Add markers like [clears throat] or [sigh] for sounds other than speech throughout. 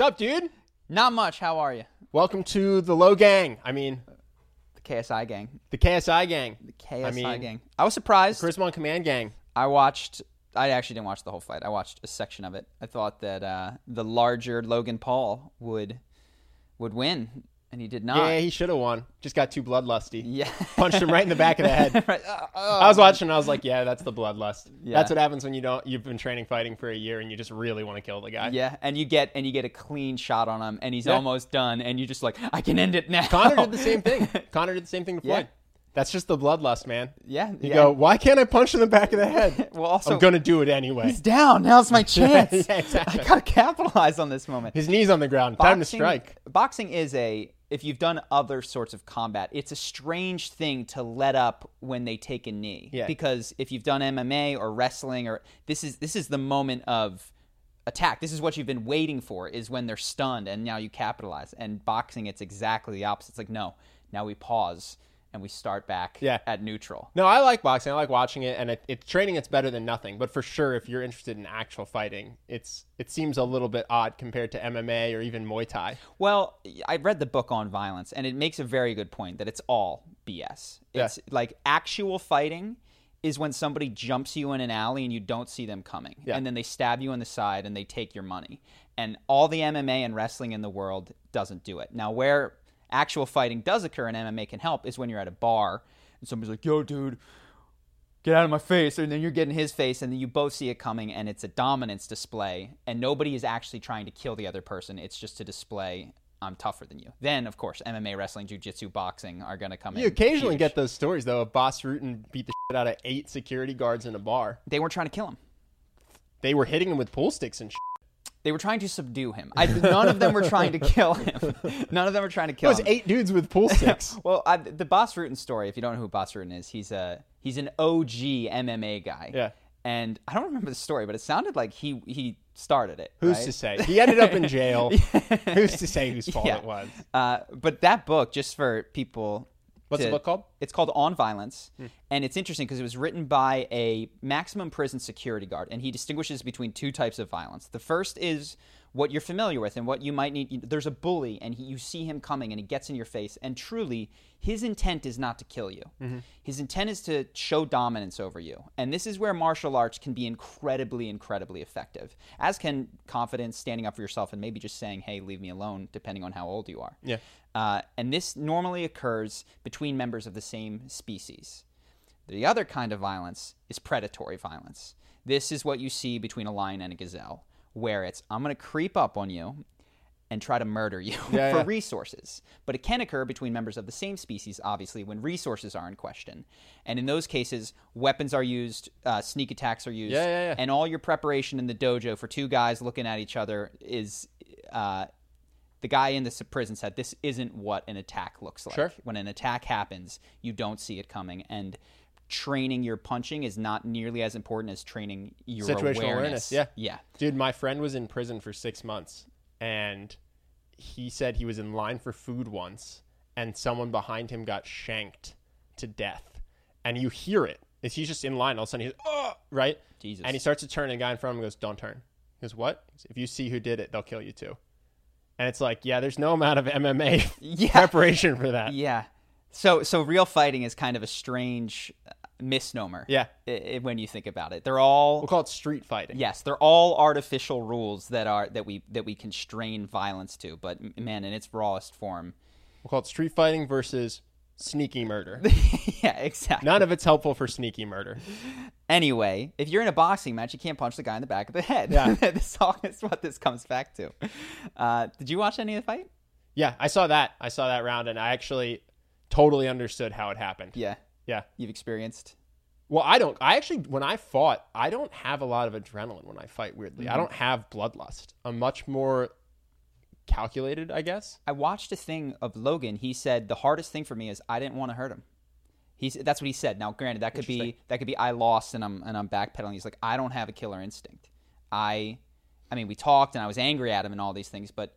What's up, dude? Not much. How are you? Welcome to the Logang. I mean, The KSI gang. the KSI Gang. The KSI I mean, gang. I was surprised. Charisma on Command Gang. I watched. I actually didn't watch the whole fight. I watched a section of it. I thought that uh, the larger Logan Paul would would win, and he did not. Yeah, he should have won. Just got too bloodlusty. Yeah. Punched him right in the back of the head. [laughs] Right. Uh, I was watching I was like, yeah, that's the bloodlust. Yeah. That's what happens when you don't you've been training fighting for a year and you just really want to kill the guy. Yeah, and you get and you get a clean shot on him, and he's Yeah. almost done, and you just like, I can end it now. Conor did the same thing. [laughs] Conor did the same thing to Yeah. Floyd. That's just the bloodlust, man. Yeah. You yeah. go, why can't I punch him in the back of the head? [laughs] Well, also- I'm gonna do it anyway. He's down. Now's my chance. Yeah, exactly. I gotta capitalize on this moment. His knees on the ground. Time to strike. Boxing is a if you've done other sorts of combat, it's a strange thing to let up when they take a knee. Yeah. Because if you've done MMA or wrestling or this is this is the moment of attack. This is what you've been waiting for is when they're stunned and now you capitalize. And boxing it's exactly the opposite. It's like no, now we pause and we start back Yeah. at neutral. No, I like boxing. I like watching it, and it, it training. It's better than nothing. But for sure, if you're interested in actual fighting, it's it seems a little bit odd compared to MMA or even Muay Thai. Well, I read the book on violence, and it makes a very good point that it's all BS. Yeah. It's like actual fighting is when somebody jumps you in an alley and you don't see them coming, Yeah. and then they stab you in the side and they take your money. And all the MMA and wrestling in the world doesn't do it. Now, where actual fighting does occur and MMA can help is when you're at a bar and somebody's like, "Yo, dude." Get out of my face, and then you're getting his face, and then you both see it coming, and it's a dominance display, and nobody is actually trying to kill the other person. It's just to display I'm tougher than you. Then, of course, MMA, wrestling, jujitsu, boxing are going to come in. You occasionally huge. get those stories though of Bas Rutten beat the shit out of eight security guards in a bar. They weren't trying to kill him. They were hitting him with pool sticks and shit. They were trying to subdue him. I, none of them were trying to kill him. [laughs] None of them were trying to kill. Him. It was him. eight dudes with pool [laughs] sticks. Well, I, the Bas Rutten story. If you don't know who Bas Rutten is, he's a he's an OG MMA guy. Yeah. And I don't remember the story, but it sounded like he he started it. Who's right? to say? He ended up in jail. [laughs] Who's to say whose fault Yeah. it was? Uh, but that book, just for people. What's the book called? Hmm. It's called On Violence, and it's interesting because it was written by a maximum prison security guard, and he distinguishes between two types of violence. The first is what you're familiar with and what you might need. There's a bully, and he, you see him coming, and he gets in your face, and truly, his intent is not to kill you. Mm-hmm. His intent is to show dominance over you, and this is where martial arts can be incredibly, incredibly effective. As can confidence, standing up for yourself, and maybe just saying, "Hey, leave me alone," depending on how old you are. Yeah. Uh, and this normally occurs between members of the same species. The other kind of violence is predatory violence. This is what you see between a lion and a gazelle, where it's, I'm going to creep up on you and try to murder you Yeah, [laughs] for yeah. resources. But it can occur between members of the same species, obviously, when resources are in question. And in those cases, weapons are used, uh, sneak attacks are used, Yeah, and all your preparation in the dojo for two guys looking at each other is. Uh, the guy in the prison said this isn't what an attack looks like. Sure. When an attack happens, you don't see it coming, and training your punching is not nearly as important as training your Situational awareness. awareness, yeah. yeah. Dude, my friend was in prison for six months, and he said he was in line for food once, and someone behind him got shanked to death, and you hear it. He's just in line? All of a sudden, he's oh, right, Jesus. and he starts to turn, and the guy in front of him goes, "Don't turn." He goes, "What?" If you see who did it, they'll kill you too. And it's like, yeah, there's no amount of MMA [laughs] Yeah. preparation for that. Yeah. So so real fighting is kind of a strange misnomer. Yeah. i- i- when you think about it, they're all We'll call it street fighting. yes, they're all artificial rules that are that we that we constrain violence to. But m- man, in its rawest form, We'll call it street fighting versus sneaky murder. [laughs] yeah, exactly. None of it's helpful for sneaky murder. Anyway, if you're in a boxing match, you can't punch the guy in the back of the head. Yeah. [laughs] this all is what this comes back to. Uh, did you watch any of the fight? Yeah, I saw that. I saw that round, and I actually totally understood how it happened. Yeah, Yeah. you've experienced. Well, I don't. I actually, when I fought, I don't have a lot of adrenaline when I fight. Weirdly, Mm-hmm. I don't have bloodlust. I'm much more calculated, I guess. I watched a thing of Logan. He said the hardest thing for me is I didn't want to hurt him. He's that's what he said. Now, granted, that could be that could be I lost and I'm and I'm backpedaling. He's like I don't have a killer instinct. I, I mean, we talked and I was angry at him and all these things, but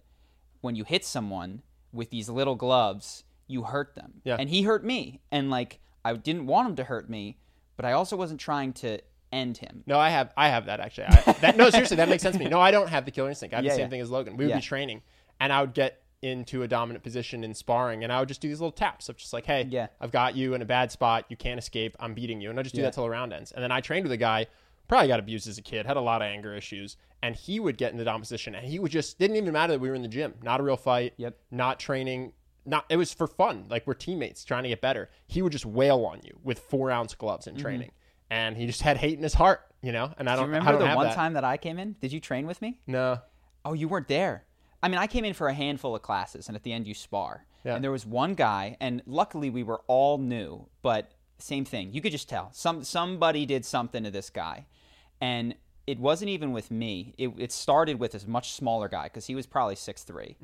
when you hit someone with these little gloves, you hurt them. Yeah. And he hurt me, and like I didn't want him to hurt me, but I also wasn't trying to end him. No, I have. I have that actually. I, [laughs] that, no, seriously, that makes sense to me. No, I don't have the killer instinct. I have Yeah, the same yeah. thing as Logan. We would Yeah. be training, and I would get into a dominant position in sparring, and I would just do these little taps of just like, "Hey, Yeah. I've got you in a bad spot. You can't escape. I'm beating you," and I just do that till the round ends. And then I trained with a guy. Probably got abused as a kid, had a lot of anger issues, and he would get in the dominant position, and he would just didn't even matter that we were in the gym, not a real fight, Yep. not training, not it was for fun, like we're teammates trying to get better. He would just wail on you with four ounce gloves in training, and he just had hate in his heart, you know. And I Mm-hmm. Do don't you I remember don't the one that. time that I came in? Did you train with me? No, Oh, you weren't there. I mean, I came in for a handful of classes, and at the end, you spar. Yeah. And there was one guy, and luckily we were all new, but same thing. You could just tell some somebody did something to this guy, and it wasn't even with me. It, it started with this much smaller guy because he was probably six three,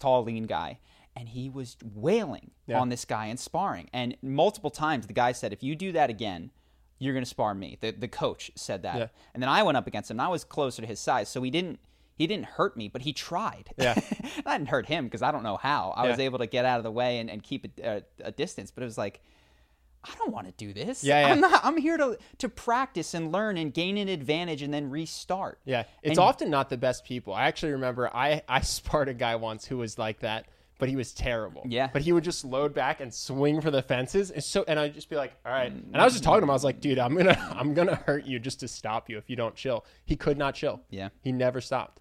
tall, lean guy, and he was wailing Yeah. on this guy and sparring. And multiple times, the guy said, "If you do that again." You're going to spar me. The, the coach said that. Yeah. And then I went up against him, and I was closer to his size. So he didn't he didn't hurt me, but he tried. Yeah. [laughs] I didn't hurt him because I don't know how. I was able to get out of the way and, and keep a, a, uh, a distance. But it was like, I don't want to do this. Yeah, yeah. I'm not. I'm here to to practice and learn and gain an advantage and then restart. yeah, it's And- often not the best people. I actually remember I I [laughs] sparred a guy once who was like that, but he was terrible. Yeah. but he would just load back and swing for the fences, and so and I'd just be like, all right. And I was just talking to him. I was like, dude, I'm gonna [laughs] I'm gonna hurt you just to stop you if you don't chill. He could not chill. Yeah. he never stopped.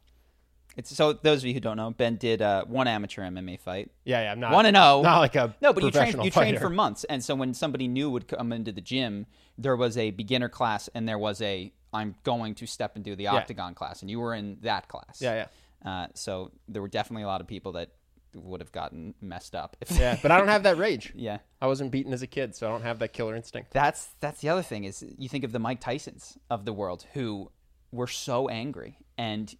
It's so those of you who don't know, Ben did uh, one amateur MMA fight. Yeah, yeah, I'm not One and oh. not like a No, but you trained you trained fighter. for months, and so when somebody new would come into the gym, there was a beginner class and there was a I'm going to step into the octagon class, and you were in that class. Yeah, yeah. Uh, so there were definitely a lot of people that would have gotten messed up. Yeah, but I don't have that rage. [laughs] yeah. I wasn't beaten as a kid, so I don't have that killer instinct. That's that's the other thing is you think of the Mike Tysons of the world who were so angry and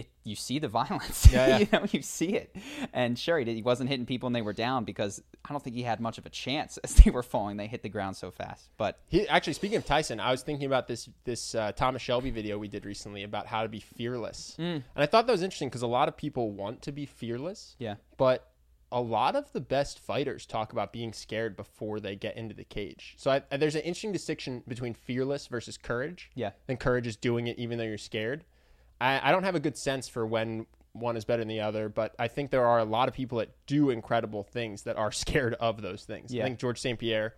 it you see the [laughs] violence. Yeah, yeah. [laughs] you know, you see it. And sure he did he wasn't hitting people and they were down because I don't think he had much of a chance [laughs] as they were falling. They hit the ground so fast. But He actually speaking of Tyson, I was thinking about this this uh, Thomas Shelby video we did recently about how to be fearless, Hmm. and I thought that was interesting because a lot of people want to be fearless, yeah. but a lot of the best fighters talk about being scared before they get into the cage. So I, there's an interesting distinction between fearless versus courage. Yeah. and courage is doing it even though you're scared. I, I don't have a good sense for when one is better than the other, but I think there are a lot of people that do incredible things that are [laughs] scared of those things. Yeah. I think George St. Pierre,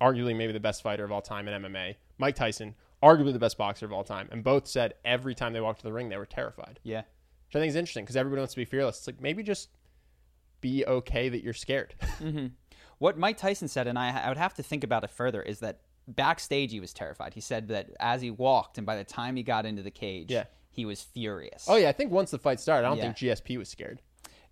arguably maybe the best fighter of all time in MMA, Mike Tyson, arguably the best boxer of all time, and both said every time they walked to the ring they were terrified. Yeah. Which I think is interesting because everybody wants to be fearless. It's like maybe just be okay that you're scared. [laughs] Mm-hmm. What Mike Tyson said, and I, I would have to think about it further, is that backstage he was terrified. He said that as he walked and by the time he got into the cage, Yeah. He was furious. oh yeah, I think once the fight started, I don't Yeah. think GSP was scared.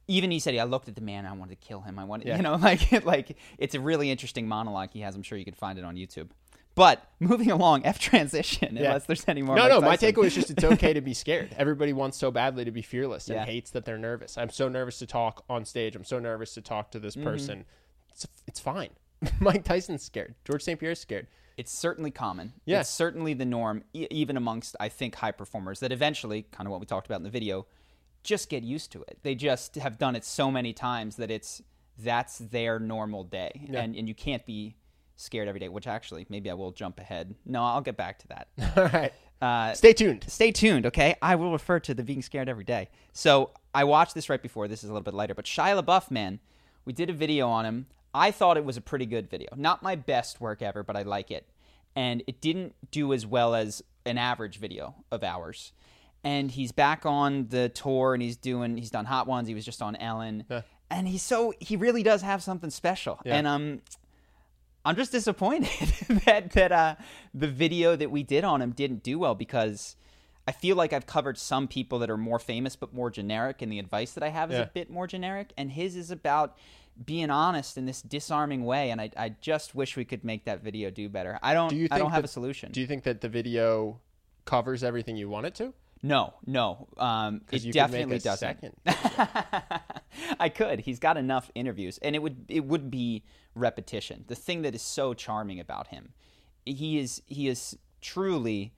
even he said, I looked at the man, I wanted to kill him. I wanted, Yeah. you know, [laughs] like, like it's a really interesting monologue he has. I'm sure you could find it on YouTube. But moving along, F transition, Yeah. unless there's any more. No, Mike no. My takeaway is just it's okay [laughs] to be scared. Everybody wants so badly to be fearless and Yeah. hates that they're nervous. I'm so nervous to talk on stage. I'm so nervous to talk to this Mm-hmm. person. It's it's fine. [laughs] Mike Tyson's scared. George St. Pierre's scared. It's certainly common. Yeah. It's certainly the norm, e- even amongst, I think, high performers that eventually, kind of what we talked about in the video, just get used to it. They just have done it so many times that it's that's their normal day. Yeah. And, and you can't be scared every day, which actually, maybe I will jump ahead. No, I'll get back to that. [laughs] All right. Uh, Stay tuned. stay tuned, okay? I will refer to the being scared every day. So I watched this right before. This is a little bit lighter, but Shia LaBeouf, man, we did a video on him. I thought it was a pretty good video. Not my best work ever, but I like it. And it didn't do as well as an average video of ours. And he's back on the tour, and he's doing he's done hot ones. He was just on Ellen, Yeah. and he's so he really does have something special. Yeah. And um, I'm just disappointed [laughs] that that uh, the video that we did on him didn't do well because I feel like I've covered some people that are more famous but more generic, and the advice that I have is Yeah. a bit more generic, and his is about being honest in this disarming way. And I, I just wish we could make that video do better. I don't. Do you I don't have that- a solution. Do you think that the video covers everything you want it to? no, no. Um, it definitely could make a doesn't. [laughs] I could. He's got enough interviews, and it would it would be repetition. The thing that is so charming about him, he is he is truly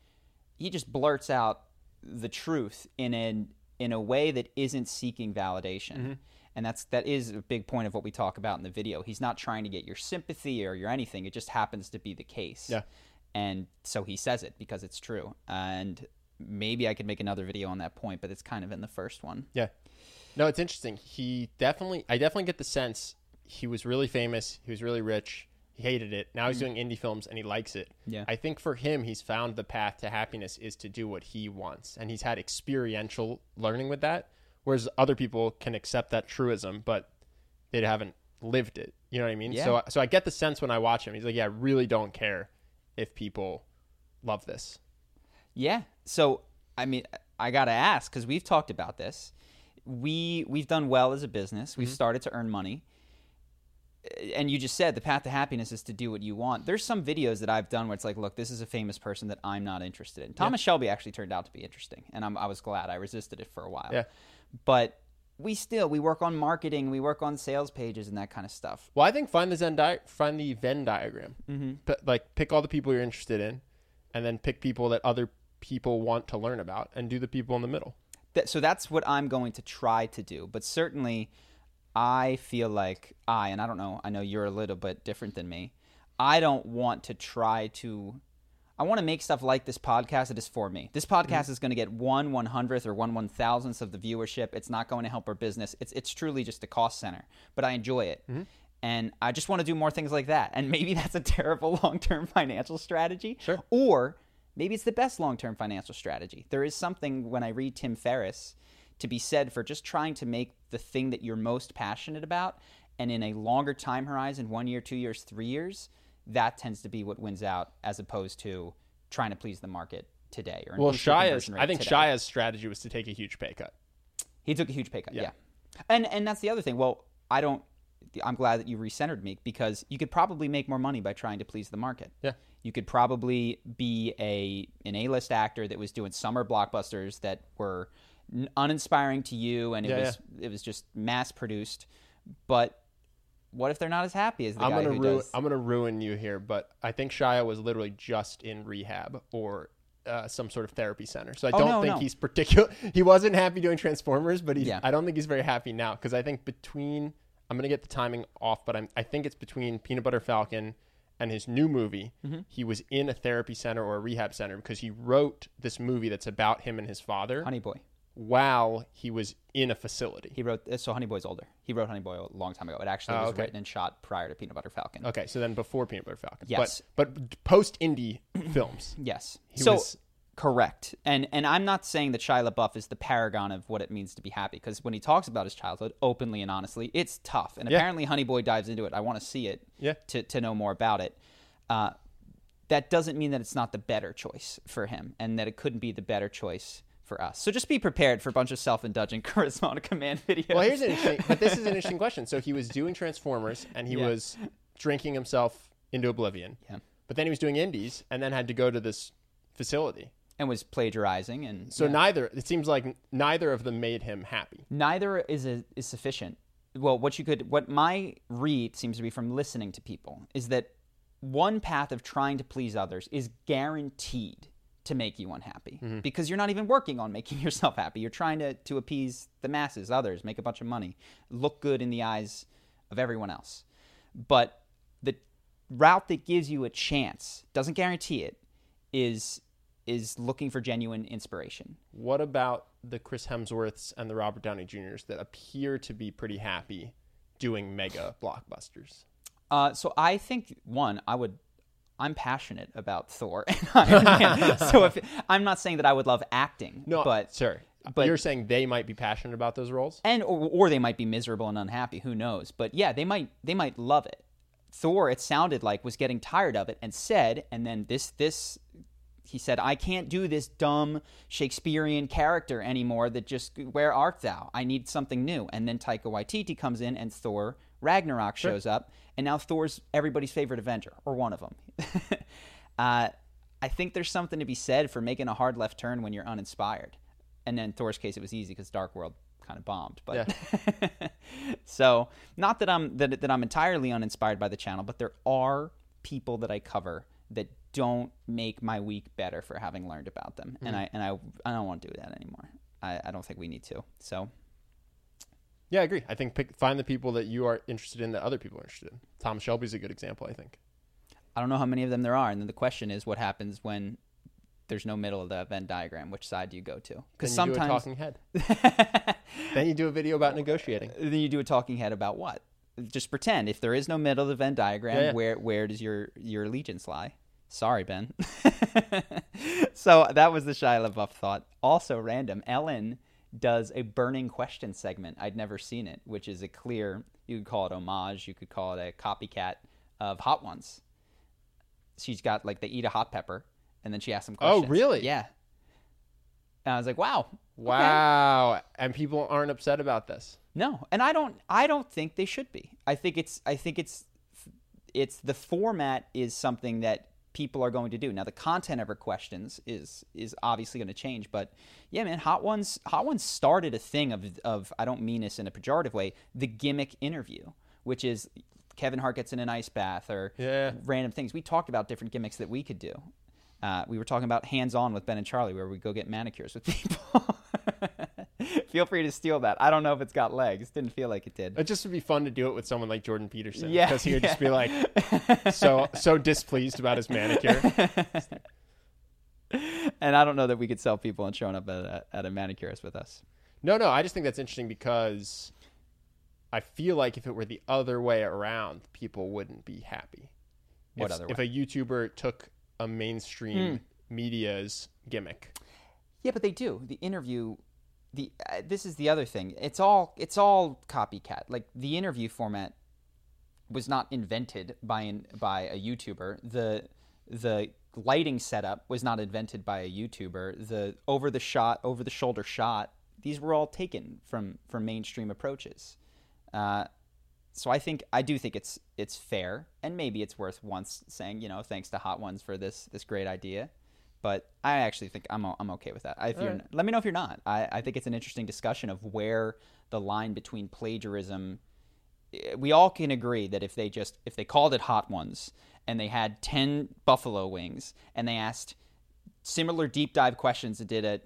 he just blurts out the truth in an in a way that isn't seeking validation. Mm-hmm. And that's that is a big point of what we talk about in the video. He's not trying to get your sympathy or your anything. It just happens to be the case. Yeah. And so he says it because it's true. And maybe I could make another video on that point, but it's kind of in the first one. Yeah. No, it's interesting. He definitely, I definitely get the sense he was really famous. He was really rich. He hated it. Now he's doing indie films and he likes it. Mm. Yeah. I think for him, he's found the path to happiness is to do what he wants. And he's had experiential learning with that. Whereas other people can accept that truism, but they haven't lived it. You know what I mean? Yeah. So, so I get the sense when I watch him, he's like, yeah, I really don't care if people love this. Yeah. So I mean, I gotta ask because we've talked about this. We we've done well as a business. We've mm-hmm. started to earn money. And you just said the path to happiness is to do what you want. There's some videos that I've done where it's like, look, this is a famous person that I'm not interested in. Thomas Shelby actually turned out to be interesting, and I'm, I was glad. I resisted it for a while. Yeah. But we still we work on marketing, we work on sales pages and that kind of stuff. Well, I think find the Zen di- find the Venn diagram. Mm-hmm. like pick all the people you're interested in, and then pick people that other people want to learn about, and do the people in the middle. that, so that's what I'm going to try to do. But certainly, I feel like I, and I don't know, I know you're a little bit different than me. I don't want to try to. I want to make stuff like this podcast that is for me. This mm-hmm. podcast is going to get one one hundredth or one one thousandth of the viewership. It's not going to help our business. It's it's truly just a cost center, but I enjoy it. Mm-hmm. And I just want to do more things like that. And maybe [laughs] that's a terrible [laughs] long term financial strategy. Sure. Or maybe it's the best long term financial strategy. There is something when I read Tim Ferriss to be said for just trying to make the thing that you're most passionate about and in a longer time horizon one year, two years, three years that tends to be what wins out as opposed to trying to please the market today. Or Well, Shia's I think today. Shia's strategy was to take a huge pay cut. He took a huge pay cut. Yeah. Yeah. And and that's the other thing. Well, I don't I'm glad that you recentered me because you could probably make more money by trying to please the market. Yeah. You could probably be a an A-list actor that was doing summer blockbusters that were uninspiring to you and it Yeah, was it was just mass produced. But what if they're not as happy as the I'm guy gonna who ruin does? I'm gonna ruin you here, but I think Shia was literally just in rehab or uh, some sort of therapy center. So I Oh, don't no, think no. he's particular. [laughs] He wasn't happy doing Transformers, but he's. Yeah. I don't think he's very happy now because I think between I'm gonna get the timing off, but I'm. I think it's between Peanut Butter Falcon and his new movie. Mm-hmm. He was in a therapy center or a rehab center because he wrote this movie that's about him and his father Honey Boy. While he was in a facility. He wrote so Honey Boy's older. He wrote Honey Boy a long time ago. It actually Oh, was okay. written and shot prior to Peanut Butter Falcon. Okay, so then before Peanut Butter Falcon. Yes. But but post indie [clears throat] films. Yes. He so was- correct. And and I'm not saying that Shia LaBeouf is the paragon of what it means to be happy because when he talks about his childhood openly and honestly, it's tough. And Yeah. apparently Honey Boy dives into it. I want to see it Yeah. to to know more about it. Uh, that doesn't mean that it's not the better choice for him and that it couldn't be the better choice for us. So just be prepared for a bunch of self-indulgent charisma on a command video. Well, here's an interesting, but this is an [laughs] interesting question. So he was doing Transformers and he Yeah. was drinking himself into oblivion. Yeah. But then he was doing indies and then had to go to this facility. and was plagiarizing and So yeah. neither, it seems like neither of them made him happy. neither is a, is sufficient. Well, what you could, what my read seems to be from listening to people is that one path of trying to please others is guaranteed to make you unhappy because you're not even working on making [laughs] yourself happy. You're trying to to appease the masses, others, make a bunch of money, look good in the eyes of everyone else. But the route that gives you a chance doesn't guarantee it is is looking for genuine inspiration. What about the Chris Hemsworths and the Robert Downey Jr.'s that appear to be pretty happy doing mega blockbusters? Uh, so I think one, I would, I'm passionate about Thor. [laughs] And Iron Man. so if I'm not saying that I would love acting, No, but sir, but- you're saying they might be passionate about those roles. and or, or they might be miserable and unhappy. Who knows? But yeah they might they might love it. Thor it sounded like was getting tired of it and said and then this this he said i can't do this dumb shakespearean character anymore that just where art thou? I need something new. And then taika waititi comes in and thor ragnarok shows up and now thor's everybody's favorite avenger or one of them. [laughs] Uh, i think there's something to be said for making a hard left turn when you're uninspired. And then thor's case it was easy because dark world kind of bombed but [laughs] so not that i'm that, that i'm entirely uninspired by the channel but there are people that i cover that don't make my week better for having learned about them. And i and i i don't want to do that anymore. I, I don't think we need to. So Yeah, I agree. I think pick, find the people that you are interested in that other people are interested in. Tom Shelby's a good example. I think. i don't know how many of them there are and then the question is what happens when there's no middle of the venn diagram which side do you go to Then because you sometimes do a talking head. [laughs] then you do a video about negotiating. then you do a talking head about what? Just pretend if there is no middle of the Venn diagram, Yeah, yeah. where where does your your allegiance lie? Sorry, Ben. [laughs] so that was the Shia LaBeouf thought. Also random. Ellen does a burning question segment. I'd never seen it, which is a clear. You could call it homage. You could call it a copycat of Hot Ones. She's got like they eat a hot pepper, and then she asks them oh, questions. Oh, really? Yeah. And I was like, wow. okay. Wow, and people aren't upset about this. No, and I don't. I don't think they should be. I think it's. I think it's. It's the format is something that people are going to do. Now, the content of her questions is is obviously going to change, but yeah, man, Hot Ones. Hot Ones started a thing of of. I don't mean this in a pejorative way. The gimmick interview, which is Kevin Hart gets in an ice bath or Yeah. random things. We talked about different gimmicks that we could do. Uh, we were talking about hands on with Ben and Charlie, where we go get manicures with people. [laughs] [laughs] feel free to steal that. I don't know if it's got legs. Didn't feel like it did. It just would be fun to do it with someone like Jordan Peterson. Yeah, because he would just be like so so displeased about his manicure. [laughs] And I don't know that we could sell people and showing up at a, at a manicurist with us. No, no, I just think that's interesting because I feel like if it were the other way around, people wouldn't be happy. What if, other if a YouTuber took a mainstream hmm. media's gimmick. Yeah, but they do the interview. Uh, this is the other thing. It's all it's all copycat. Like the interview format was not invented by an, by a YouTuber. The the lighting setup was not invented by a YouTuber. The over the shot, over the shoulder shot, these were all taken from from mainstream approaches. Uh, so I think I do think it's it's fair, and maybe it's worth once saying you know thanks to Hot Ones for this this great idea. But I actually think I'm I'm okay with that. If you're, let me know if you're not. I, I think it's an interesting discussion of where the line between plagiarism. eh, We all can agree that if they just if they called it Hot Ones and they had ten buffalo wings and they asked similar deep dive questions and did a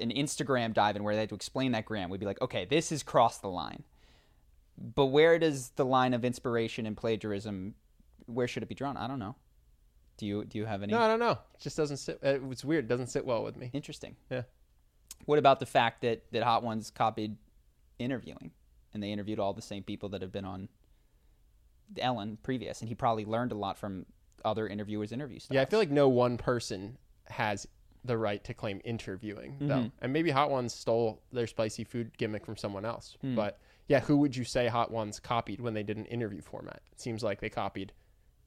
an Instagram dive and where they had to explain that gram, we'd be like, okay, this has crossed the line. But where does the line of inspiration and plagiarism? Where should it be drawn? I don't know. Do you do you have any? No, I don't know. It just doesn't sit. uh, It's weird. It doesn't sit well with me. Interesting. Yeah. What about the fact that that Hot Ones copied interviewing, and they interviewed all the same people that have been on Ellen previous, and he probably learned a lot from other interviewers' interview styles. Yeah, I feel like no one person has the right to claim interviewing though. Mm-hmm. And maybe Hot Ones stole their spicy food gimmick from someone else. Hmm. But yeah, who would you say Hot Ones copied when they did an interview format? It seems like they copied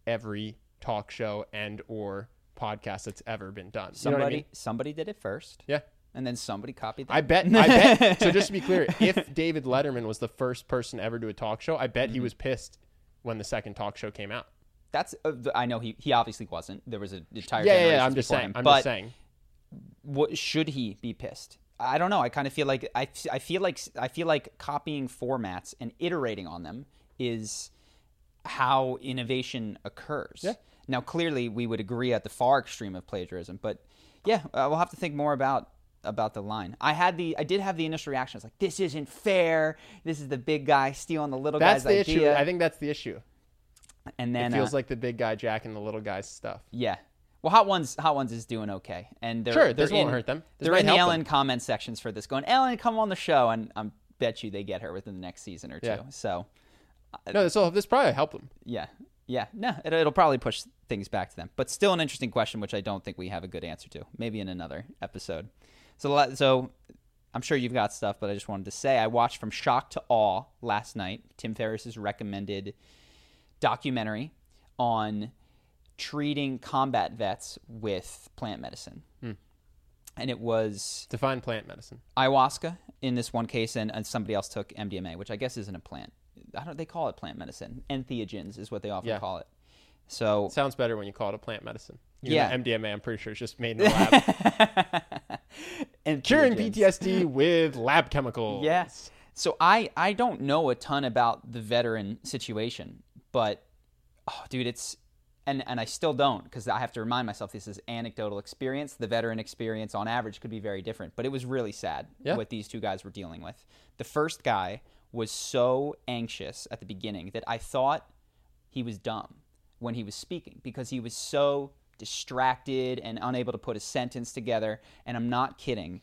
every talk show and or podcast that's ever been done. You know somebody I mean? somebody did it first, Yeah. and then somebody copied. That. I bet. I [laughs] bet. So just to be clear, if David Letterman was the first person ever to do a talk show, I bet Mm-hmm. he was pissed when the second talk show came out. That's uh, I know he he obviously wasn't. There was an entire Yeah, yeah, yeah. I'm just saying. him. I'm just saying. what should he be pissed? I don't know. I kind of feel like I, I feel like I feel like copying formats and iterating on them is how innovation occurs. Yeah. Now, clearly, we would agree at the far extreme of plagiarism, but yeah, uh, we'll have to think more about about the line. I had the I did have the initial reaction. I was like, "This isn't fair. This is the big guy stealing the little That's guy's the idea." issue. I think that's the issue. and It then feels uh, like the big guy jacking the little guy's stuff. Yeah. Well, Hot Ones, Hot Ones is doing okay, and they're Sure, they're this won't in, hurt them. This They're in the Ellen them. comment sections for this, going, Ellen, come on the show, and I bet you they get her within the next season or two. Yeah. So, Uh, no, this will this probably help them. yeah, Yeah, no, it, it'll probably push things back to them. But still, an interesting question, which I don't think we have a good answer to. Maybe in another episode. So, so I'm sure you've got stuff, but I just wanted to say I watched From Shock to Awe last night. Tim Ferriss's recommended documentary on treating combat vets with plant medicine. Hmm. And it was Define plant medicine. ayahuasca in this one case, and, and somebody else took MDMA, which I guess isn't a plant. I don't. They call it plant medicine. Entheogens is what they often Yeah. call it. So Sounds better when you call it a plant medicine. Even Yeah. though MDMA, I'm pretty sure, it's just made in the lab. [laughs] and Curing. PTSD with lab chemicals. Yes. So I I don't know a ton about the veteran situation, but oh, dude, it's and and I still don't because I have to remind myself this is anecdotal experience. The veteran experience on average could be very different, but it was really sad Yeah. what these two guys were dealing with. The first guy was so anxious at the beginning that I thought he was dumb when he was speaking because he was so distracted and unable to put a sentence together. And I'm not kidding.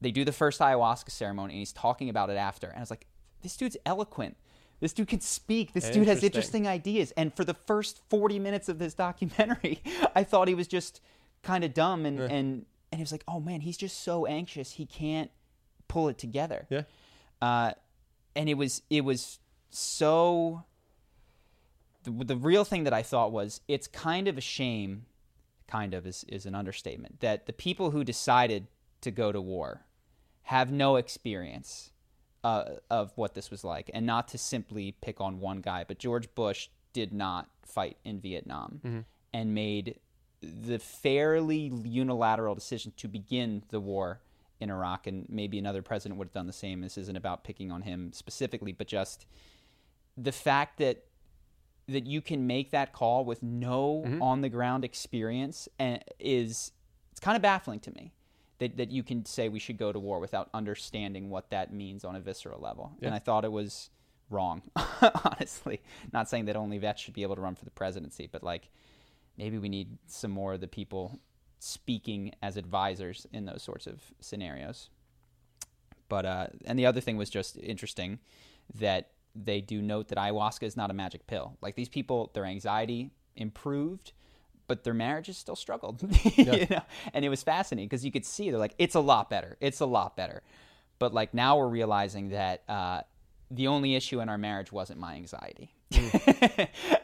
They do the first ayahuasca ceremony and he's talking about it after. And I was like, this dude's eloquent. This dude can speak. This dude has Interesting. ideas. And for the first 40 minutes of this [laughs] documentary, I thought he was just kind of dumb. And, and, and he was like, oh man, he's just so anxious. He can't pull it together Yeah. uh, and it was it was so. The, the real thing that I thought was it's kind of a shame, kind of is is an understatement that the people who decided to go to war have no experience uh, of what this was like, and not to simply pick on one guy, but George Bush did not fight in Vietnam and made the fairly unilateral decision to begin the war in Iraq, and maybe another president would have done the same. This isn't about picking on him specifically, but just the fact that that you can make that call with no mm-hmm. on the ground experience and is it's kind of baffling to me that that you can say we should go to war without understanding what that means on a visceral level. And I thought it was wrong, [laughs] honestly. Not saying that only vets should be able to run for the presidency, but like maybe we need some more of the people speaking as advisors in those sorts of scenarios. But uh, and the other thing was just interesting that they do note that ayahuasca is not a magic pill. Like these people, their anxiety improved, but their marriages still struggled. [laughs] you know? And it was fascinating because you could see they're like, it's a lot better. It's a lot better. But like now we're realizing that uh, the only issue in our marriage wasn't my anxiety. [laughs]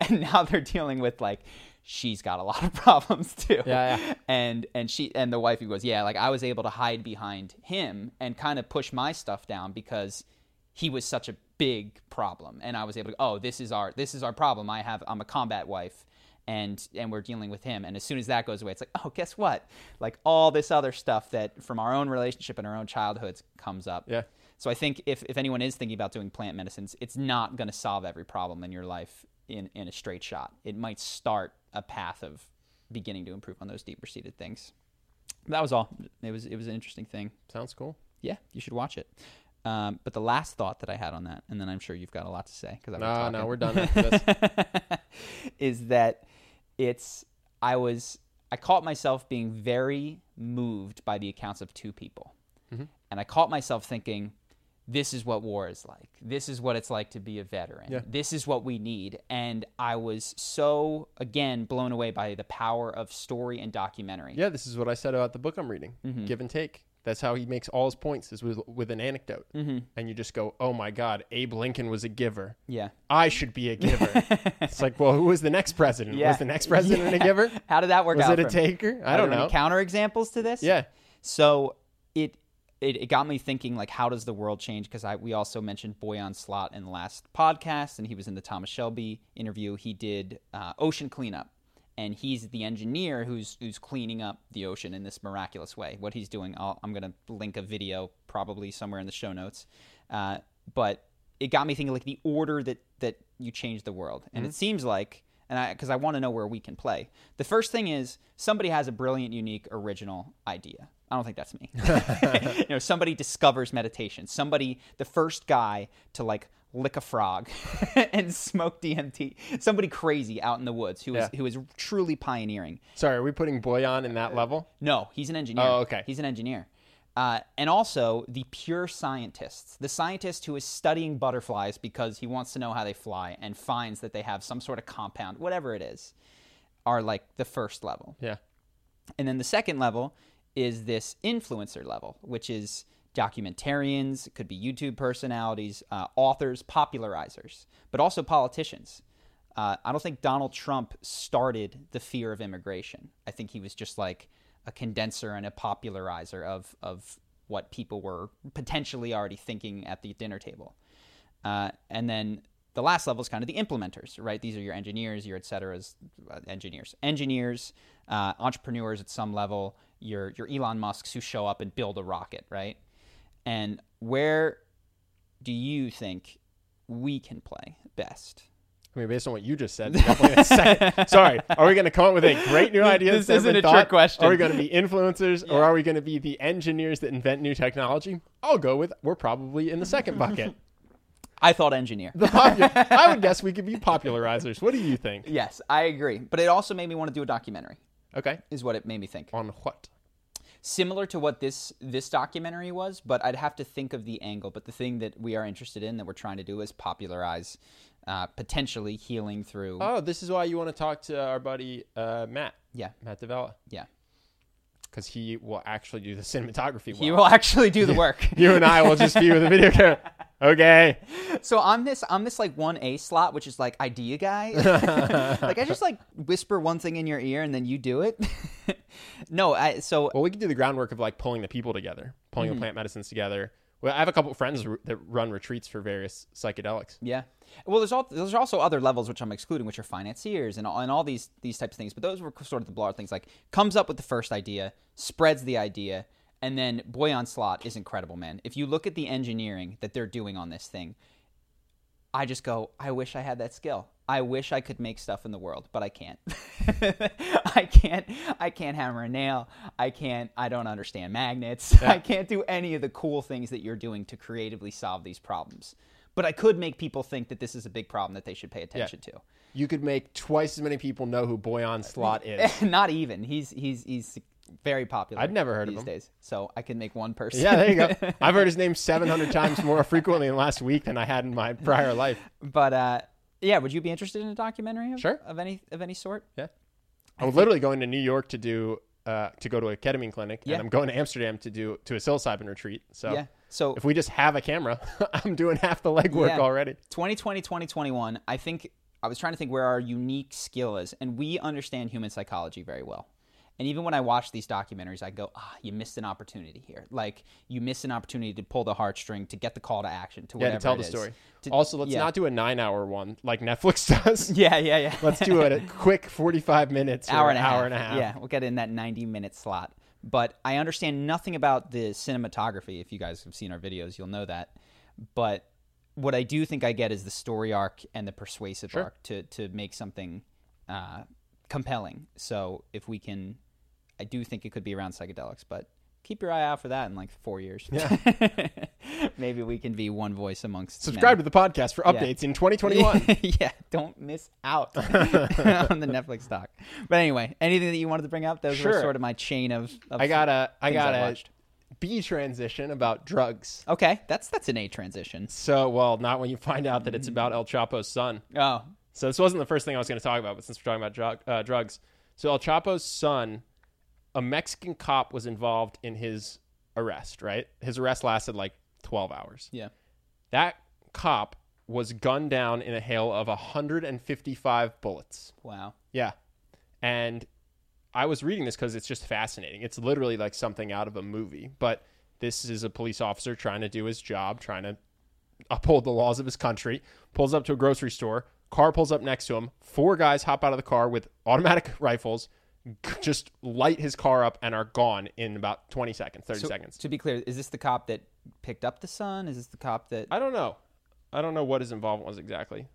and now they're dealing with like she's got a lot of [laughs] problems too. Yeah, yeah. And and she and the wifey goes, yeah, like I was able to hide behind him and kind of push my stuff down because he was such a big problem, and I was able to. Oh, this is our this is our problem. I have I'm a combat wife. And and we're dealing with him, and as soon as that goes away, it's like, oh, guess what? Like all this other stuff that from our own relationship and our own childhoods comes up. Yeah. So I think if, if anyone is thinking about doing plant medicines, it's not going to solve every problem in your life in, in a straight shot. It might start a path of beginning to improve on those deeper seated things. That was all. It was it was an interesting thing. Sounds cool. Yeah, you should watch it. Um, but the last thought that I had on that, and then I'm sure you've got a lot to say because No, no, we're done after this. [laughs] is that it's I was I caught myself being very moved by the accounts of two people, and I caught myself thinking, "This is what war is like. This is what it's like to be a veteran. Yeah. This is what we need." And I was so again blown away by the power of story and documentary. Yeah, this is what I said about the book I'm reading. Mm-hmm. Give and take. That's how he makes all his points is with with an anecdote, mm-hmm. and you just go, "Oh my God, Abe Lincoln was a giver. Yeah. I should be a giver." [laughs] it's like, well, who was the next president? Yeah. Was the next president a giver? How did that work Was out? it a taker? I Are don't know. Any counter examples to this? Yeah, So it it, got me thinking like how does the world change? Because I we also mentioned Boyan Slat in the last podcast and he was in the Thomas Shelby interview. He did uh, ocean cleanup and he's the engineer who's who's cleaning up the ocean in this miraculous way. What he's doing I'll, I'm gonna link a video probably somewhere in the show notes. Uh, but it got me thinking like the order that that you change the world. And it seems like and I because I want to know where we can play. The first thing is somebody has a brilliant, unique, original idea. I don't think that's me. [laughs] you know, somebody discovers meditation. Somebody, the first guy to like lick a frog [laughs] and smoke DMT. Somebody crazy out in the woods who is Yeah. who is truly pioneering. sorry. Are we putting Boyan in that uh, level? No, he's an engineer. Oh, okay. He's an engineer. Uh, and also the pure scientists, the scientist who is studying butterflies because he wants to know how they fly and finds that they have some sort of compound, whatever it is, are like the first level. Yeah. And then the second level is this influencer level, which is documentarians, could be YouTube personalities, uh, authors, popularizers, but also politicians. Uh, I don't think Donald Trump started the fear of immigration. I think he was just like a condenser and a popularizer of, of what people were potentially already thinking at the dinner table. Uh, and then the last level is kind of the implementers, right? These are your engineers, your et ceteras, uh, engineers, engineers, uh, entrepreneurs at some level, your your Elon Musk's who show up and build a rocket, right? And where do you think we can play best? I mean, based on what you just said, [laughs] second. Sorry, are we going to come up with a great new idea? This isn't a thought? trick question. Are we going to be influencers, or are we going to be the engineers that invent new technology? I'll go with we're probably in the second bucket. [laughs] I thought engineer. The popu- [laughs] I would guess we could be popularizers. What do you think? yes, I agree. But it also made me want to do a documentary. Okay, Is what it made me think. on what? Similar to what this this documentary was, but I'd have to think of the angle. But the thing that we are interested in, that we're trying to do, is popularize uh, potentially healing through. Oh, this is why you want to talk to our buddy uh, Matt, yeah, Matt D'Avella, yeah. because he will actually do the cinematography. Work. He will actually do the [laughs] work. [laughs] You and I will just be with the video [laughs] camera. Okay. So I'm this I'm this like one A slot, which is like idea guy. like I just like whisper one thing in your ear and then you do it. no, I so Well, we can do the groundwork of like pulling the people together, pulling Mm-hmm. the plant medicines together. Well, I have a couple friends that run retreats for various psychedelics. yeah. Well, there's all there's also other levels which I'm excluding, which are financiers and all, and all these these types of things. But those were sort of the broad things. Like comes up with the first idea, spreads the idea, and then Boyan Slat is incredible, man. If you look at the engineering that they're doing on this thing, I just go, I wish I had that skill. I wish I could make stuff in the world, but I can't. [laughs] I can't. I can't hammer a nail. I can't. I don't understand magnets. [laughs] I can't do any of the cool things that you're doing to creatively solve these problems. But I could make people think that this is a big problem that they should pay attention to. You could make twice as many people know who Boyan uh, Slat is. [laughs] Not even. He's he's he's very popular. I'd never heard of these him. days, so I can make one person. yeah, there you go. [laughs] I've heard his name 700 times more frequently in the last week than I had in my prior life. but uh, yeah, would you be interested in a documentary of, Sure. of any of any sort? Yeah. I'm literally going to New York to do uh, to go to a ketamine clinic, Yeah. and I'm going to Amsterdam to do to a psilocybin retreat. So Yeah. So if we just have a camera, [laughs] I'm doing half the legwork Yeah. already. 2020 2021 i think i was trying to think where our unique skill is and we understand human psychology very well and even when i watch these documentaries i go ah you missed an opportunity here like you missed an opportunity to pull the heartstring to get the call to action to Yeah, whatever to tell the is. story. To- also, let's yeah. not do a nine-hour one like Netflix [laughs] does. [laughs] yeah yeah yeah Let's do a [laughs] quick 45 minutes or hour an and a hour half. and a half. Yeah, we'll get in that 90 minute slot. But I understand nothing about the cinematography. If you guys have seen our videos, you'll know that. But what I do think I get is the story arc and the persuasive Sure. arc to to make something uh, compelling. So if we can, I do think it could be around psychedelics, but. Keep your eye out for that in like four years. Yeah. [laughs] Maybe we can be one voice amongst Subscribe many. to the podcast for updates in 2021. [laughs] yeah, don't miss out [laughs] on the Netflix doc. But anyway, anything that you wanted to bring up? Those were sort of my chain of. of I got a I got a. B transition about drugs. Okay, that's that's an A transition. So, well, not when you find out that it's about El Chapo's son. Oh, So this wasn't the first thing I was going to talk about, but since we're talking about drug, uh, drugs, so El Chapo's son, a Mexican cop was involved in his arrest. Right, his arrest lasted like 12 hours. yeah. That cop was gunned down in a hail of 155 bullets. Wow. Yeah. And I was reading this because it's just fascinating. It's literally like something out of a movie. But this is a police officer trying to do his job, trying to uphold the laws of his country, pulls up to a grocery store, car pulls up next to him, four guys hop out of the car with automatic [laughs] rifles, just light his car up and are gone in about 20 seconds, 30 So, seconds. To be clear, is this the cop that picked up the son? Is this the cop that, I don't know. I don't know what his involvement was exactly.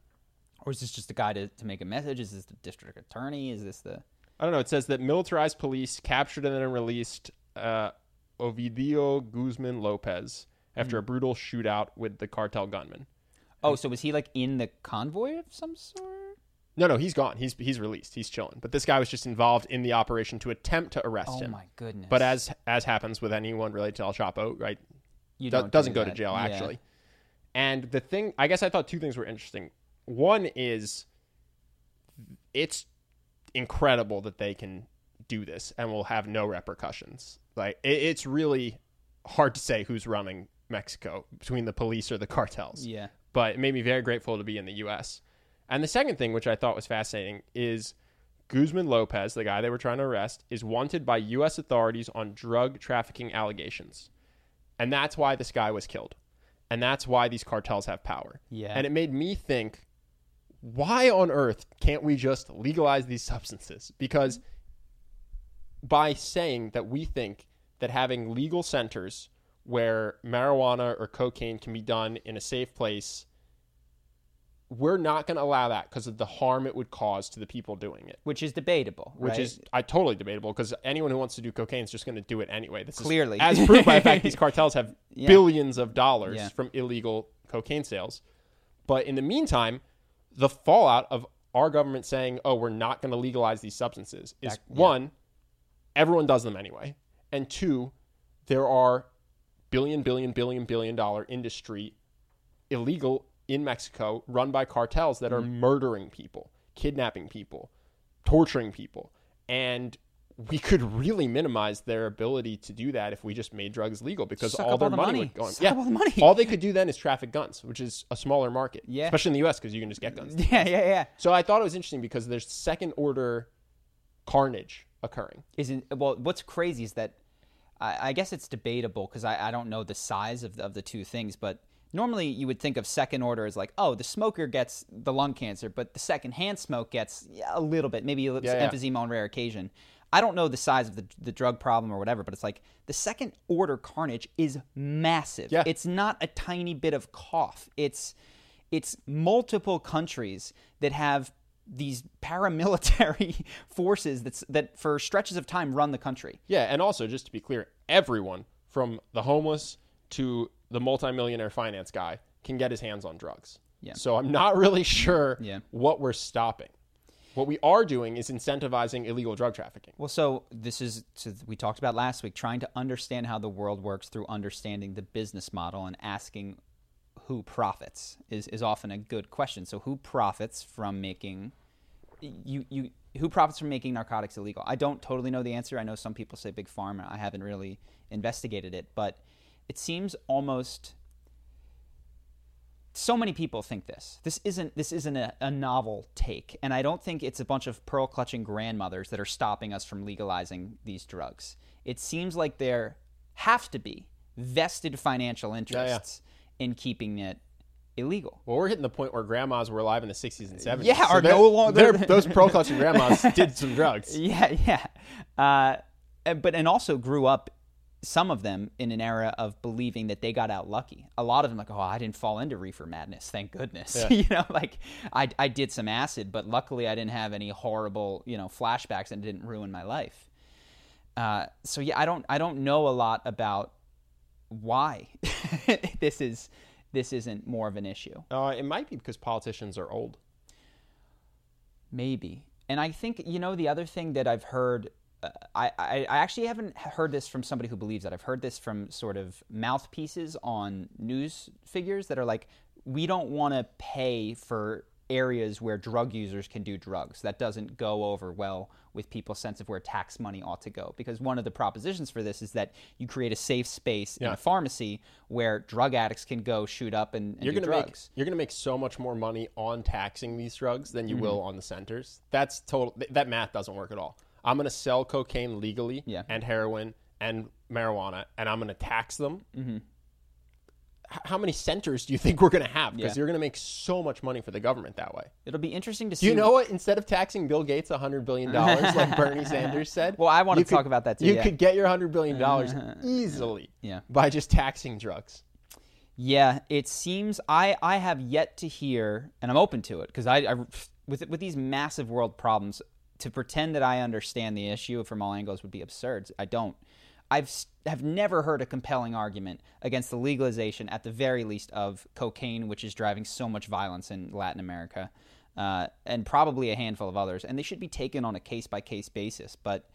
or is this just a guy to, to make a message? Is this the district attorney? Is this the? I don't know. It says that militarized police captured and then released uh, Ovidio Guzman Lopez after a brutal shootout with the cartel gunman. Oh, so was he like in the convoy of some sort? No, no, he's gone. He's he's released. He's chilling. But this guy was just involved in the operation to attempt to arrest Oh him. Oh my goodness! But as as happens with anyone related to El Chapo, right? you do- don't doesn't do go to jail Yeah. actually. And the thing, I guess I thought two things were interesting. One is it's incredible that they can do this and will have no repercussions. Like it, it's really hard to say who's running Mexico between the police or the cartels. Yeah. But it made me very grateful to be in the U.S. And the second thing, which I thought was fascinating, is Guzman Lopez, the guy they were trying to arrest, is wanted by U.S. authorities on drug trafficking allegations. And that's why this guy was killed. And that's why these cartels have power. Yeah. And it made me think, why on earth can't we just legalize these substances? Because by saying that we think that having legal centers where marijuana or cocaine can be done in a safe place, we're not going to allow that because of the harm it would cause to the people doing it. Which is debatable, Which right? is I totally debatable because anyone who wants to do cocaine is just going to do it anyway. This Clearly. is, as proved by the fact these [laughs] cartels have Yeah. billions of dollars Yeah. from illegal cocaine sales. But in the meantime, the fallout of our government saying, "Oh, we're not going to legalize these substances," is That- yeah. one, everyone does them anyway, and two, there are billion, billion, billion, billion dollar industry illegal in Mexico run by cartels that are Mm-hmm. murdering people, kidnapping people, torturing people. And we could really minimize their ability to do that if we just made drugs legal because all their all the money, money. would go on. Suck up all the money. all they could do then is traffic guns, which is a smaller market, Yeah. especially in the U.S. because you can just get guns. [laughs] yeah, yeah, yeah. So I thought it was interesting because there's second order carnage occurring. Isn't well? What's crazy is that I, I guess it's debatable because I, I don't know the size of the, of the two things, but normally you would think of second order as like, oh, the smoker gets the lung cancer, but the second hand smoke gets a little bit, maybe Yeah, yeah. emphysema on rare occasion. I don't know the size of the, the drug problem or whatever, but it's like the second order carnage is massive. Yeah. It's not a tiny bit of cough. It's it's multiple countries that have these paramilitary [laughs] forces that's that for stretches of time run the country. Yeah, and also just to be clear, everyone from the homeless to the multimillionaire finance guy can get his hands on drugs. Yeah. So I'm not really sure Yeah. what we're stopping. What we are doing is incentivizing illegal drug trafficking. Well, so this is so we talked about last week trying to understand how the world works through understanding the business model and asking who profits is, is often a good question. So who profits from making you you who profits from making narcotics illegal? I don't totally know the answer. I know some people say big pharma. I haven't really investigated it, but it seems almost so many people think this. This isn't this isn't a, a novel take, and I don't think it's a bunch of pearl clutching grandmothers that are stopping us from legalizing these drugs. It seems like there have to be vested financial interests in keeping it illegal. Well, we're hitting the point where grandmas were alive in the 60s and 70s. Yeah, are they're- no longer- [laughs] those pearl clutching grandmas did some drugs. [laughs] Yeah, yeah. Uh, but and also grew up some of them in an era of believing that they got out lucky. A lot of them like, oh, I didn't fall into reefer madness, thank goodness. Yeah. [laughs] you know, like I I did some acid, but luckily I didn't have any horrible you know flashbacks and it didn't ruin my life. Uh, so yeah, I don't I don't know a lot about why [laughs] this is this isn't more of an issue. Uh, it might be because politicians are old. Maybe. And I think, you know, the other thing that I've heard, I, I, I actually haven't heard this from somebody who believes that. I've heard this from sort of mouthpieces on news figures that are like, we don't want to pay for areas where drug users can do drugs. That doesn't go over well with people's sense of where tax money ought to go. Because one of the propositions for this is that you create a safe space in a pharmacy where drug addicts can go shoot up and, and You're do gonna make you're gonna make so much more money on taxing these drugs than you Mm-hmm. will on the centers. That's total. That math doesn't work at all. I'm gonna sell cocaine legally Yeah. and heroin and marijuana, and I'm gonna tax them. Mm-hmm. How many centers do you think we're gonna have? Because Yeah. you're gonna make so much money for the government that way. It'll be interesting to see. Do you know what? Instead of taxing Bill Gates $100 billion, [laughs] like Bernie Sanders said. Well, I wanna talk could- about that too, You yeah. could get your $100 billion [laughs] easily Yeah. by just taxing drugs. Yeah, it seems I I have yet to hear, and I'm open to it because I, I with with these massive world problems, to pretend that I understand the issue from all angles would be absurd. I don't. I've have never heard a compelling argument against the legalization, at the very least, of cocaine, which is driving so much violence in Latin America. uh, and probably a handful of others, and they should be taken on a case by case basis. But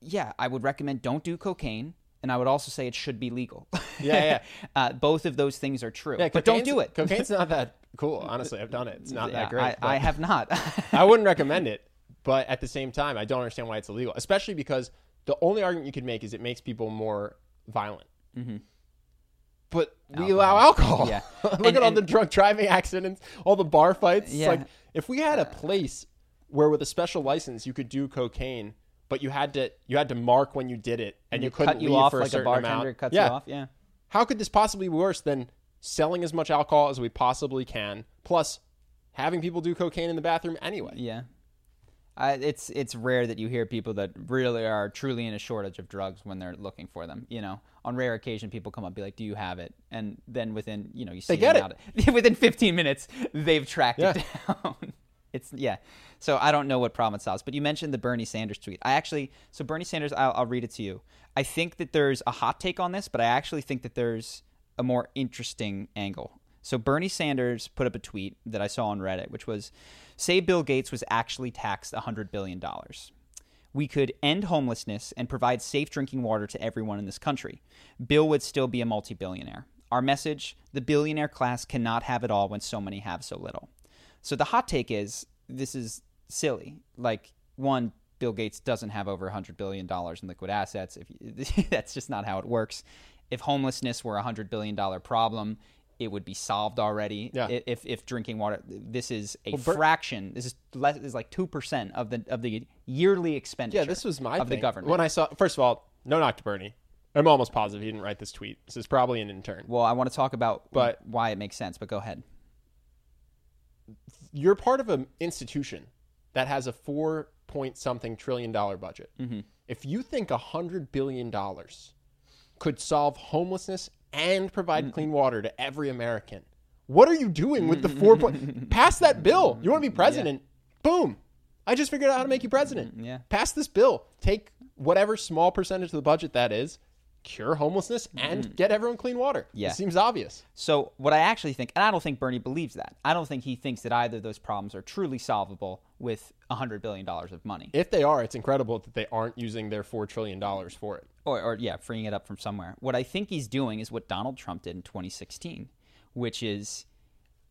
yeah, I would recommend don't do cocaine, and I would also say it should be legal. Yeah, yeah. [laughs] uh, both of those things are true, Yeah, but don't do it. Cocaine's not that [laughs] cool. Honestly, I've done it. It's not Yeah, that great. I, I have not. [laughs] I wouldn't recommend it, but at the same time, I don't understand why it's illegal, especially because the only argument you could make is it makes people more violent. Mm-hmm. But we allow alcohol. Yeah. [laughs] Look And- at all and- the drunk driving accidents, all the bar fights. Yeah. like if we had a place where with a special license you could do cocaine, but you had to you had to mark when you did it, and you They couldn't you leave off for a like a certain bartender amount. cuts yeah. you off. Yeah. How could this possibly be worse than selling as much alcohol as we possibly can, plus having people do cocaine in the bathroom anyway? Yeah. I, it's it's rare that you hear people that really are truly in a shortage of drugs when they're looking for them. You know, on rare occasion, people come up and be like, "Do you have it?" And then within you know you see They get them out- [laughs] within 15 minutes they've tracked it down. [laughs] it's yeah. So I don't know what problem it solves. But you mentioned the Bernie Sanders tweet. I actually so Bernie Sanders. I'll, I'll read it to you. I think that there's a hot take on this, but I actually think that there's a more interesting angle. So Bernie Sanders put up a tweet that I saw on Reddit, which was say Bill Gates was actually taxed $100 billion. We could end homelessness and provide safe drinking water to everyone in this country. Bill would still be a multi billionaire. Our message the billionaire class cannot have it all when so many have so little. So the hot take is this is silly. Like, one, Bill Gates doesn't have over $100 billion in liquid assets. If [laughs] That's just not how it works. If homelessness were a $100 billion problem, it would be solved already. Yeah. If, if drinking water, this is a Ber- fraction. This is less is like two percent of the of the yearly expenditure. Yeah, this was my of thing. the government. When I saw, first of all, no knock to Bernie. I'm almost positive he didn't write this tweet. This is probably an intern. well, I want to talk about But- why it makes sense. But go ahead. You're part of an institution that has a four point something trillion dollar budget. Mm-hmm. If you think a hundred billion dollars could solve homelessness and provide clean water to every American, what are you doing with the four point? [laughs] Pass that bill. You want to be president? Boom. I just figured out how to make you president. Yeah. Pass this bill. Take whatever small percentage of the budget that is, cure homelessness, and get everyone clean water. Yeah. It seems obvious. So what I actually think, and I don't think Bernie believes that. I don't think he thinks that either of those problems are truly solvable with hundred billion dollars of money, If they are, it's incredible that they aren't using their four trillion dollars for it. or, or yeah, freeing it up from somewhere. What I think he's doing is what Donald Trump did in 2016, which is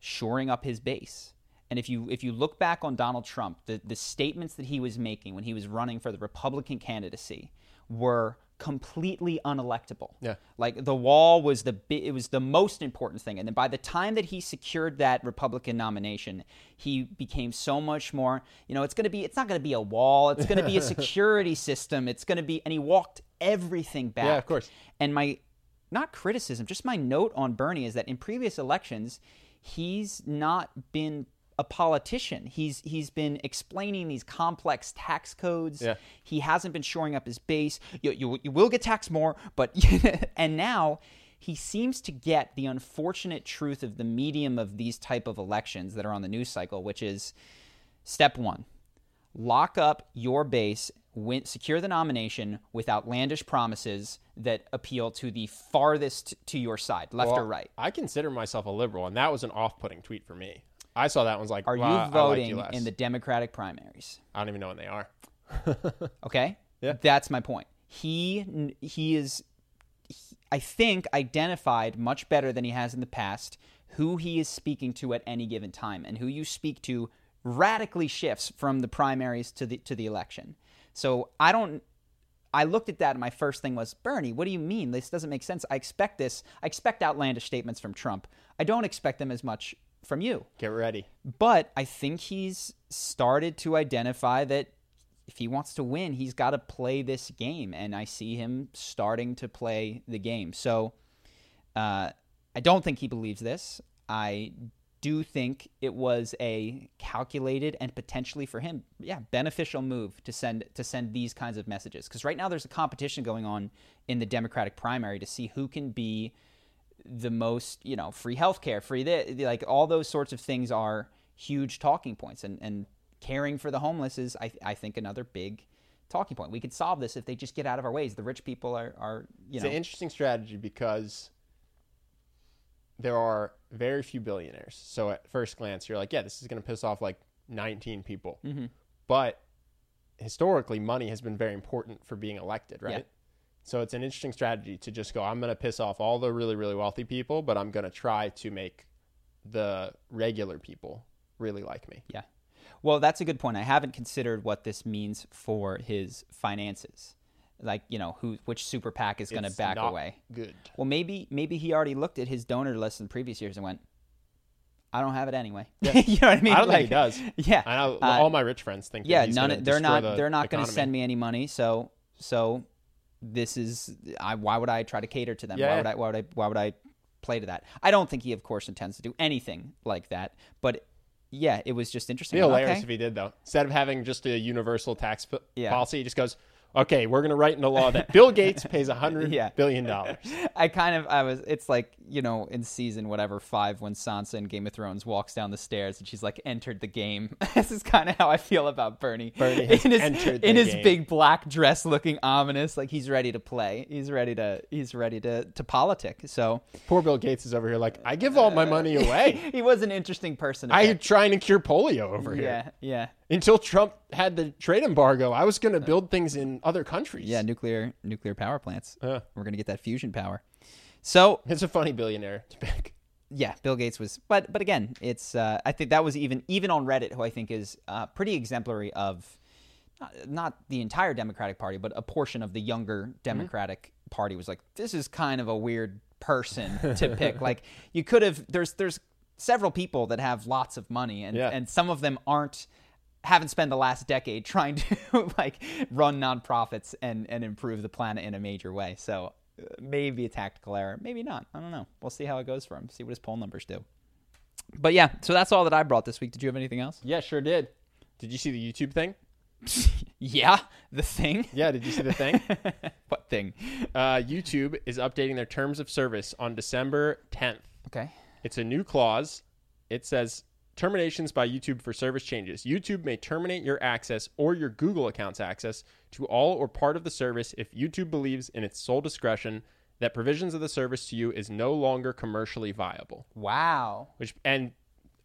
shoring up his base. And if you if you look back on Donald Trump, the, the statements that he was making when he was running for the Republican candidacy were completely unelectable. Yeah. Like the wall was the it was the most important thing. And then by the time that he secured that Republican nomination, he became so much more, you know, it's going to be it's not going to be a wall, it's going to be a [laughs] security system, it's going to be and he walked everything back. Yeah, of course. And my not criticism, just my note on Bernie is that in previous elections, he's not been a politician. He's he's been explaining these complex tax codes. Yeah. He hasn't been shoring up his base. You, you, you will get taxed more, but [laughs] and now he seems to get the unfortunate truth of the medium of these type of elections that are on the news cycle, which is step one: lock up your base, win, secure the nomination with outlandish promises that appeal to the farthest to your side, left Well, or right. I consider myself a liberal, and that was an off-putting tweet for me. I saw that one's like, Are "Wow, you I like voting in the Democratic primaries? I don't even know when they are. [laughs] Okay. Yeah. That's my point. He he is, he- I think, identified much better than he has in the past who he is speaking to at any given time, and who you speak to radically shifts from the primaries to the to the election. So I don't. I looked at that and my first thing was, Bernie, what do you mean? This doesn't make sense. I expect this. I expect outlandish statements from Trump. I don't expect them as much from you. Get ready. But I think he's started to identify that if he wants to win, he's got to play this game. And I see him starting to play the game. So uh, I don't think he believes this. I do think it was a calculated and potentially for him, yeah, beneficial move to send to send these kinds of messages. Because right now there's a competition going on in the Democratic primary to see who can be the most, you know, free healthcare, free this, like all those sorts of things are huge talking points, and and caring for the homeless is, I I think, another big talking point. We could solve this if they just get out of our ways. The rich people are are you It's know It's an interesting strategy because there are very few billionaires. So at first glance, you're like, yeah, this is going to piss off like 19 people. Mm-hmm. But historically, money has been very important for being elected, right? So it's an interesting strategy to just go, I'm going to piss off all the really, really wealthy people, but I'm going to try to make the regular people really like me. Yeah. Well, that's a good point. I haven't considered what this means for his finances. Like, you know, who which super PAC is going to back away. Good. Well, maybe maybe he already looked at his donor list in previous years and went, "I don't have it anyway." Yeah. [laughs] you know what I mean? I don't like, think he does. [laughs] Yeah. I know Uh, all my rich friends think. yeah, none. Of, they're not. the They're not going to send me any money. So so this is. I. Why would I try to cater to them? Yeah, why would I? Why would I? Why would I play to that? I don't think he, of course, intends to do anything like that. But yeah, it was just interesting. It'd be hilarious Okay. if he did, though. Instead of having just a universal tax p- Yeah. policy, he just goes, "Okay, we're going to write in the law that Bill Gates [laughs] pays a hundred Yeah. billion dollars." [laughs] I kind of I was it's like, you know, in season whatever 5 when Sansa in Game of Thrones walks down the stairs and she's like entered the game. [laughs] this is kind of how I feel about Bernie. Bernie in his, entered the in his game. big black dress looking ominous like he's ready to play. He's ready to he's ready to to politic. So Poor Bill Gates is over here like, "I give all my money away. he was an interesting person I am trying to cure polio over here." Yeah, yeah. Until Trump had the trade embargo, I was going to build things in other countries. Yeah, nuclear nuclear power plants. Uh, We're going to get that fusion power. So, it's a funny billionaire to pick. yeah, Bill Gates was, but but again, it's uh, I think that was even even on Reddit, who I think is uh, pretty exemplary of not, not the entire Democratic Party, but a portion of the younger Democratic Party was like, this is kind of a weird person to pick. [laughs] like you could have there's there's several people that have lots of money, and Yeah. and some of them aren't haven't spent the last decade [laughs] trying to like run nonprofits and and improve the planet in a major way. So uh, maybe a tactical error, maybe not. I don't know. We'll see how it goes for him. See what his poll numbers do. But yeah, so that's all that I brought this week. Did you have anything else? Yeah, sure did. Did you see the YouTube thing? [laughs] Yeah, the thing. Yeah, did you see the thing? [laughs] what thing? uh, YouTube is updating their terms of service on December 10th. Okay. It's a new clause. It says terminations by YouTube for service changes. YouTube may terminate your access or your Google account's access to all or part of the service if YouTube believes in its sole discretion that provisions of the service to you is no longer commercially viable. Wow. Which and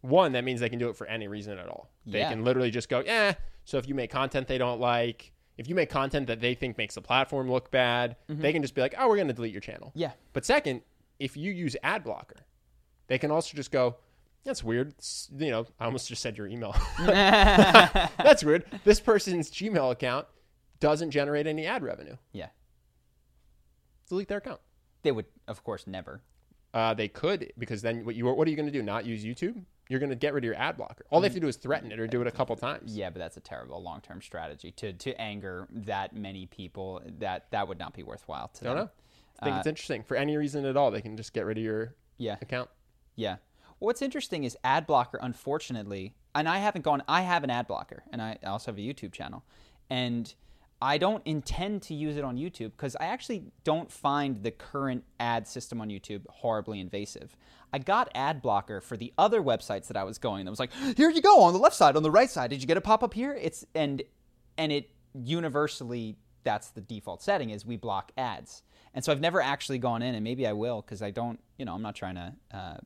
one that means they can do it for any reason at all. They Yeah. can literally just go, yeah. So if you make content they don't like, if you make content that they think makes the platform look bad, mm-hmm. they can just be like, oh, we're going to delete your channel. Yeah. But second, if you use ad blocker, they can also just go, that's weird. S- You know, I almost just said your email. [laughs] [laughs] that's weird. This person's Gmail account doesn't generate any ad revenue. Yeah. Delete their account. They would, of course, never. Uh, they could because then what you what are you going to do? Not use YouTube? You're going to get rid of your ad blocker. All they have to do is threaten it or do it a couple times. Yeah, but that's a terrible long-term strategy to to anger that many people. That that would not be worthwhile to Don't them. know. I think it's interesting. For any reason at all, they can just get rid of your Yeah. account. Yeah. What's interesting is ad blocker, unfortunately, and I haven't gone, I have an ad blocker, and I also have a YouTube channel. And I don't intend to use it on YouTube because I actually don't find the current ad system on YouTube horribly invasive. I got ad blocker for the other websites that I was going that was like, here you go on the left side, on the right side. Did you get a pop up here? It's and and it universally that's the default setting is we block ads. And so I've never actually gone in, and maybe I will because I don't, you know, I'm not trying to. Uh,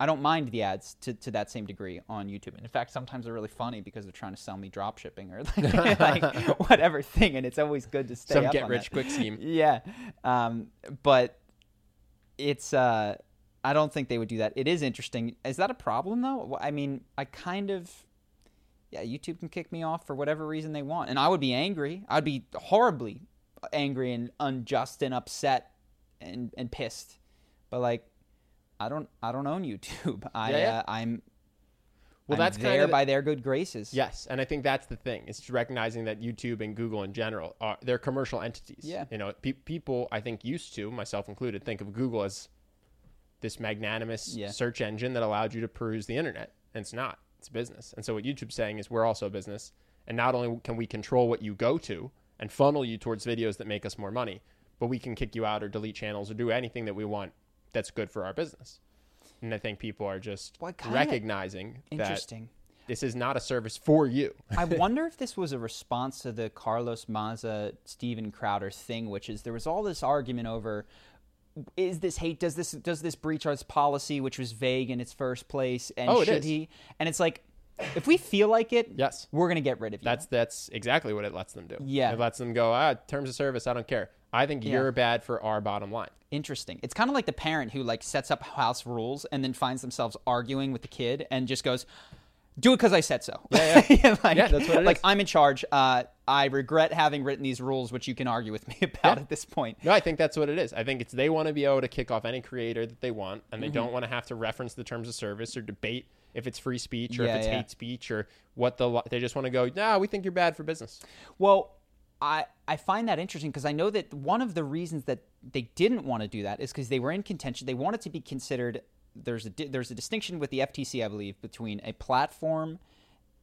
I don't mind the ads to, to that same degree on YouTube. And in fact, sometimes they're really funny because they're trying to sell me drop shipping or [laughs] like, like [laughs] whatever thing. And it's always good to stay Some get rich that. quick scheme. [laughs] Yeah. Um, but it's, uh, I don't think they would do that. It is interesting. Is that a problem though? I mean, I kind of, yeah, YouTube can kick me off for whatever reason they want. And I would be angry. I'd be horribly angry and unjust and upset and, and pissed. But like, I don't, I don't own YouTube. [laughs] I, Yeah, yeah. Uh, I'm, Well, I'm that's there kind of by their good graces. Yes, and I think that's the thing. It's recognizing that YouTube and Google in general are they're commercial entities. Yeah. you know, pe- people I think used to, myself included, think of Google as this magnanimous Yeah. search engine that allowed you to peruse the internet, and it's not. It's business. And so what YouTube's saying is we're also a business, and not only can we control what you go to and funnel you towards videos that make us more money, but we can kick you out or delete channels or do anything that we want that's good for our business. And I think people are just recognizing that Interesting. this is not a service for you. I [laughs] wonder if this was a response to the Carlos Maza, Steven Crowder thing, which is there was all this argument over is this hate? Does this does this breach our policy, which was vague in its first place? And Oh, should is. he? And it's like, if we feel like it, Yes. we're gonna get rid of you. That's that's exactly what it lets them do. Yeah. It lets them go, ah, terms of service, I don't care. I think you're bad for our bottom line. interesting. It's kind of like the parent who like sets up house rules and then finds themselves arguing with the kid and just goes, "Do it because I said so." [laughs] Yeah, yeah. like, Yeah, that's what it like is. I'm in charge. Uh, I regret having written these rules, which you can argue with me [laughs] about at this point. No, I think that's what it is. I think it's they want to be able to kick off any creator that they want, and Mm-hmm. they don't want to have to reference the terms of service or debate if it's free speech or Yeah, if it's yeah. hate speech or what the they just want to go. Nah, we think you're bad for business. Well, I I find that interesting because I know that one of the reasons that they didn't want to do that is because they were in contention. They wanted to be considered. There's a there's a distinction with the FTC, I believe, between a platform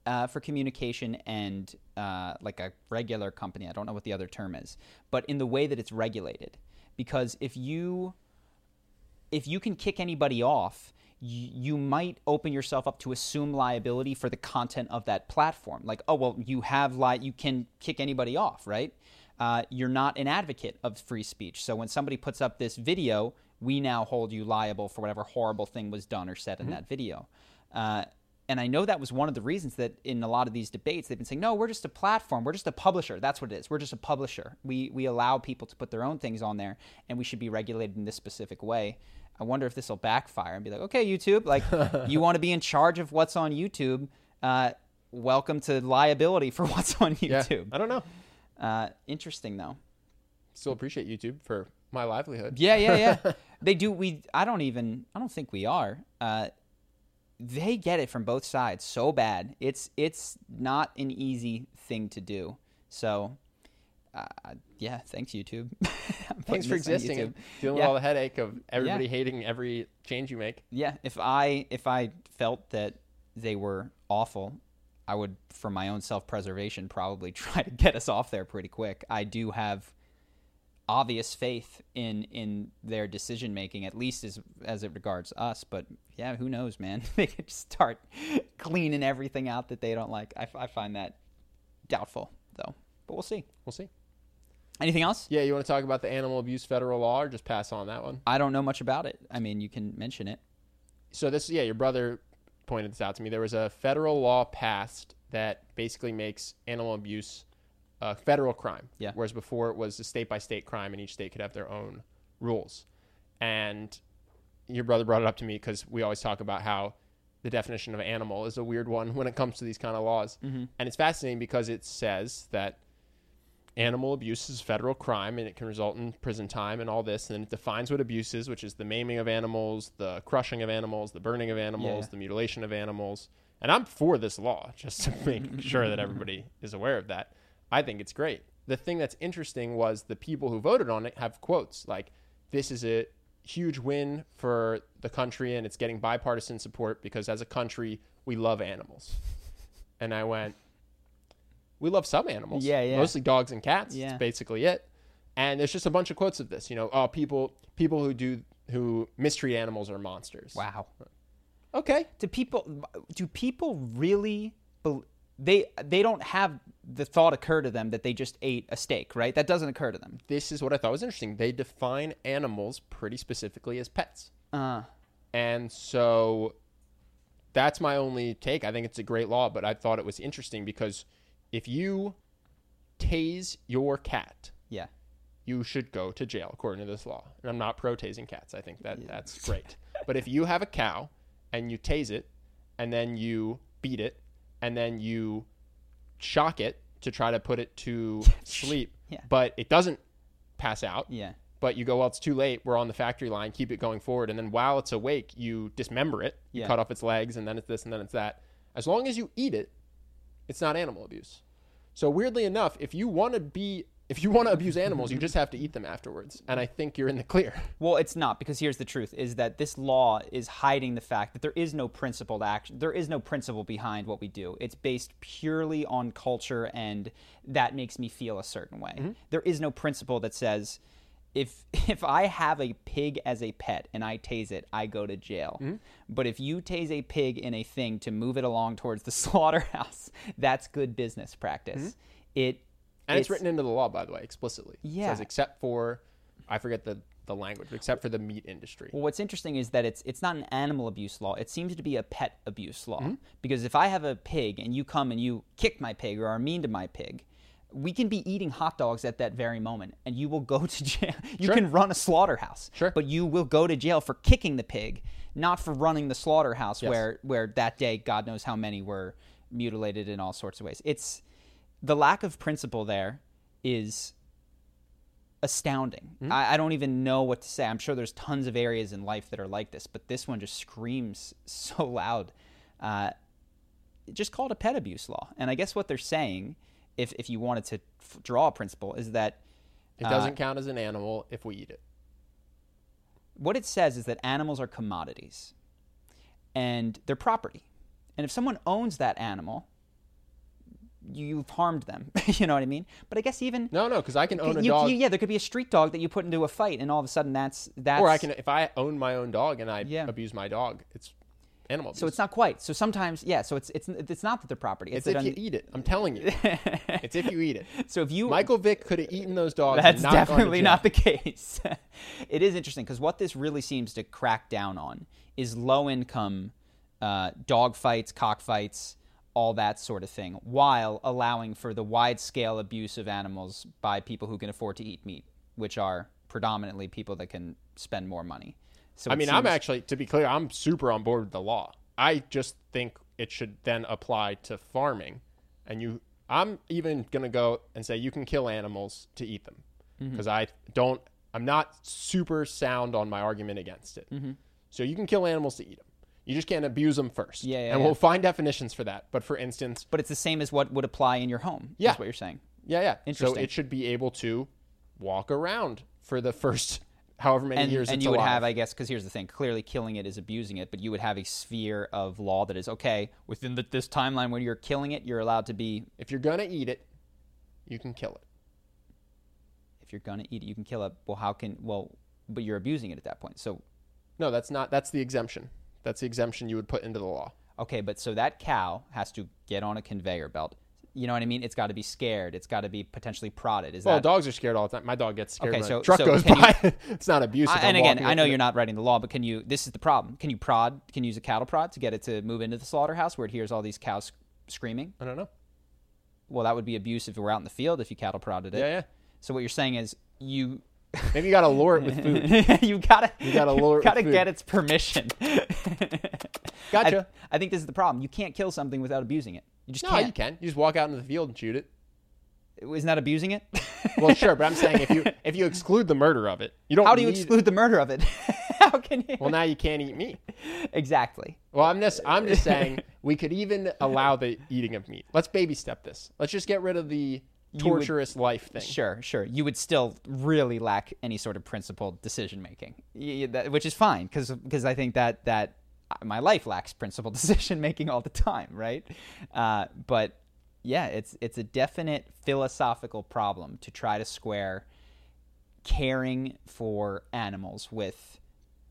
uh, for communication and uh, like a regular company. I don't know what the other term is, but in the way that it's regulated, because if you if you can kick anybody off, you, might open yourself up to assume liability for the content of that platform. Like, oh well, you have li- you can kick anybody off, right? Uh, you're not an advocate of free speech. So when somebody puts up this video, we now hold you liable for whatever horrible thing was done or said in that video. Uh, and I know that was one of the reasons that in a lot of these debates they've been saying, no, we're just a platform, we're just a publisher. That's what it is. We're just a publisher. We we allow people to put their own things on there, and we should be regulated in this specific way. I wonder if this will backfire and be like, okay, YouTube, like [laughs] you want to be in charge of what's on YouTube. Uh, welcome to liability for [laughs] what's on YouTube. Yeah. I don't know. Uh, interesting though. Still appreciate YouTube for my livelihood. Yeah, yeah, yeah. [laughs] they do. We. I don't even. I don't think we are. Uh, they get it from both sides so bad. It's it's not an easy thing to do. So, uh, yeah. Thanks YouTube. [laughs] Thanks for existing and dealing Yeah. with all the headache of everybody hating every change you make. Yeah. If I if I felt that they were awful, I would, for my own self preservation, probably [laughs] try to get us off there pretty quick. I do have obvious faith in in their decision making, at least as as it regards us. But yeah, who knows, man? [laughs] they could just start cleaning everything out that they don't like. I, I find that doubtful, though. But we'll see. We'll see. Anything else? Yeah, you want to talk about the animal abuse federal law or just pass on that one? I don't know much about it. I mean, you can mention it. so this yeah your brother pointed this out to me there was a federal law passed that basically makes animal abuse a federal crime Yeah. whereas before it was a state by state crime and each state could have their own rules and your brother brought it up to me because we always talk about how the definition of animal is a weird one [laughs] when it comes to these kind of laws mm-hmm. and it's fascinating because it says that animal abuse is a federal crime and it can result in prison time and all this. And then it defines what abuse is, which is the maiming of animals, the crushing of animals, the burning of animals, Yeah. the mutilation of animals. And I'm for this law, [laughs] just to make sure that everybody is aware of that. I think it's great. The thing that's interesting was the people who voted on it have quotes like, this is a huge win for the country and it's getting bipartisan support because as a country, we love animals. And I went, we love some animals. Yeah, yeah. Mostly dogs and cats. Yeah. It's basically it. And there's just a bunch of quotes of this. You know, oh, people people who do who mistreat animals are monsters. Wow. Okay. do people do people really they they don't have the thought occur to them that they just ate a steak right that doesn't occur to them This is what I thought was interesting. They define animals pretty specifically as pets. uh And so that's my only take. I think it's a great law, but I thought it was interesting because if you tase your cat, yeah you should go to jail according to this law. And I'm not pro tasing cats. I think that that's great. but if you have a cow and you tase it and then you beat it and then you shock it to try to put it to sleep, [laughs] Yeah. but it doesn't pass out, yeah but you go, well, it's too late. We're on the factory line. Keep it going forward. And then while it's awake, you dismember it. You Yeah. cut off its legs, and then it's this, and then it's that. As long as you eat it, it's not animal abuse. So weirdly enough, if you want to be, if you want to abuse animals, you just have to eat them afterwards. And I think you're in the clear. [laughs] well it's not because here's the truth is that this law is hiding the fact that there is no principled action there is no principle behind what we do it's based purely on culture and that makes me feel a certain way mm-hmm. There is no principle that says if [laughs] if I have a pig as a pet and I tase it, I go to jail. But if you tase a pig in a thing to move it along towards the [laughs] slaughterhouse, that's good business practice. It And it's, written into the law, by the way, explicitly. It Yeah. says except for, I forget the the language, except for the meat industry. Well, what's interesting is that it's it's not an animal abuse law. It seems to be a pet abuse law. Mm-hmm. Because if I have a pig and you come and you kick my pig or are mean to my pig, we can be eating hot dogs at that very moment, and you will go [laughs] to jail. You Sure. can run a slaughterhouse, Sure. but you will go to jail for kicking the pig, not for running the slaughterhouse Yes. where where that day God knows how many were mutilated in all sorts of ways. It's the lack of principle there is astounding. Hmm? I, I don't even know what to say. I'm sure there's tons of areas in life that are like this, but this one just screams [laughs] so loud. Uh, just call it a pet abuse law. And I guess what they're saying, if if you wanted to f- draw a principle, is that It doesn't uh, count as an animal if we eat it. what it says is that animals are commodities and they're property. And if someone owns that animal, you've harmed them. [laughs] you know what I mean? But I guess even No, no, because I can own a you- dog, you- yeah, there could be a street dog that you put into a fight, and all of a sudden that's that's or I can if I own my own dog and I Yeah. abuse my dog, it's animal abuse. So it's not quite. So sometimes, yeah. So it's it's it's not that they're property. It's It's, if that you eat it. I'm telling you, [laughs] it's if you eat it. So if you Michael Vick could have eaten those dogs. That's not definitely not the case. [laughs] it is interesting because what this really seems to crack down on is low income uh, dog fights, cockfights, all that sort of thing, while allowing for the wide scale abuse of animals by people who can afford to eat meat, which are predominantly people that can spend more money. So I mean, I'm actually, to be clear, I'm super on board with the law. I just think it should then apply to farming, and you. I'm even gonna go and say you can kill animals to eat them Mm-hmm. because I don't. I'm not super sound on my argument against it. Mm-hmm. So you can kill animals to eat them. You just can't abuse them first. Yeah, yeah, and yeah. we'll find definitions for that. But for instance, but it's the same as what would apply in your home. Yeah. is what you're saying. yeah, yeah. Interesting. So it should be able to walk around for the [laughs] first however many and, years. and you would alive. have, I guess, because here's the thing: clearly, killing it is abusing it, but you would have a sphere of law that is okay within the, this timeline when you're killing it. You're allowed to be, if you're gonna eat it, you can kill it. if you're gonna eat it, you can kill it. Well, how can? Well, but you're abusing it at that point. So, No, that's not. That's the exemption. That's the exemption you would put into the law. okay, but so that cow has to get on a conveyor belt. You know what I mean? It's got to be scared. It's got to be potentially prodded. Is Well, that? dogs are scared all the time. My dog gets scared Okay, when so- a truck so goes by. [laughs] it's not abusive. I, I'm and again, I know you're not writing the law, but can you? This is the problem. Can you prod? Can you use a cattle prod to get it to move into the slaughterhouse where it hears all these cows screaming? I don't know. Well, that would be abuse if it were out in the field if you cattle prodded it. Yeah, yeah. So what you're saying is you [laughs] Maybe you got to lure it with food. [laughs] you gotta You gotta lure it with gotta get its permission. Gotcha. I, I think this is the problem. You can't kill something without abusing it. You just no, can't. you can. You just walk out into the field and shoot it. Isn't that abusing it? [laughs] Well, sure, but I'm saying if you if you exclude the murder of it, you don't. How do you need- exclude the murder of it? [laughs] How can you? Well, now you can't eat meat. exactly. Well, I'm just I'm just saying we could even allow the eating of meat. Let's baby step this. Let's just get rid of the would- torturous life thing. Sure, sure. You would still really lack any sort of principled decision making, which is fine because because I think that that my life lacks principled [laughs] decision making all the time, right? Uh, but yeah, it's it's a definite philosophical problem to try to square caring for animals with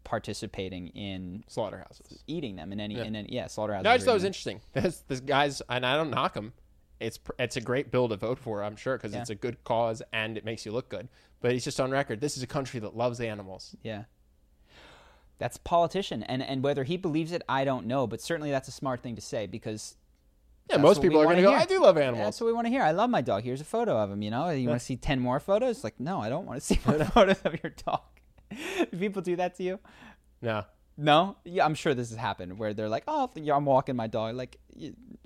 participating in Slaughterhouses. eating them in any in any yeah slaughterhouse. No, I just thought it was interesting. This this guy's and I don't knock him. It's it's a great bill to vote for, I'm sure, because it's a good cause and it makes you look good. But he's just on record. This is a country that loves animals. Yeah. That's politician, and and whether he believes it, I don't know. But certainly, that's a smart thing to say because Yeah, most people are going to go. hear. I do love animals. that's what we want to hear. I love my dog. Here's a photo of him. You know, you want to see ten more photos? Like, no, I don't want to [laughs] see more photos of your dog. people do that to you? No, No, yeah, I'm sure this has happened where they're like, "Oh, I'm walking my dog. Like,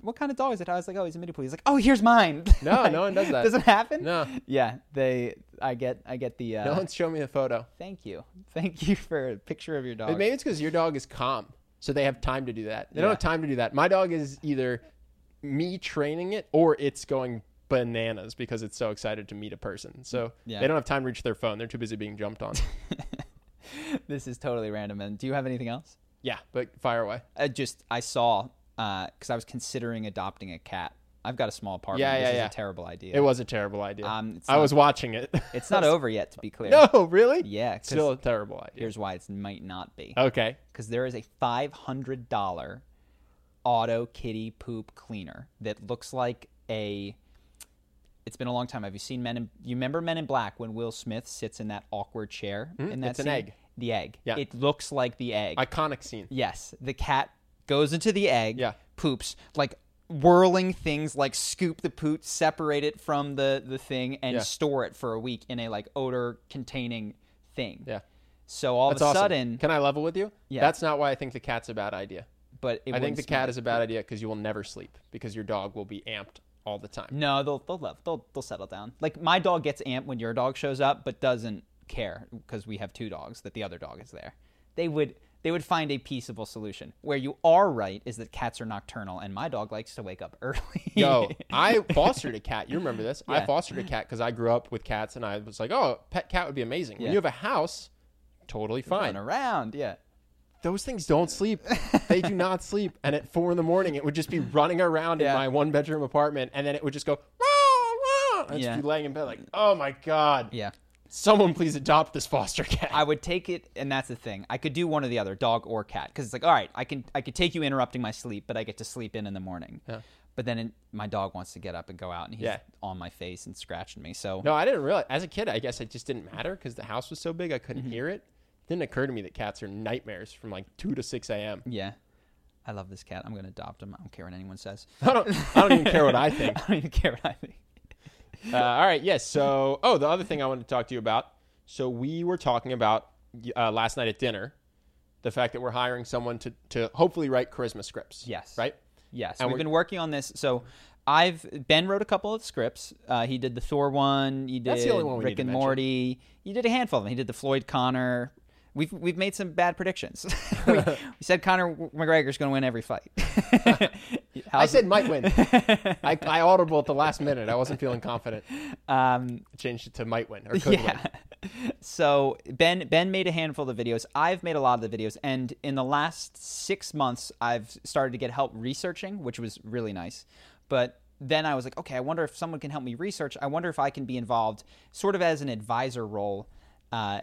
what kind of dog is it?" I was like, "Oh, he's a mini poodle." He's like, "Oh, here's mine." [laughs] No, Like, no one does that. Doesn't happen. No. Yeah, they. I get. I get the. Uh, no one's shown me a photo. Thank you. Thank you for a picture of your dog. But maybe it's because your dog is calm, so they have time to do that. They Yeah. don't have time to do that. My dog is either me training it or it's going bananas because it's so excited to meet a person. So Yeah. they don't have time to reach their phone. They're too busy being jumped on. [laughs] [laughs] this is totally random. And do you have anything else? yeah, but fire away. I just I saw because I was considering adopting a cat. I've got a small apartment. Yeah, this yeah, is yeah. a terrible idea. It was a terrible idea. Um, it's I not- was watching it. [laughs] It's not over yet, to be clear. [laughs] no, really? Yeah. Still a terrible idea. Here's why it might not be. Okay. Because there is a five hundred dollar auto kitty poop cleaner that looks like a it's been a long time. Have you seen Men in? You remember Men in Black when Will Smith sits in that awkward chair in that Mm-hmm. it's an egg. The egg. Yeah. It looks like the egg. Iconic scene. Yes, the cat goes into the egg, Yeah. poops, like whirling things like scoop the poot, separate it from the the thing and Yeah. store it for a week in a like odor containing thing. Yeah. So all That's of a awesome. sudden, Can I level with you? Yeah. That's not why I think the cat's a bad idea. but it I think the cat is a bad idea because you will never sleep because your dog will be amped all the time. No, they'll they'll love, they'll they'll settle down. Like my dog gets amped when your dog shows up, but doesn't care because we have two dogs that the other dog is there. They would they would find a peaceable solution. Where you are right is that cats are nocturnal, and my dog likes to wake up [laughs] early. Yo, I fostered a cat. You remember this? I fostered a cat because I grew up with cats, and I was like, "Oh, pet cat would be amazing." When you have a house, totally fine. around, yeah. Those things don't sleep. they do not sleep. And at four in the morning, it would just be running around Yeah. in my one bedroom apartment, and then it would just go. "Wah, wah," And Yeah. just be laying in bed like, "Oh my god, Yeah. someone please adopt this foster cat." I would take it, and that's the thing. I could do one or the other, dog or cat, because it's like, all right, I can I could take you interrupting my sleep, but I get to sleep in in the morning. Yeah. But then it, my dog wants to get up and go out, and he's Yeah. on my face and scratching me. So No, I didn't realize. As a kid, I guess it just didn't matter because the house was so big, I couldn't Mm-hmm. hear it. Didn't occur to me that cats are nightmares from like two to six a.m. yeah, I love this cat. I'm gonna adopt him. I don't care what anyone says. [laughs] I don't. I don't even care what I [laughs] think. I don't even care what I think. [laughs] Uh, all right. Yes. so, oh, the other thing I wanted to talk to you about. So we were talking about uh, last night at dinner, the fact that we're hiring someone to to hopefully write charisma scripts. Yes. Right. Yes, And we've been working on this. So I've Ben wrote a couple of scripts. Uh, he did the Thor one. He did That's the only one we Rick to and mention. Morty. He did a handful of them. He did the Floyd Conor. We've we've made some bad predictions. [laughs] we, [laughs] we said Conor McGregor's going to win every fight. [laughs] I said might win. I, I audible at the last minute. I wasn't feeling confident. um, changed it to might win or could win. yeah. So Ben Ben made a handful of videos. I've made a lot of the videos, and in the last six months, I've started to get help researching, which was really nice. But then I was like, okay, I wonder if someone can help me research. I wonder if I can be involved, sort of as an advisor role. Uh,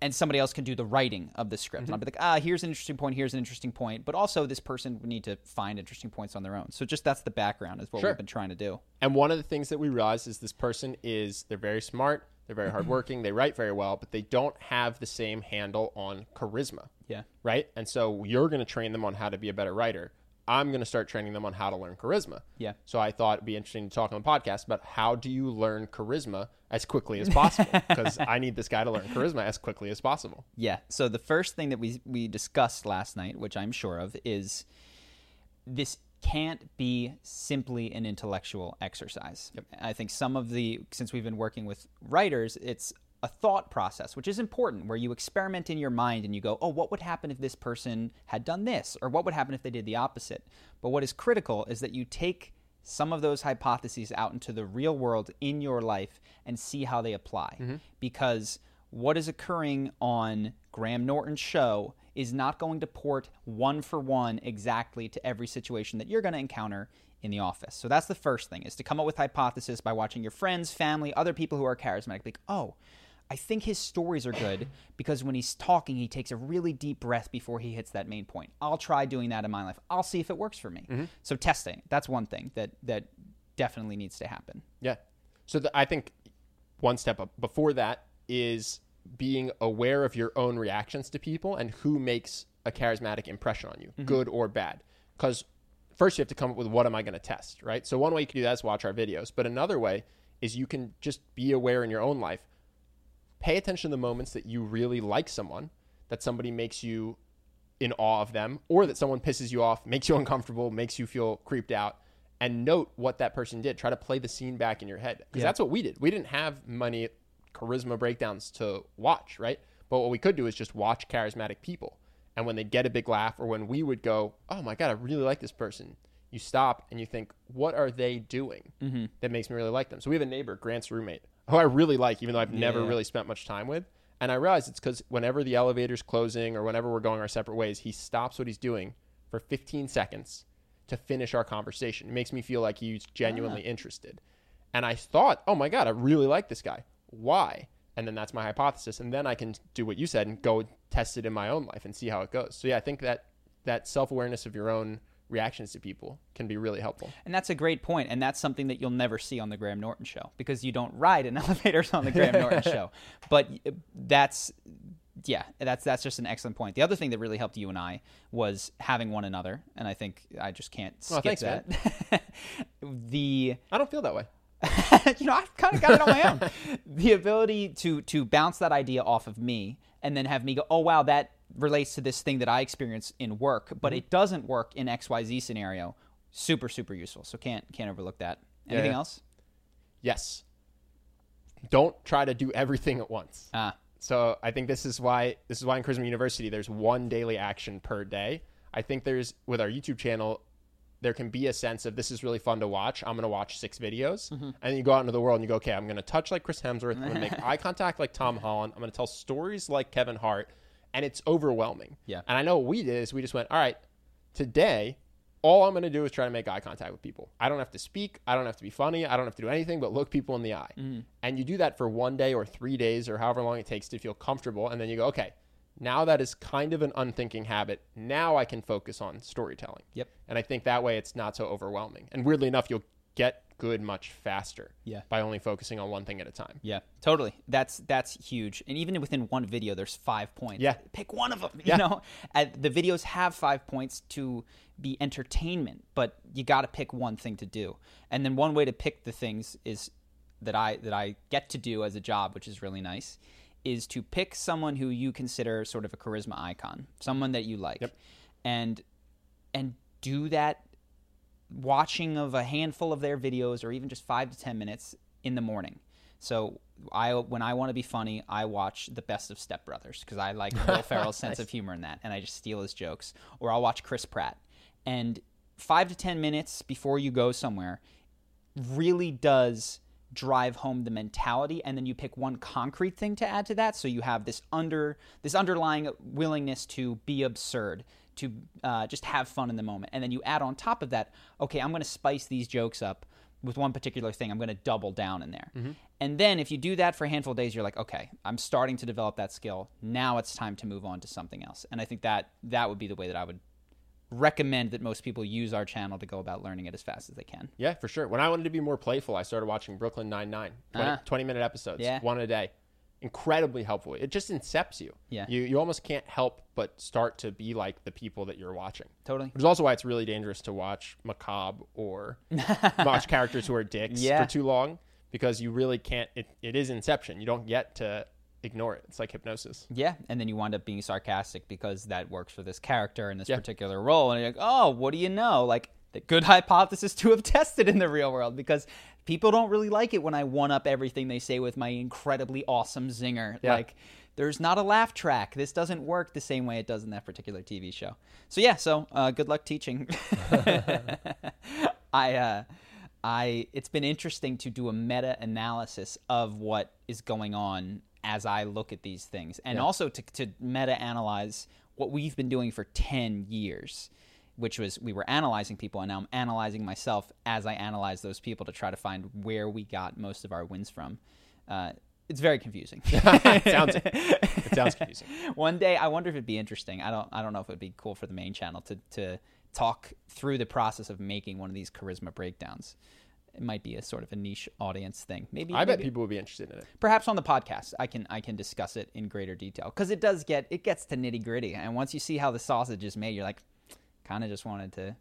and somebody else can do the writing of the script. And I'll be like, ah, here's an interesting point, here's an interesting point. But also, this person would need to find interesting points on their own. So, just that's the background, is what Sure. we've been trying to do. And one of the things that we realized is this person is they're very smart, they're very hardworking, they write very well, but they don't have the same handle on charisma. Yeah. right? And so you're going to train them on how to be a better writer. I'm going to start training them on how to learn charisma. Yeah. So I thought it'd be interesting to talk on the podcast about how do you learn charisma as quickly as possible [laughs] because I need this guy to learn charisma as quickly as possible. Yeah. So the first thing that we we discussed last night, which I'm sure of, is this can't be simply an intellectual exercise. I think some of the since we've been working with writers, it's a thought process, which is important, where you experiment in your mind and you go, "Oh, what would happen if this person had done this, or what would happen if they did the opposite?" But what is critical is that you take some of those hypotheses out into the real world in your life and see how they apply. Mm-hmm. Because what is occurring on Graham Norton's show is not going to port one for one exactly to every situation that you're going to encounter in the office. So that's the first thing is to come up with hypothesis by watching your friends, family, other people who are charismatic. Like, oh, I think his stories are good because when he's talking, he takes a really deep breath before he hits that main point. I'll try doing that in my life. I'll see if it works for me. Mm-hmm. So testing, that's one thing that that definitely needs to happen. Yeah. So the, I think one step up before that is being aware of your own reactions to people and who makes a charismatic impression on you, mm-hmm. good or bad. Because first you have to come up with what am I going to test, right? So one way you can do that is watch our videos, but another way is you can just be aware in your own life. Pay attention to the moments that you really like someone, that somebody makes you in awe of them, or that someone pisses you off, makes you [laughs] uncomfortable, makes you feel creeped out, and note what that person did. Try to play the scene back in your head because Yeah. that's what we did. We didn't have many charisma breakdowns to watch, right? But what we could do is just watch charismatic people, and when they get a big laugh, or when we would go, "Oh my god, I really like this person," you stop and you think, "What are they doing Mm-hmm. that makes me really like them?" So we have a neighbor, Grant's roommate, who I really like, even though I've never Yeah. really spent much time with. And I realize it's because whenever the elevator's closing or whenever we're going our separate ways, he stops what he's doing for 15 seconds to finish our conversation. It makes me feel like he's genuinely ah. interested. And I thought, oh my God, I really like this guy. Why? And then that's my hypothesis. And then I can do what you said and go test it in my own life and see how it goes. So yeah, I think that that self awareness of your own reactions to people can be really helpful. And that's a great point, and that's something that you'll never see on the Graham Norton show because you don't ride in [laughs] elevators on the Graham Norton [laughs] show. But that's yeah, that's that's just an excellent point. The other thing that really helped you and I was having one another, and I think I just can't oh, skip thanks, that. [laughs] the I don't feel that way. you know, I've kind of got it on my own. the ability to to bounce that idea off of me and then have me go, oh wow, that relates to this thing that I experience in work, but Mm-hmm. it doesn't work in X Y Z scenario. Super super useful. So can't can't overlook that. Anything yeah. else? Yes. Don't try to do everything at once. Ah, So I think this is why this is why in Charisma University there's one daily action per day. I think there's with our YouTube channel there can be a sense of this is really fun to watch. I'm going to watch six videos, Mm-hmm. and then you go out into the world and you go, okay, I'm going to touch like Chris Hemsworth. I'm going to make [laughs] eye contact like Tom Holland. I'm going to tell stories like Kevin Hart, and it's overwhelming. Yeah. And I know what we did is we just went, all right, today. All I'm going to do is try to make eye contact with people. I don't have to speak. I don't have to be funny. I don't have to do anything but look people in the eye. Mm-hmm. And you do that for one day or three days or however long it takes to feel comfortable. And then you go, okay, now that is kind of an unthinking habit. Now I can focus on storytelling. Yep. And I think that way it's not so overwhelming. And weirdly enough, you'll get good much faster Yeah. by only focusing on one thing at a time. yeah, totally. That's that's huge. And even within one video, there's five points. Yeah. pick one of them. You Yeah. know, and the videos have five points to be entertainment, but you got to pick one thing to do. And then one way to pick the things is that I that I get to do as a job, which is really nice, is to pick someone who you consider sort of a charisma icon, someone that you like, Yep. and and do that watching of a handful of their videos or even just five to ten minutes in the morning. So I when I want to be funny, I watch the best of Step Brothers because I like Will [laughs] Ferrell's sense of humor in that, and I just steal his jokes. Or I'll watch Chris Pratt, and five to ten minutes before you go somewhere really does drive home the mentality and then you pick one concrete thing to add to that so you have this under this underlying willingness to be absurd to uh, just have fun in the moment and then you add on top of that okay i'm going to spice these jokes up with one particular thing i'm going to double down in there and then if you do that for a handful of days you're like okay i'm starting to develop that skill now it's time to move on to something else and i think that that would be the way that i would recommend that most people use our channel to go about learning it as fast as they can Yeah, for sure. When I wanted to be more playful, I started watching Brooklyn Nine-Nine, 20, Ah. 20 minute episodes, Yeah. one a day. Incredibly helpful. It just incepts you. Yeah. You, you almost can't help but start to be like the people that you're watching. totally Which is also why it's really dangerous to watch macabre or [laughs] watch characters who are dicks Yeah. for too long because you really can't. It, it is Inception. You don't get to ignore it. It's like hypnosis. Yeah, and then you wind up being sarcastic because that works for this character in this Yeah. particular role, and you're like, oh, what do you know? Like the good hypothesis to have [laughs] tested in the real world because people don't really like it when I one up everything they say with my incredibly awesome zinger. Yeah. Like there's not a laugh track. This doesn't work the same way it does in that particular TV show. So yeah, so uh, good luck teaching. [laughs] I uh, I it's been interesting to do a meta analysis of what is going on as I look at these things, and also to to meta analyze what we've been doing for ten years. Which was we were analyzing people, and now I'm analyzing myself as I analyze those people to try to find where we got most of our wins from. Uh, it's very confusing. it [laughs] sounds it sounds confusing. [laughs] One day, I wonder if it'd be interesting. I don't. I don't know if it'd be cool for the main channel to to talk through the process of making one of these charisma breakdowns. It might be a sort of a niche audience thing. Maybe I bet people would be interested in it. perhaps on the podcast I can I can discuss it in greater detail because it does get it gets to nitty gritty. And once you see how the sausage is made, you're like, kind of just wanted to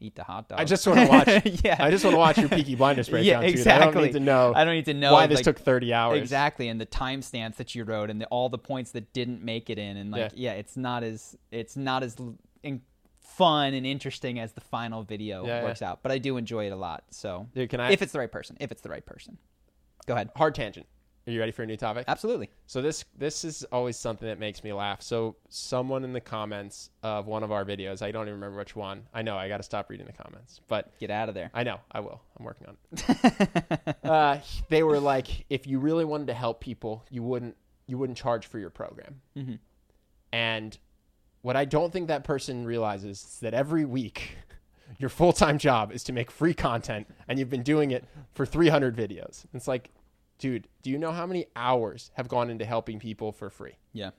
eat the hot dog. I just want to watch. [laughs] yeah. I just want to watch your Peaky Blinders [laughs] breakdown. Yeah, too. I don't exactly. need to know. I don't need to know why this like, took thirty hours. Exactly, and the timestamps that you wrote, and the, all the points that didn't make it in, and like, yeah, Yeah. it's not as it's not as in, fun and interesting as the final video Yeah, works out. But I do enjoy it a lot. So, Dude, can I- if it's the right person, if it's the right person, go ahead. Hard tangent. Are you ready for a new topic? Absolutely. So this this is always something that makes me laugh. So someone in the comments of one of our videos, I don't even remember which one. I know I got to stop reading the comments, but Get out of there. I know I will. I'm working on it. [laughs] uh, they were like, if you really wanted to help people, you wouldn't you wouldn't charge for your program. Mm-hmm. And what I don't think that person realizes is that every week. Your full time job is to make free content, and you've been doing it for 300 videos. It's like, dude, do you know how many hours have gone into helping people for free? Yeah.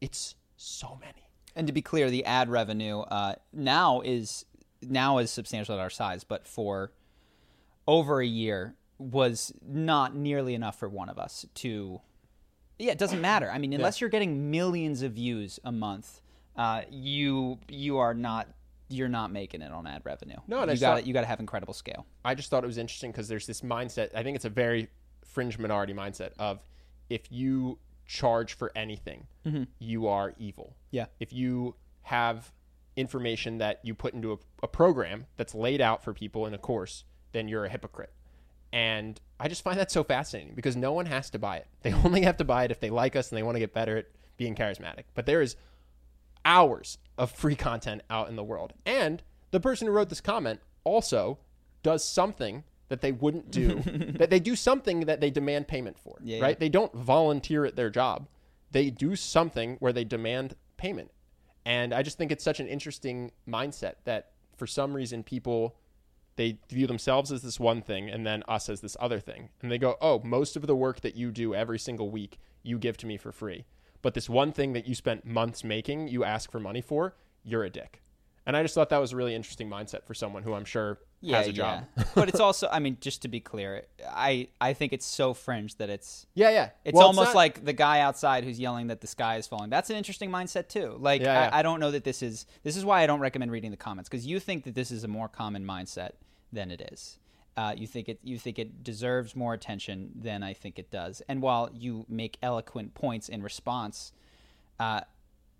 It's so many. And to be clear, the ad revenue uh, now is now is substantial at our size, but for over a year was not nearly enough for one of us to. Yeah, it doesn't matter. I mean, unless you're getting millions of views a month, uh, you you are not you're not making it on ad revenue. No, and I you got you got to have incredible scale. I just thought it was interesting because there's this mindset. I think it's a very fringe minority mindset of if you charge for anything, mm-hmm. you are evil. Yeah. If you have information that you put into a, a program that's laid out for people in a course, then you're a hypocrite. And I just find that so fascinating because no one has to buy it. They [laughs] only have to buy it if they like us and they want to get better at being charismatic. But there is hours of free content out in the world. And the person who wrote this comment also does something that they wouldn't do. [laughs] that they do something that they demand payment for, Yeah, right? yeah. They don't volunteer at their job. They do something where they demand payment. And I just think it's such an interesting mindset that for some reason people they view themselves as this one thing and then us as this other thing. And they go, "Oh, most of the work that you do every single week, you give to me for free. But this one thing that you spent months making, you ask for money for, you're a dick." And I just thought that was a really interesting mindset for someone who I'm sure has a job. yeah. [laughs] but it's [laughs] also, I mean, just to be clear, I I think it's so fringe that it's yeah, yeah. It's Well, almost not- like the guy outside who's yelling that the sky is falling. That's an interesting mindset too. Like Yeah, yeah. I, I don't know that this is this is why I don't recommend reading the comments because you think that this is a more common mindset than it is. Uh, you think it you think it deserves more attention than I think it does. And while you make eloquent points in response, uh,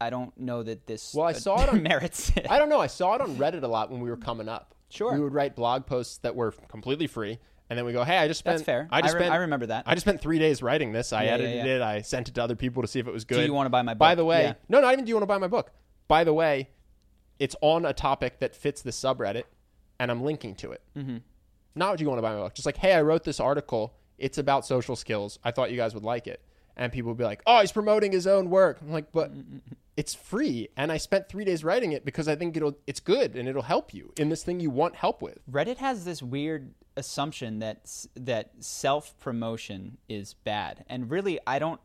I don't know that this Well, I uh, saw it [laughs] on- merits it. I don't know. I saw it on Reddit a lot when we were coming up. Sure. We would write blog posts that were completely free, and then we go, "Hey, I just spent." That's fair. I just I re- spent. I remember that. I just spent three days writing this. I Yeah, yeah, edited yeah. it. I sent it to other people to see if it was good. Do you wanna buy my book? By the way, Yeah. no, not even. Do you want to buy my book? By the way, it's on a topic that fits the subreddit, and I'm linking to it. Mm-hmm. Not do you want to buy my book? Just like, hey, I wrote this article. It's about social skills. I thought you guys would like it. And people would be like, oh, he's promoting his own work. I'm like, but [laughs] it's free, and I spent three days writing it because I think it'll it's good and it'll help you in this thing you want help with. Reddit has this weird assumption that that self promotion is bad, and really, I don't.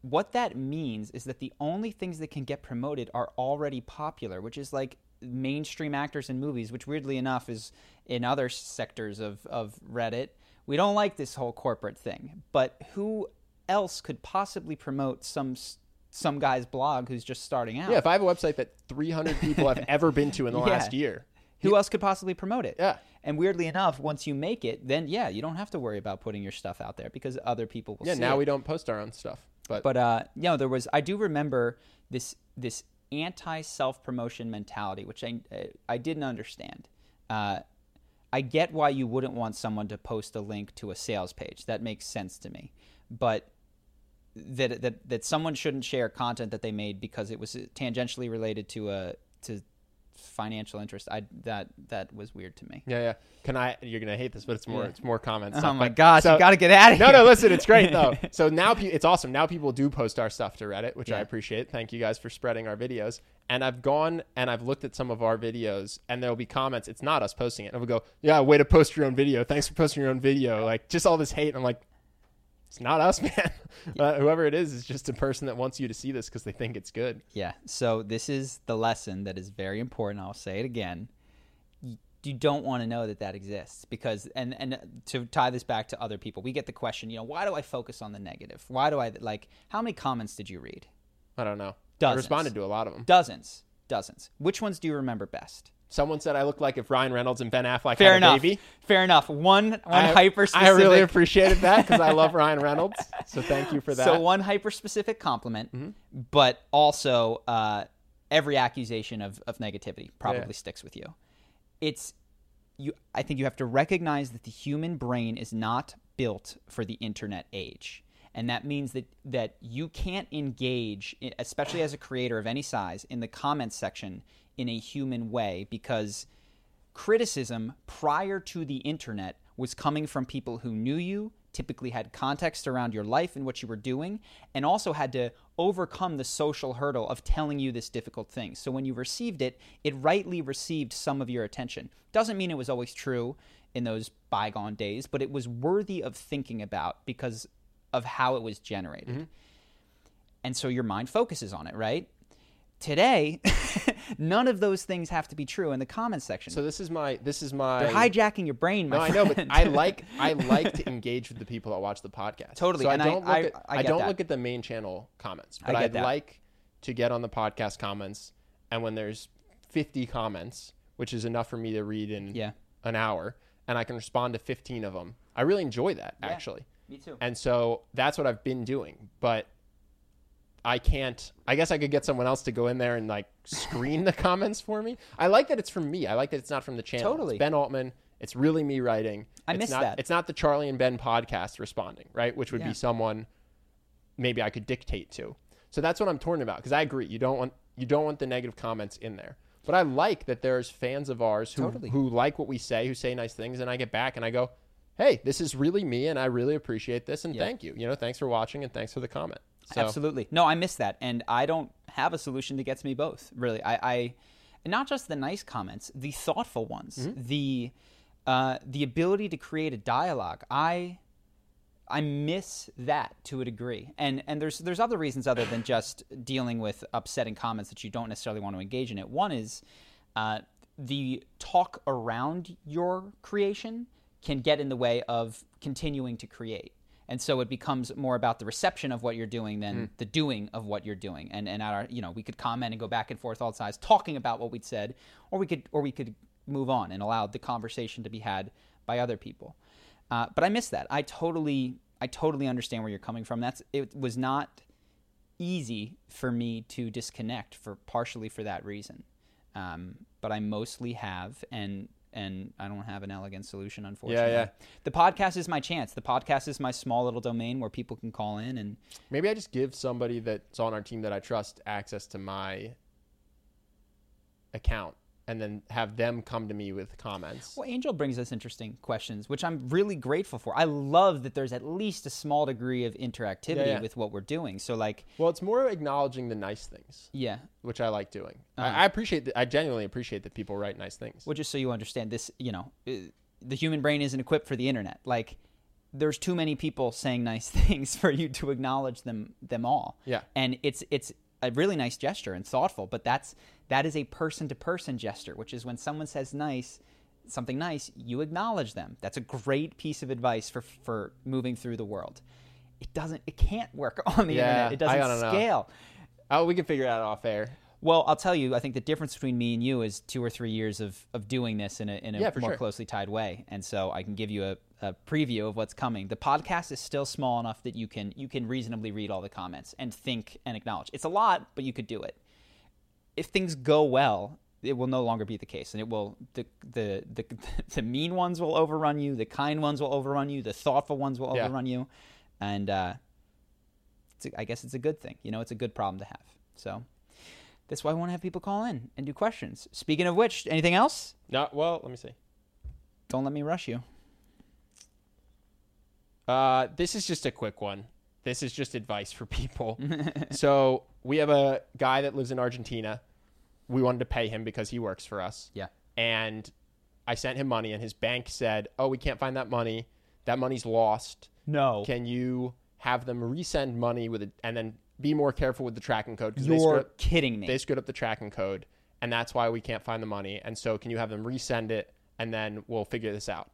What that means is that the only things that can get promoted are already popular, which is like mainstream actors in movies, which weirdly enough is in other sectors of of Reddit. We don't like this whole corporate thing, but who else could possibly promote some some guy's blog who's just starting out? Yeah, if I have a website that 300 people have ever been to in the [laughs] Yeah. last year, Who else could possibly promote it? Yeah. And weirdly enough, once you make it, then yeah, you don't have to worry about putting your stuff out there because other people will yeah, now it. we don't post our own stuff. But, But uh, you know, there was I do remember this this anti self promotion mentality, which I I didn't understand. Uh, I get why you wouldn't want someone to post a link to a sales page. That makes sense to me. But that that that someone shouldn't share content that they made because it was tangentially related to a to financial interest. I that that was weird to me. yeah, yeah. Can I? You're gonna hate this, but it's more. Yeah. It's more comments. Oh stuff. my But- gosh, so- you got to get out of No, here. no. no. Listen, it's great though. [laughs] So now pe- it's awesome. Now people do post our stuff to Reddit, which I appreciate. Thank you guys for spreading our videos. And I've gone and I've looked at some of our videos, and there'll be comments. It's not us posting it. And we'll go, "Yeah, way to post your own video. Thanks for posting your own video." Like just all this hate. And I'm like, it's not us, [laughs] man. Uh, whoever it is is just a person that wants you to see this because they think it's good. Yeah. So this is the lesson that is very important. I'll say it again. Y- You don't want to know that that exists because, and and to tie this back to other people, we get the question, you know, why do I focus on the negative? Why do I like? How many comments did you read? I don't know. I responded to a lot of them. Dozens, dozens. Which ones do you remember best? Someone said I look like if Ryan Reynolds and Ben Affleck Fair had a enough. baby. Fair enough. One one I, hyper I really appreciated that because I love Ryan Reynolds. So thank you for [laughs] that. So one hyper specific compliment, but also uh, every accusation of, of negativity probably Yeah. sticks with you. It's you. I think you have to recognize that the human brain is not built for the internet age, and that means that that you can't engage, especially as a creator of any size, in the comments section in a human way because criticism prior to the internet was coming from people who knew you, typically had context around your life and what you were doing, and also had to overcome the social hurdle of telling you this difficult thing. So when you received it, it rightly received some of your attention. Doesn't mean it was always true in those bygone days, but it was worthy of thinking about because of how it was generated. Mm-hmm. And so your mind focuses on it, right? Today, [laughs] none of those things have to be true in the comments section. So this is my this is my They're hijacking your brain, my No, I know, but. I like I [laughs] like to engage with the people that watch the podcast. Totally, So I and I- don't look I- at I get don't that. look at the main channel comments, but I'd like to get on the podcast comments, and when there's 50 comments, which is enough for me to read in Yeah. an hour, and I can respond to 15 of them. I really enjoy that actually. Me too. And so that's what I've been doing, but I can't. I guess I could get someone else to go in there and like screen the [laughs] comments for me. I like that it's from me. I like that it's not from the channel. Totally. It's Ben Altman. It's really me writing. I it's miss not, that. It's not the Charlie and Ben podcast responding, right? Which would Yeah. be someone maybe I could dictate to. So that's what I'm torn about because I agree. You don't want you don't want the negative comments in there. But I like that there's fans of ours who Totally. who like what we say, who say nice things, and I get back and I go, "Hey, this is really me, and I really appreciate this, and Yeah. thank you. You know, thanks for watching, and thanks for the comment." So, Absolutely. No, I miss that, and I don't have a solution that gets me both. Really, I, I not just the nice comments, the thoughtful ones, Mm-hmm. the uh, the ability to create a dialogue. I I miss that to a degree, and and there's there's other reasons other than just dealing with upsetting comments that you don't necessarily want to engage in. It one is uh, the talk around your creation can get in the way of continuing to create. And so it becomes more about the reception of what you're doing than the doing of what you're doing. And and our, you know, we could comment and go back and forth all sides talking about what we'd said, or we could or we could move on and allow the conversation to be had by other people. Uh, but I miss that. I totally I totally understand where you're coming from. That's it was not easy for me to disconnect for partially for that reason. Um, but I mostly have and and I don't have an elegant solution unfortunately. yeah. yeah. The podcast is my chance. The podcast is my small little domain where people can call in and maybe I just give somebody that's on our team that I trust access to my account, and then have them come to me with comments. Well, Angel brings us interesting questions, which I'm really grateful for. I love that there's at least a small degree of interactivity Yeah, yeah. with what we're doing. So, like, Well, it's more acknowledging the nice things, yeah. which I like doing. Uh-huh. I, I appreciate. that I genuinely appreciate that people write nice things. Well, just so you understand, this, you know, uh, the human brain isn't equipped for the internet. Like, there's too many people saying nice [laughs] things for you to acknowledge them them all. Yeah. and it's it's a really nice gesture and thoughtful, but that's that is a person to person gesture, which is when someone says nice something nice, you acknowledge them. That's a great piece of advice for for moving through the world. It doesn't it can't work [laughs] on the Yeah, internet. It doesn't don't know. scale. Oh, we can figure it out off air. Well, I'll tell you, I think the difference between me and you is two or three years of, of doing this in a, in a Yeah, more sure. closely tied way. And so I can give you a, a preview of what's coming. The podcast is still small enough that you can you can reasonably read all the comments and think and acknowledge. It's a lot, but you could do it. If things go well, it will no longer be the case, and it will the the the, [laughs] the mean ones will overrun you, the kind ones will overrun you, the thoughtful ones will Yeah. overrun you, and uh, it's a, I guess it's a good thing. You know, it's a good problem to have. So that's why I want to have people call in and do questions. Speaking of which, anything else? No, well, let me see. Don't let me rush you. Uh, this is just a quick one. This is just advice for people. [laughs] so we have a guy that lives in Argentina. We wanted to pay him because he works for us. Yeah. And I sent him money, and his bank said, "Oh, we can't find that money. That money's lost. No. Can you have them resend money with it, and then be more careful with the tracking code because they screwed You're up, kidding me. they screwed up the tracking code, and that's why we can't find the money. And so, can you have them resend it, and then we'll figure this out."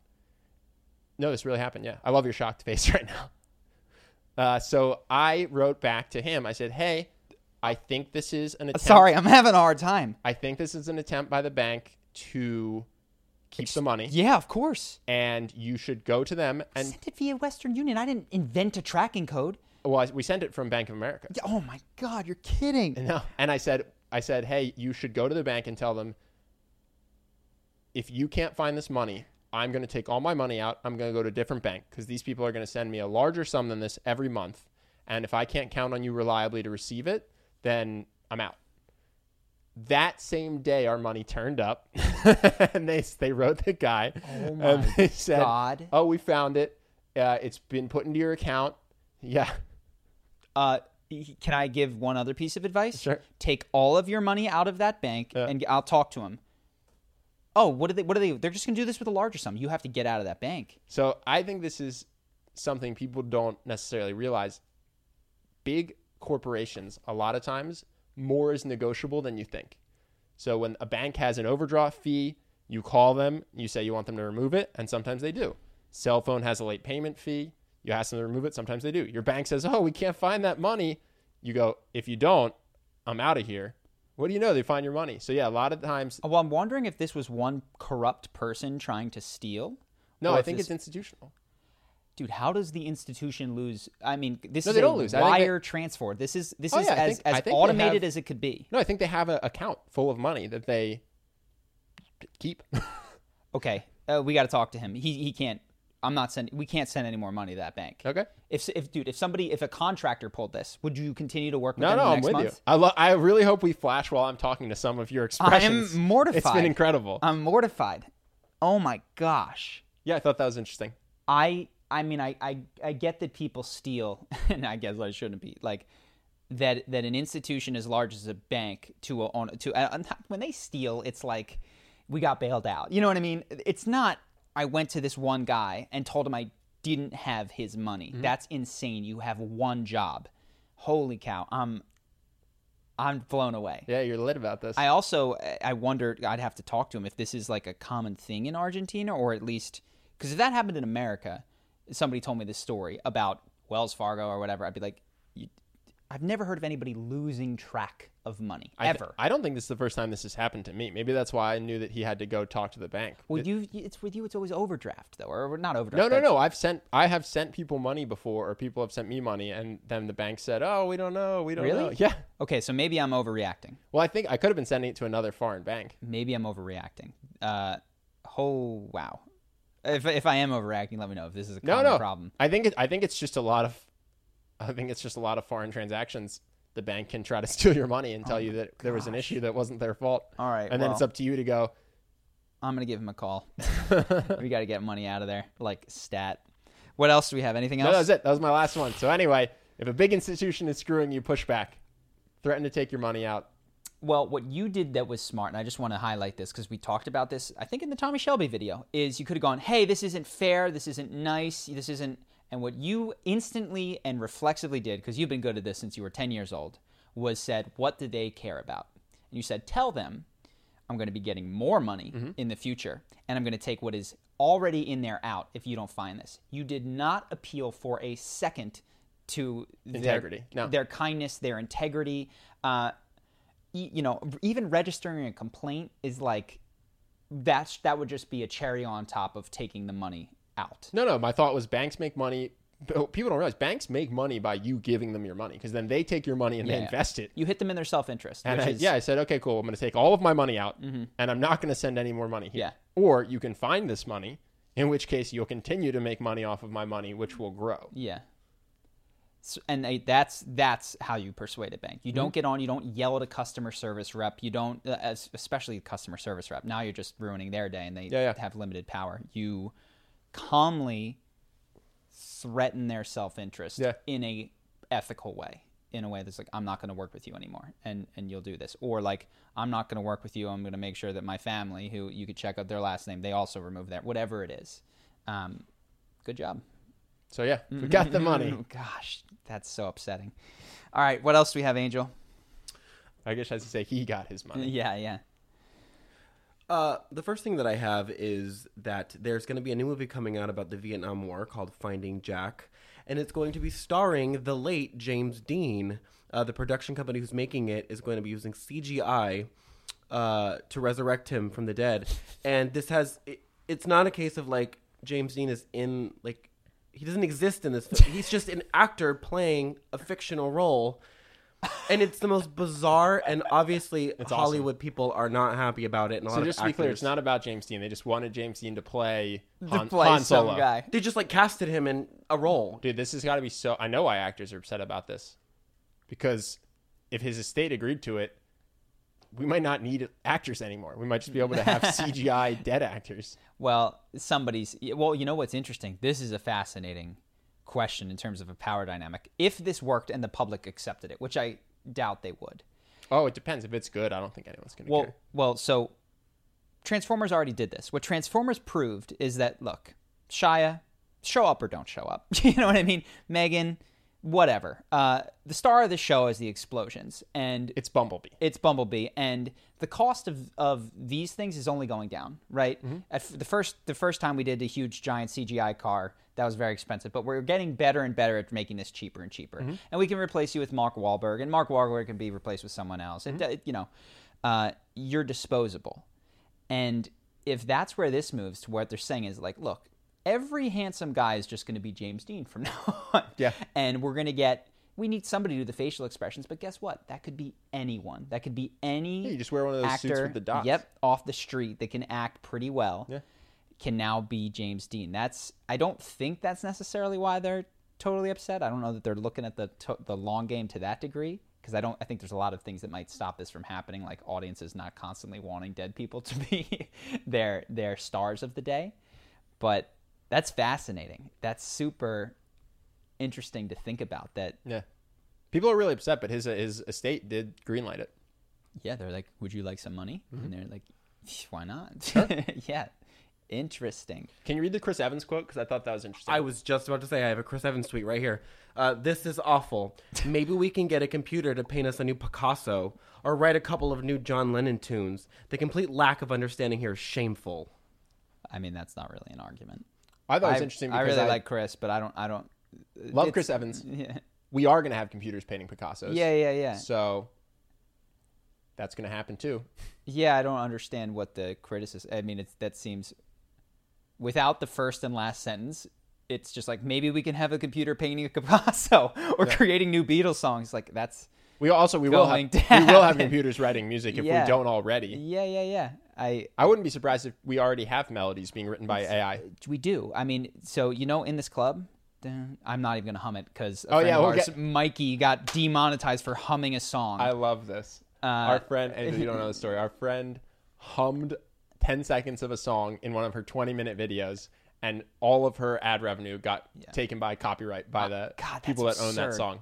No, this really happened. Yeah, I love your shocked [laughs] face right now. Uh, so I wrote back to him. I said, "Hey, I think this is an attempt. Sorry, I'm having a hard time. I think this is an attempt by the bank to keep the money, Yeah, of course. and you should go to them and Send it via Western Union. I didn't invent a tracking code. Well, I- we sent it from Bank of America. Yeah, Oh my God, you're kidding. No, and I said, I said, hey, you should go to the bank and tell them if you can't find this money, I'm going to take all my money out. I'm going to go to a different bank because these people are going to send me a larger sum than this every month. And if I can't count on you reliably to receive it, then I'm out. That same day, our money turned up, [laughs] and they they wrote the guy, Oh my and they said, God. "Oh, we found it. Uh, it's been put into your account." Yeah, Uh, can I give one other piece of advice? Sure. Take all of your money out of that bank, Yeah. and I'll talk to him. Oh, what do they? What do they? They're just gonna do this with a larger sum. You have to get out of that bank. So I think this is something people don't necessarily realize. Big corporations, a lot of times, more is negotiable than you think. So when a bank has an overdraft fee, you call them, you say you want them to remove it, and sometimes they do. Cell phone has a late payment fee, you ask them to remove it, sometimes they do. Your bank says, "Oh, we can't find that money." You go, "If you don't, I'm out of here." What do you know? They find your money. So yeah, a lot of times Well, I'm wondering if this was one corrupt person trying to steal. no, I think this- it's institutional. Dude, how does the institution lose? I mean, this No, is they a don't lose. Think they- wire transfer. This is this Oh, is yeah, as, think- as automated have- as it could be. No, I think they have an account full of money that they keep. [laughs] Okay, uh, we got to talk to him. He he can't. I'm not sending. We can't send any more money to that bank. okay. If if dude, if somebody, if a contractor pulled this, would you continue to work with No, them no, I'm with month? you. I lo- I really hope we flash while I'm talking to some of your expressions. I'm mortified. It's been incredible. I'm mortified. Oh my gosh. yeah, I thought that was interesting. I I mean I, I I get that people steal [laughs] and I guess I shouldn't be like that that an institution as large as a bank to a, on to uh, when they steal it's like we got bailed out. You know what I mean? It's not I went to this one guy and told him I didn't have his money. Mm-hmm. That's insane. You have one job. Holy cow. I'm I'm blown away. Yeah, you're lit about this. I also I wondered I'd have to talk to him if this is like a common thing in Argentina or at least because if that happened in America, somebody told me this story about Wells Fargo or whatever, I'd be like, I've never heard of anybody losing track of money I th- ever. I don't think this is the first time this has happened to me. Maybe that's why I knew that he had to go talk to the bank. well, you it's with you. It's always overdraft though, or not overdraft. no, no, but- no. I've sent I have sent people money before, or people have sent me money, and then the bank said, "Oh, we don't know, we don't Really? know." [laughs] Yeah. Okay, so maybe I'm overreacting. Well, I think I could have been sending it to another foreign bank. Maybe I'm overreacting. Uh, oh wow. If if I am overreacting, let me know if this is a No, common no. problem. I think it, I think it's just a lot of, [laughs] I think it's just a lot of foreign transactions. The bank can try to [laughs] steal your money and tell oh you that there was an issue that wasn't their fault. Oh All right, and then it's up to you to go. I'm gonna give him a call. [laughs] we got to get money out of there, like stat. What else do we have? Anything No, else? that was it. That was my last one. So anyway, if a big institution is screwing you, push back. Threaten to take your money out. Well, what you did that was smart, and I just want to highlight this because we talked about this, I think, in the Tommy Shelby video, is you could have gone, hey, this isn't fair, this isn't nice, this isn't. And what you instantly and reflexively did, because you've been good at this since you were 10 years old, was said, what do they care about? And you said, tell them I'm going to be getting more money in the future, and I'm going to take what is already in there out if you don't find this. You did not appeal for a second to Integrity. their, No. their kindness, their integrity. Uh, e- you know, even registering a complaint is like that's that would just be a cherry on top of taking the money out. No, no. My thought was banks make money. People don't realize banks make money by you giving them your money because then they take your money and they invest it. You hit them in their self interest. And I, is, yeah, I said, okay, cool. I'm going to take all of my money out, and I'm not going to send any more money here. Yeah. Or you can find this money, in which case you'll continue to make money off of my money, which will grow. Yeah. So, and they, that's that's how you persuade a bank. Mm-hmm. You don't get on. You don't yell at a customer service rep. You don't, uh, as, especially a customer service rep. Now you're just ruining their day, and they Yeah, yeah. have limited power. You calmly threaten their self interest Yeah. in a ethical way, in a way that's like, I'm not going to work with you anymore, and and you'll do this, or like, I'm not going to work with you. I'm going to make sure that my family, who you could check out their last name, they also remove that, whatever it is. Um, good job. So yeah, we [laughs] got the money. Gosh, that's so upsetting. All right, what else do we have, Angel? I guess I should say he got his money. [laughs] Yeah, yeah. Uh, the first thing that I have is that there's going to be a new movie coming out about the Vietnam War called Finding Jack, and it's going to be starring the late James Dean. Uh, the production company who's making it is going to be using CGI uh, to resurrect him from the dead, and this has it, it's not a case of like James Dean is in like he doesn't exist in this. Film. He's just an actor playing a fictional role. And it's the most bizarre, and obviously awesome. Hollywood people are not happy about it. And a So just of to be clear, it's not about James Dean. They just wanted James Dean to play Han, to play Han some Solo. guy. They just like casted him in a role. Dude, this has got to be so. I know why actors are upset about this, because if his estate agreed to it, we might not need actors anymore. We might just be able to have [laughs] CGI dead actors. Well, somebody's. Well, you know what's interesting? This is a fascinating question in terms of a power dynamic. If this worked and the public accepted it, which I doubt they would. Oh, it depends. If it's good, I don't think anyone's gonna Well, care. well, so Transformers already did this. What Transformers proved is that look, Shia, show up or don't show up. [laughs] you know what I mean? Megan, whatever. Uh, the star of the show is the explosions, and It's Bumblebee. it's Bumblebee, and the cost of, of these things is only going down. Right. At f- the first the first time we did a huge giant CGI car, that was very expensive, but we're getting better and better at making this cheaper and cheaper. And we can replace you with Mark Wahlberg, and Mark Wahlberg can be replaced with someone else. And uh, you know, uh, you're disposable. And if that's where this moves to what they're saying is like, look, every handsome guy is just going to be James Dean from [laughs] now on. Yeah. And we're going to get, we need somebody to do the facial expressions, but guess what? That could be anyone. That could be any Yeah, you just wear one of those actor, suits with the dots. Yep, off the street that can act pretty well. Yeah. Can now be James Dean. That's, I don't think that's necessarily why they're totally upset. I don't know that they're looking at the, to, the long game to that degree. Because I don't, I think there's a lot of things that might stop this from happening, like audiences not constantly wanting dead people [laughs] to be their their stars of the day. But that's fascinating. That's super interesting to think about. That Yeah. People are really upset, but his his estate did greenlight it. yeah, they're like, "Would you like some money?" Mm-hmm. And they're like, "Why not?" [laughs] yeah, interesting. Can you read the Chris Evans quote? Because I thought that was interesting. I was just about to say I have a Chris Evans tweet right here. Uh, this is awful. Maybe we can get a computer to paint us a new Picasso or write a couple of new John Lennon tunes. The complete lack of understanding here is shameful. I mean, that's not really an argument. I thought it was I, interesting I because really I like Chris, but I don't. I don't love Chris Evans. [laughs] Yeah, We are going to have computers painting Picassos. yeah, yeah, yeah. So that's going to happen too. [laughs] Yeah, I don't understand what the criticism. I mean, it's that seems without the first and last sentence. It's just like maybe we can have a computer painting a Picasso [laughs] or creating new Beatles songs. Like that's We also we will have, we will have computers writing music if Yeah. we don't already. yeah, yeah, yeah. I I wouldn't be surprised if we already have melodies being written by AI. we do. I mean, so you know, in this club. I'm not even gonna hum it because Oh, yeah, we'll get- Mikey got demonetized for humming a song. I love this. Uh, our friend, and if you don't know the story, our friend hummed 10 seconds of a song in one of her 20 minute videos, and all of her ad revenue got taken by copyright by the God, people that own that song.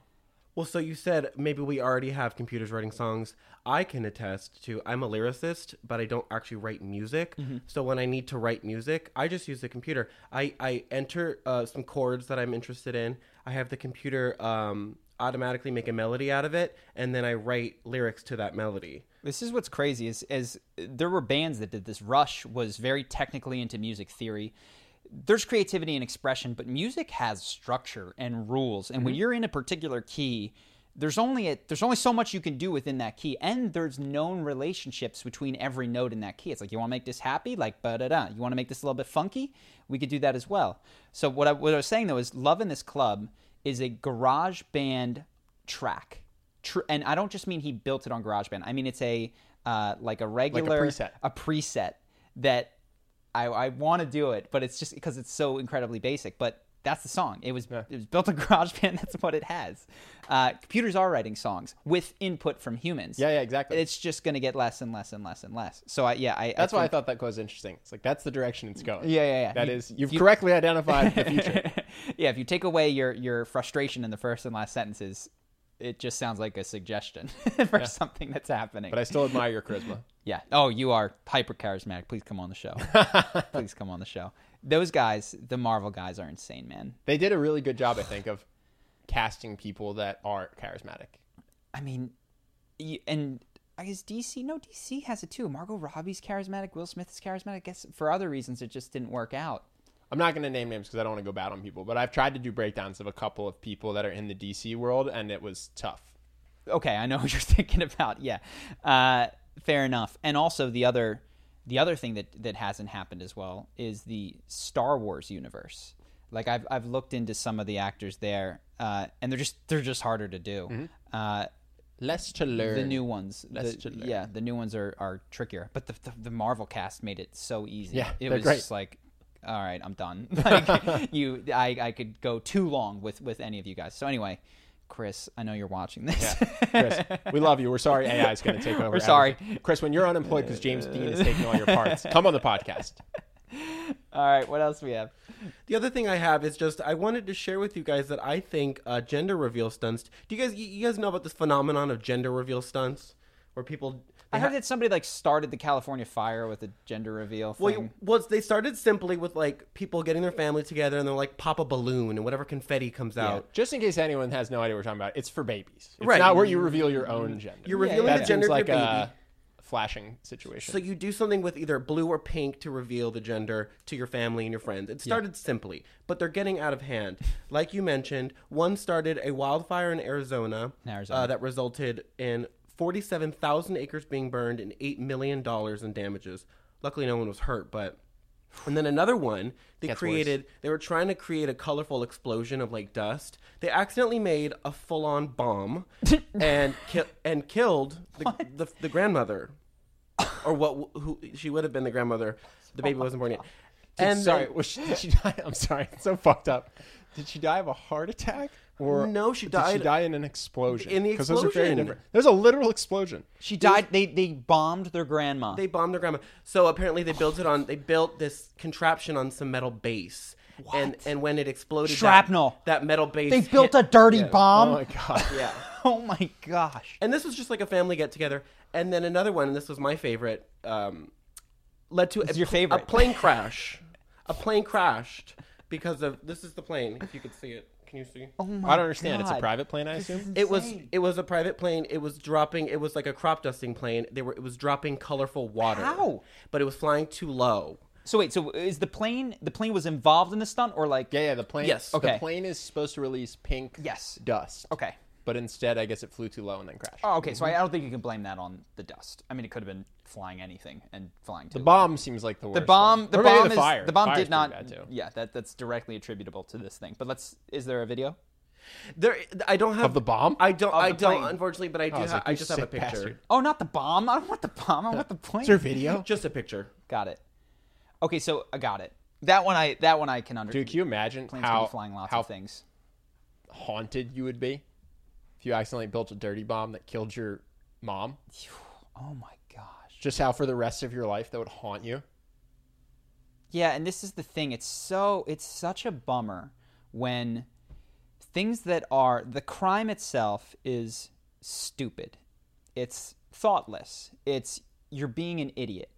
Well, so you said maybe we already have computers writing songs. I can attest to I'm a lyricist, but I don't actually write music. So when I need to write music, I just use the computer. I, I enter uh, some chords that I'm interested in. I have the computer um, automatically make a melody out of it, and then I write lyrics to that melody. This is what's crazy is is there were bands that did this. Rush was very technically into music theory. There's creativity and expression, but music has structure and rules. And when mm-hmm. you're in a particular key, there's only a, there's only so much you can do within that key, and there's known relationships between every note in that key. It's like you want to make this happy, like ba da da. You want to make this a little bit funky, we could do that as well. So what I, what I was saying though is, Love in This Club is a garage band track tr- and I don't just mean he built it on GarageBand. I mean it's a uh, like a regular preset. a preset that I, I want to do it, but it's just because it's so incredibly basic. But that's the song. It was it was built on [laughs] GarageBand. That's what it has. Uh, computers are writing songs with input from humans. Yeah, yeah, exactly. It's just going to get less and less and less and less. So I yeah I That's I why I thought that was interesting. It's like that's the direction it's going. Yeah, yeah, yeah. That You- is, you've you- correctly identified the [laughs] future. yeah, if you take away your your frustration in the first and last sentences, it just sounds like a suggestion [laughs] for something that's happening. but I still admire your charisma. [laughs] Yeah. Oh, you are hyper charismatic. Please come on the show. [laughs] Please come on the show. Those guys, the Marvel guys, are insane, man. They did a really good job, I think, of casting people that are charismatic. I mean, and I guess DC. No, DC has it too. Margot Robbie's charismatic. Will Smith is charismatic. I guess for other reasons, it just didn't work out. I'm not going to name names because I don't want to go bad on people, but I've tried to do breakdowns of a couple of people that are in the DC world, and it was tough. okay, I know [laughs] what you're thinking about. Yeah, uh, fair enough. And also the other, the other thing that that hasn't happened as well is the Star Wars universe. Like I've I've looked into some of the actors there, uh, and they're just they're just harder to do. Uh, Less to learn. the new ones, Less the- to learn. yeah, the new ones are, are trickier. But the, the the Marvel cast made it so easy. Yeah, it was great. just like, all right, I'm done. [laughs] Like you, I I could go too long with with any of you guys. So anyway, Chris, I know you're watching this. Chris, we love you. We're sorry AI is going to take over. [laughs] We're sorry. Chris. When you're unemployed because James Dean is taking all your parts, come on the podcast. [laughs] All right, what else we have? The other thing I have is just I wanted to share with you guys that I think uh, gender reveal stunts. Do you guys you, you guys know about this phenomenon of gender reveal stunts, where people. I heard ha- that somebody like started the California fire with a gender reveal thing. Well, you- well, they started simply with like people getting their family together and they're like pop a balloon and whatever confetti comes out. Just in case anyone has no idea what we're talking about, it's for babies. It's Right. not where you reveal your own gender. You're revealing that the gender of like your a baby. flashing situation. So you do something with either blue or pink to reveal the gender to your family and your friends. It started simply, but they're getting out of hand. Like you mentioned, one started a wildfire in Arizona, Arizona. Uh, that resulted in 47,000 acres being burned and $8 million in damages. Luckily, no one was hurt, but. And then another one, they Gets created, they were trying to create a colorful explosion of like dust. They accidentally made a full on bomb [laughs] and, ki- and killed the, the, the grandmother or what who she would have been the grandmother. The baby wasn't born yet. Did- And sorry, then- she, did she die? [laughs] I'm sorry, it's so fucked up. Did she die of a heart attack? Or No, she did died she died in an explosion? in the those are very explosion. different. There's a literal explosion. she died. They they bombed their grandma. they bombed their grandma. So apparently they built it on they built this contraption on some metal base. And and when it exploded Shrapnel. That, metal base They built a dirty yeah. Oh bomb. my god. [laughs] Yeah. Oh my gosh. And this was just like a family get together. And then another one, and this was my favorite, um, led to a, your favorite. a plane [laughs] crash. a plane crashed because of this is the plane. If you could see it, can you see? Oh my I don't understand. It's a private plane, I assume. It was it was a private plane. It was dropping. It was like a crop dusting plane. They were it was dropping colorful water. How? But it was flying too low. So wait, so is the plane the plane was involved in the stunt or like Yeah, yeah. The plane. Yes. Okay. The plane is supposed to release pink Yes. dust. Okay. But instead, I guess it flew too low and then crashed. Oh, okay. So I, mm-hmm. I don't think you can blame that on the dust. I mean, it could have been flying anything and flying too. the bomb seems like the worst. The bomb. one. The Or maybe bomb the is fire. the bomb Fire's did not. bad, too. Yeah, that that's directly attributable to this thing. But let's. Is there a video? There, I don't have Of the bomb? I don't. I the don't. plane. Unfortunately, but I oh, do. I was ha- like, I you just have a sick picture. bastard. Oh, not the bomb. I don't want the bomb. I want the plane. Is there video? [laughs] Just a picture. Got it. Okay, so I got it. That one I that one I can understand. Dude, can you imagine Planes how can be flying lots how of things. haunted you would be if you accidentally built a dirty bomb that killed your mom? [sighs] Oh my gosh. Just how for the rest of your life that would haunt you. Yeah, and this is the thing. It's so it's such a bummer when things that are the crime itself is stupid. It's thoughtless. It's you're being an idiot.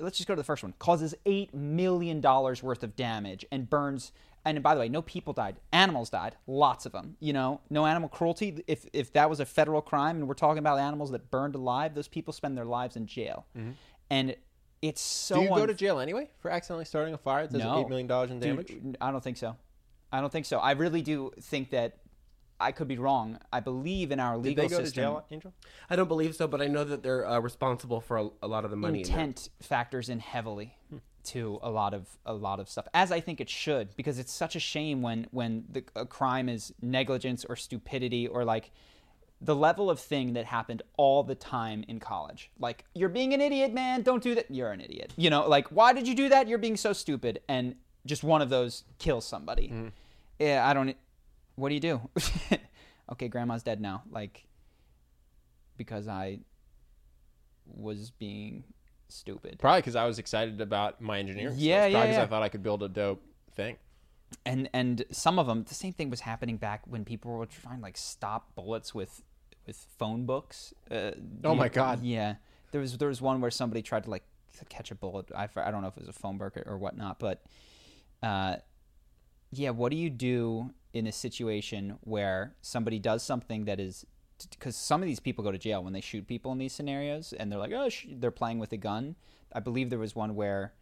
Let's just go to the first one. Causes 8 million dollars worth of damage and burns and by the way, no people died. Animals died. Lots of them. You know, no animal cruelty. If if that was a federal crime and we're talking about animals that burned alive, those people spend their lives in jail. And it's so Do you go to jail anyway for accidentally starting a fire that does no. eight million dollars in Dude, damage? I don't think so. I don't think so. I really do think that I could be wrong. I believe in our legal. Did they go to system. jail, Angel? I don't believe so, but I know that they're uh, responsible for a, a lot of the money. in. Intent factors in heavily to a lot of a lot of stuff, as I think it should, because it's such a shame when when the a crime is negligence or stupidity or like the level of thing that happened all the time in college. Like, you're being an idiot, man. Don't do that. You're an idiot. You know, like, why did you do that? You're being so stupid. And just one of those kills somebody. Mm-hmm. Yeah, I don't. What do you do? [laughs] okay, grandma's dead now. Like, because I was being stupid. Probably because I was excited about my engineering. Yeah, skills. yeah, Probably 'cause yeah. I thought I could build a dope thing. and and some of them the same thing was happening back when people were trying to like stop bullets with with phone books uh, Oh my God. yeah there was there was one where somebody tried to like catch a bullet I, I don't know if it was a phone book or, or whatnot but uh yeah what do you do in a situation where somebody does something that is because some of these people go to jail when they shoot people in these scenarios and they're like oh sh-, they're playing with a gun i believe there was one where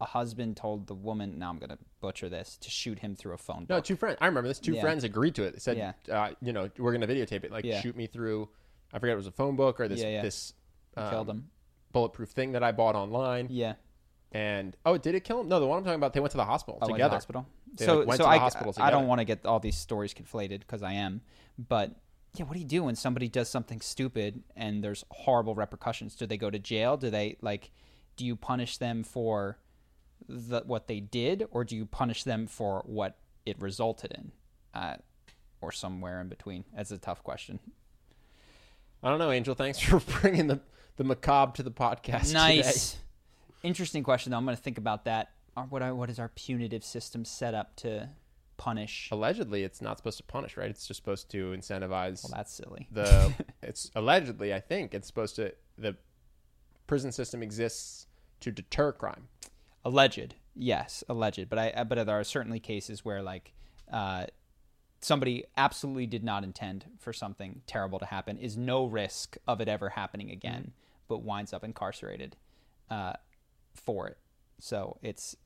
a husband told the woman now i'm going to butcher this to shoot him through a phone No, book. two friends. I remember this. Two Yeah. friends agreed to it. They said, Yeah. uh, you know, we're going to videotape it. Like, Yeah. shoot me through. I forget it was a phone book or this this um, killed him bulletproof thing that I bought online. yeah And oh, did it kill him? No, the one I'm talking about. They went to the hospital went to together. the hospital. They, so like, went so to the I, I don't want to get all these stories conflated because I am, but yeah, what do you do when somebody does something stupid and there's horrible repercussions? Do they go to jail? Do they like? Do you punish them for the, what they did, or do you punish them for what it resulted in, uh, or somewhere in between? That's a tough question. I don't know, Angel. Thanks [laughs] for bringing the the macabre to the podcast. Nice, interesting question. though. I'm going to think about that. What what is our punitive system set up to punish. Allegedly, it's not supposed to punish, right? It's just supposed to incentivize Well, that's silly. the. [laughs] it's allegedly, I think, it's supposed to. The prison system exists to deter crime. alleged yes alleged but i but there are certainly cases where like uh somebody absolutely did not intend for something terrible to happen is no risk of it ever happening again but winds up incarcerated uh for it so it's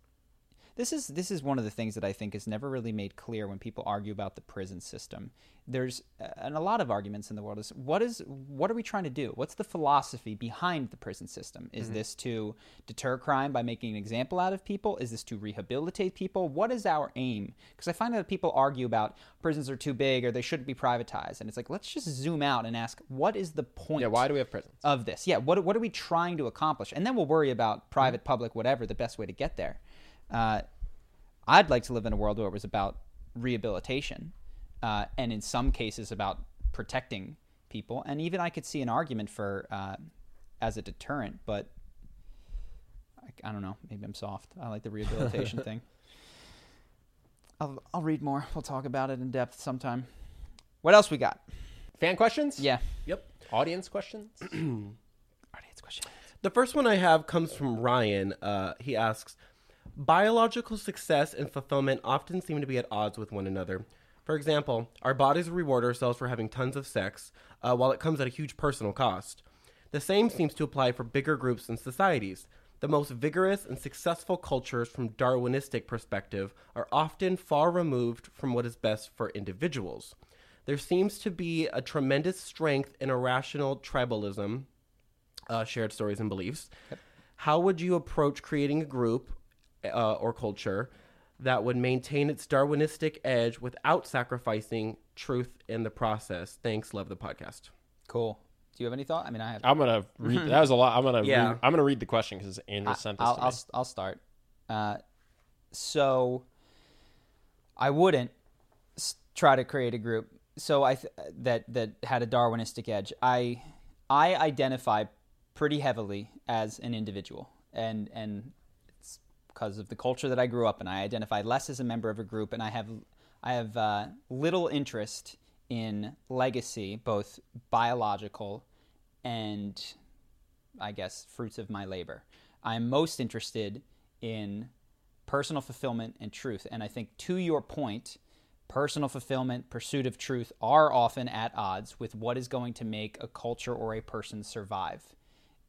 this is this is one of the things that I think is never really made clear when people argue about the prison system. There's uh, and a lot of arguments in the world is what is what are we trying to do? What's the philosophy behind the prison system? Is this to deter crime by making an example out of people? Is this to rehabilitate people? What is our aim? Because I find that people argue about prisons are too big or they shouldn't be privatized, and it's like let's just zoom out and ask what is the point? Yeah, why do we have prisons? of this. Yeah, what what are we trying to accomplish? And then we'll worry about private, public, whatever the best way to get there. Uh, I'd like to live in a world where it was about rehabilitation, uh, and in some cases about protecting people. And even I could see an argument for uh, as a deterrent, but I, I don't know. Maybe I'm soft. I like the rehabilitation [laughs] thing. I'll I'll read more. We'll talk about it in depth sometime. What else we got? Fan questions? Yeah. Yep. Audience questions? [clears throat] Audience question. The first one I have comes from Ryan. Uh, he asks Biological success and fulfillment often seem to be at odds with one another. For example, our bodies reward ourselves for having tons of sex, uh, while it comes at a huge personal cost. The same seems to apply for bigger groups and societies. The most vigorous and successful cultures from Darwinistic perspective are often far removed from what is best for individuals. There seems to be a tremendous strength in irrational tribalism, uh, shared stories and beliefs. How would you approach creating a group uh, or culture that would maintain its Darwinistic edge without sacrificing truth in the process? Thanks. Love the podcast. Cool. Do you have any thought? I mean, I have. I'm gonna read. [laughs] That was a lot. I'm gonna. Yeah. Read, I'm gonna read the question because Angel sent this I'll, to I'll, me. I'll start. Uh, so I wouldn't try to create a group. So I th- that that had a Darwinistic edge. I I identify pretty heavily as an individual, and and it's because of the culture that I grew up in. I identify less as a member of a group, and I have I have uh, little interest in legacy, both biological and I guess, fruits of my labor. I'm most interested in personal fulfillment and truth. And I think, to your point, personal fulfillment, pursuit of truth are often at odds with what is going to make a culture or a person survive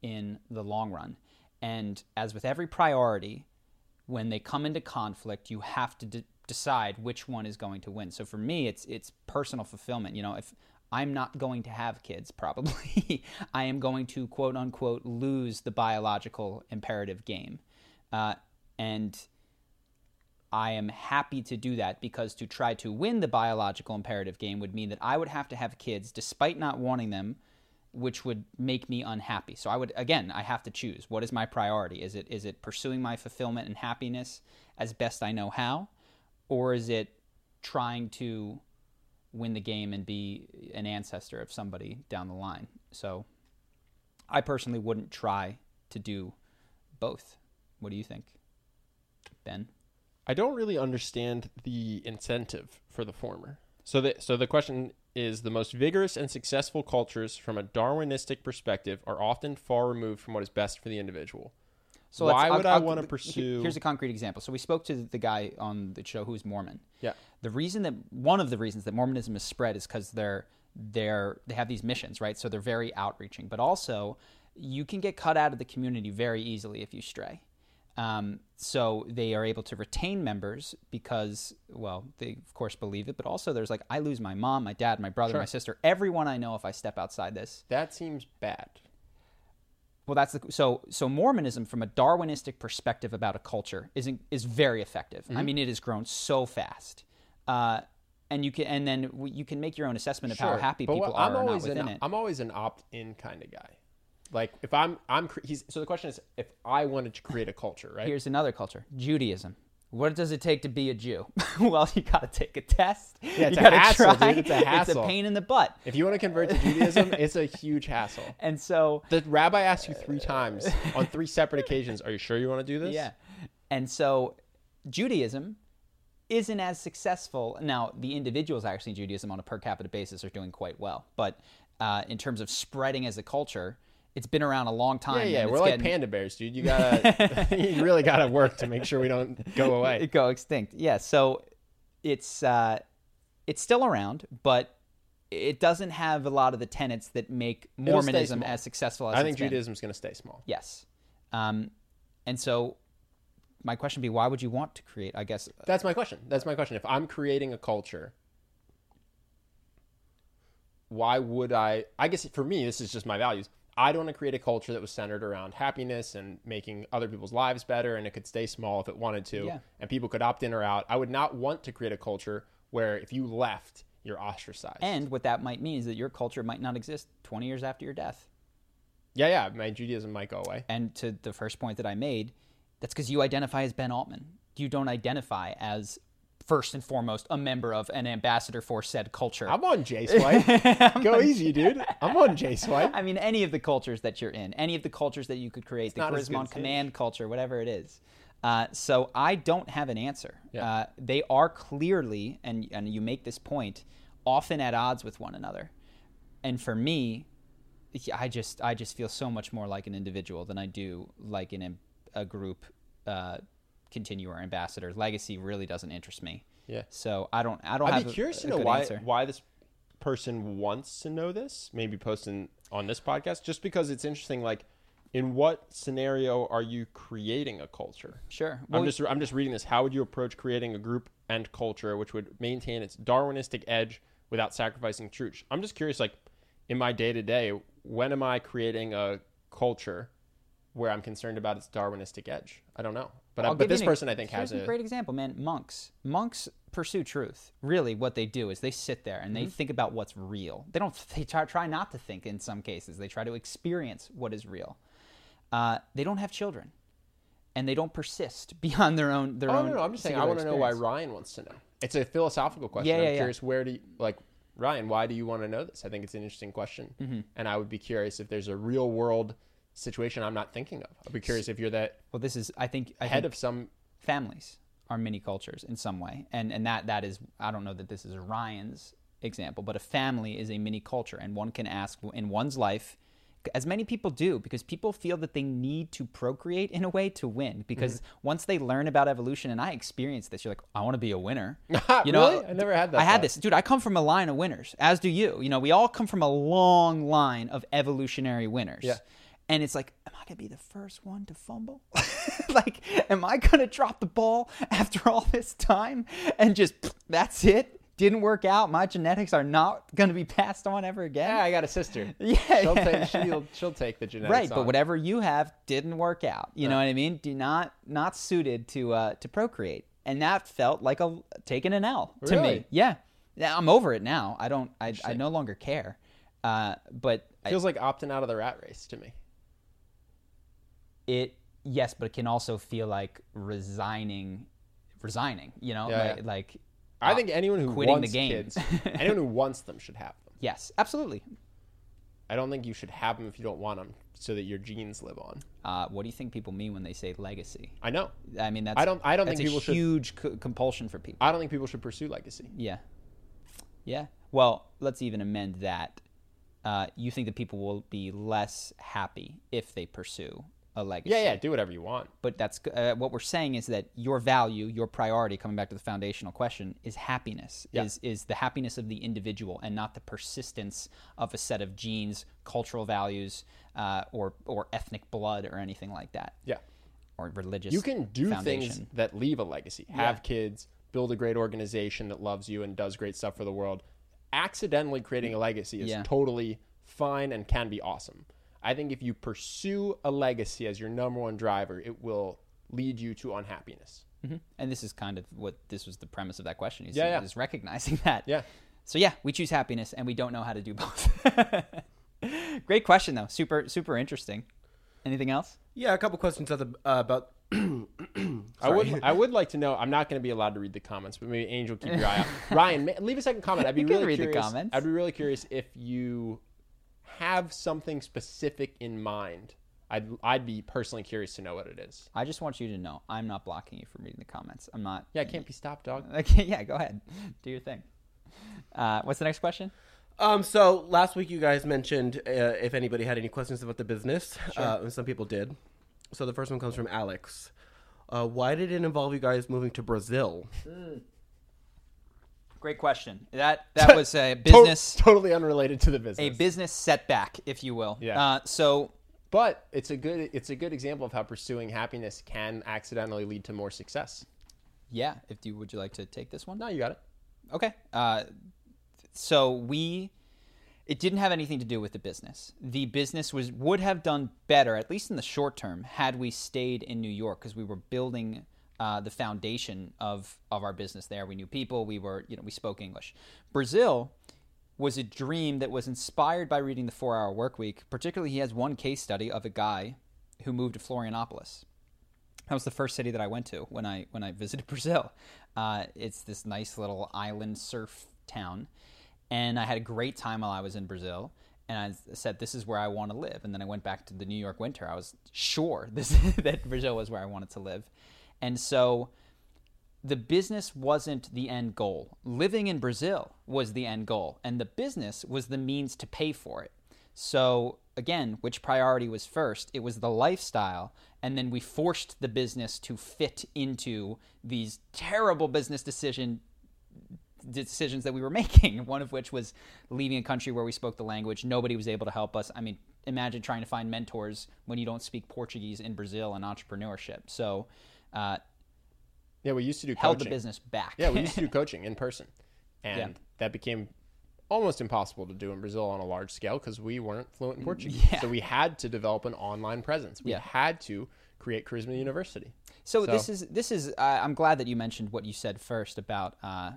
in the long run. And as with every priority, when they come into conflict, you have to de- decide which one is going to win. So for me, it's it's personal fulfillment. You know, if I'm not going to have kids, [laughs] probably I am going to quote unquote lose the biological imperative game, uh, and I am happy to do that because to try to win the biological imperative game would mean that I would have to have kids despite not wanting them which would make me unhappy. So I would again, I have to choose. What is my priority? Is it is it pursuing my fulfillment and happiness as best I know how or is it trying to win the game and be an ancestor of somebody down the line? So I personally wouldn't try to do both. What do you think? Ben? I don't really understand the incentive for the former. So the so the question is the most vigorous and successful cultures from a Darwinistic perspective are often far removed from what is best for the individual. So Why would I I'll- wanna pursue- Here's a concrete example. So we spoke to the guy on the show who's Mormon. Yeah. The reason that one of the reasons that Mormonism is spread is because they're they're they have these missions, right? So they're very outreaching, but also you can get cut out of the community very easily if you stray. Um, so they are able to retain members because, well, they of course believe it, but also there's like I lose my mom, my dad, my brother, Sure. my sister, everyone I know if I step outside this. That seems bad. Well, that's the so so Mormonism from a Darwinistic perspective about a culture is is very effective. Mm-hmm. I mean, it has grown so fast, uh, and you can and then you can make your own assessment of how happy but people are I'm always an, it. I'm always an opt-in kind of guy. Like if I'm I'm he's so the question is if I wanted to create a culture, right? Here's another culture: Judaism. What does it take to be a Jew? [laughs] well, you got to take a test. Yeah, it's you a hassle, try. dude. It's a hassle. [laughs] It's a pain in the butt. if you want to convert to Judaism, it's a huge hassle. [laughs] And so The rabbi asks you three times on three separate occasions, "Are you sure you want to do this?" Yeah. And so Judaism isn't as successful. Now, the individuals actually in Judaism on a per capita basis are doing quite well, but uh, in terms of spreading as a culture, it's been around a long time. Yeah, yeah, we're like getting- panda bears, dude. You [laughs] gotta, [laughs] you really gotta work to make sure we don't go [laughs] away. go extinct. Yeah, so it's uh, it's still around, but it doesn't have a lot of the tenets that make Mormonism as successful as I think been. Judaism's gonna stay small. Yes, um, and so my question would be, why would you want to create? I guess That's my question. That's my question. If I'm creating a culture, why would I? I guess for me, this is just my values. I'd want to create a culture that was centered around happiness and making other people's lives better, and it could stay small if it wanted to, Yeah. and people could opt in or out. I would not want to create a culture where if you left, you're ostracized. and what that might mean is that your culture might not exist 20 years after your death. yeah, yeah, my Judaism might go away. And to the first point that I made, that's because you identify as Ben Altman. You don't identify as first and foremost a member of an ambassador for said culture. I'm on JSwipe. [laughs] go easy, dude. I'm on JSwipe. I mean, any of the cultures that you're in, any of the cultures that you could create, the not charisma on command culture, whatever it is. Uh, so I don't have an answer. Yeah. Uh, they are clearly, and and you make this point, often at odds with one another. And for me, I just I just feel so much more like an individual than I do like in a, a group uh, continuer ambassador. Legacy really doesn't interest me. Yeah. So I don't I don't I'd have be curious a to know why answer. why this person wants to know this. Maybe posting on this podcast, just because it's interesting. Like, in what scenario are you creating a culture? Sure. I'm just I'm just reading this. How would you approach creating a group and culture which would maintain its Darwinistic edge without sacrificing truth? I'm just curious. Like, in my day to day, when am I creating a culture where I'm concerned about its Darwinistic edge? I don't know. But I, but this an- person I think has a a great example, man. Monks, monks pursue truth. Really, what they do is they sit there and they Mm-hmm. think about what's real. They don't. They try, try not to think. In some cases, they try to experience what is real. Uh, they don't have children, and they don't persist [laughs] beyond their own. Their Oh own. no, no, I'm just saying I want to know why. Ryan wants to know. It's a philosophical question. Yeah, I'm yeah, yeah. curious where do you, like Ryan, why do you want to know this? I think it's an interesting question. Mm-hmm. And I would be curious if there's a real world situation I'm not thinking of. I'd be curious if you're that Well, this is. I think. I head think of some families are mini cultures in some way and and that that is i don't know that this is ryan's example but a family is a mini culture and one can ask in one's life as many people do because people feel that they need to procreate in a way to win because Mm-hmm. once they learn about evolution and i experienced this you're like i want to be a winner [laughs] you know, Really? I never had that i had thought. this dude i come from a line of winners as do you you know we all come from a long line of evolutionary winners Yeah. And it's like, am I gonna be the first one to fumble? [laughs] like, am I gonna drop the ball after all this time and just that's it? Didn't work out. My genetics are not gonna be passed on ever again. Yeah, I got a sister. [laughs] Yeah, she'll. Take, she'll, she'll take the genetics. right, but whatever you have didn't work out. You know what I mean? Do not not suited to uh, to procreate, and that felt like a taking an L to me. Yeah, yeah. I'm over it now. I don't. I, I no longer care. Uh, but I- feels like opting out of the rat race to me. It yes but it can also feel like resigning resigning you know Yeah, like, yeah. like I think anyone who quitting wants the game kids, [laughs] anyone who wants them should have them. yes absolutely I don't think you should have them if you don't want them, so that your genes live on. uh, what do you think people mean when they say legacy I know. i mean that's I don't- I don't think a people should- huge co- compulsion for people I don't think people should pursue legacy. yeah yeah well let's even amend that uh, you think that people will be less happy if they pursue a legacy Yeah, yeah, do whatever you want. but that's uh, what we're saying is that your value, your priority, coming back to the foundational question, is happiness. Yeah. Is is the happiness of the individual and not the persistence of a set of genes, cultural values, uh, or or ethnic blood or anything like that, Yeah. or religious. You can do things that leave a legacy. Have Yeah. kids, build a great organization that loves you and does great stuff for the world. Accidentally creating a legacy is Yeah. totally fine and can be awesome. I think if you pursue a legacy as your number one driver, it will lead you to unhappiness. Mhm. And this is kind of what this was the premise of that question. Is, Yeah, yeah. is recognizing that. Yeah. So yeah, we choose happiness, and we don't know how to do both. [laughs] Great question though. Super super interesting. Anything else? Yeah, a couple questions at the, uh, about. [clears throat] I would I would like to know. I'm not going to be allowed to read the comments, but maybe Angel, keep your eye out. [laughs] Ryan, leave a second comment. I'd be You can really read the curious. comments. I'd be really curious if you have something specific in mind I'd I'd be personally curious to know what it is. I just want you to know I'm not blocking you from reading the comments. I'm not. Yeah, it can't be stopped, dog. [laughs] Okay, yeah, go ahead. [laughs] Do your thing. Uh, what's the next question? Um, so last week you guys mentioned uh, if anybody had any questions about the business. Uh, and some people did. So the first one comes from Alex. Uh, why did it involve you guys moving to Brazil? Great question. That [laughs] that was a To- business totally unrelated to the business. a business. business setback, if you will. Yeah. Uh, so but it's a good it's a good example of how pursuing happiness can accidentally lead to more success. yeah, if you would you like to take this one? No, you got it. Okay. Uh, so we, it didn't have anything to do with the business. The business was would have done better, at least in the short term, had we stayed in New York because we were building uh, the foundation of of our business there. We knew people. We were, you know, we spoke English. Brazil was a dream that was inspired by reading the Four Hour Work Week. Particularly, he has one case study of a guy who moved to Florianopolis. That was the first city that I went to when I when I visited [laughs] Brazil. Uh, it's this nice little island surf town, and I had a great time while I was in Brazil. And I said, "This is where I want to live." And then I went back to the New York winter. I was sure [laughs] this that Brazil was where I wanted to live, and so the business wasn't the end goal. Living in Brazil was the end goal, and the business was the means to pay for it. So, again, which priority was first? It was the lifestyle, and then we forced the business to fit into these terrible business decision decisions that we were [laughs] making. One of which was leaving a country where we spoke the language. Nobody was able to help us. I mean, imagine trying to find mentors when you don't speak Portuguese in Brazil and entrepreneurship. So, uh, Yeah, we used to do held coaching. the business back. Yeah, we used to do [laughs] coaching in person, and Yeah. that became almost impossible to do in Brazil on a large scale because we weren't fluent in Portuguese. Yeah. So we had to develop an online presence. We Yeah. had to create Charisma University. So, So- this is this is. Uh, I'm glad that you mentioned what you said first about uh,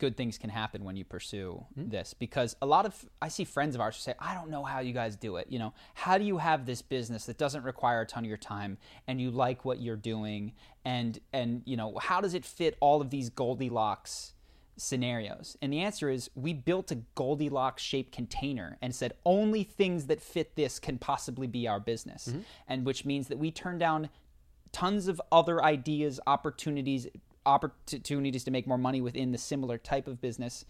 good things can happen when you pursue hmm. this because a lot of I see friends of ours who say, "I don't know how you guys do it." You know, how do you have this business that doesn't require a ton of your time and you like what you're doing and and you know how does it fit all of these Goldilocks scenarios? And the answer is we built a Goldilocks shaped container and said only things that fit this can possibly be our business. Mm-hmm. And which means that we turn down tons of other ideas, opportunities, opportunities to make more money within the similar type of business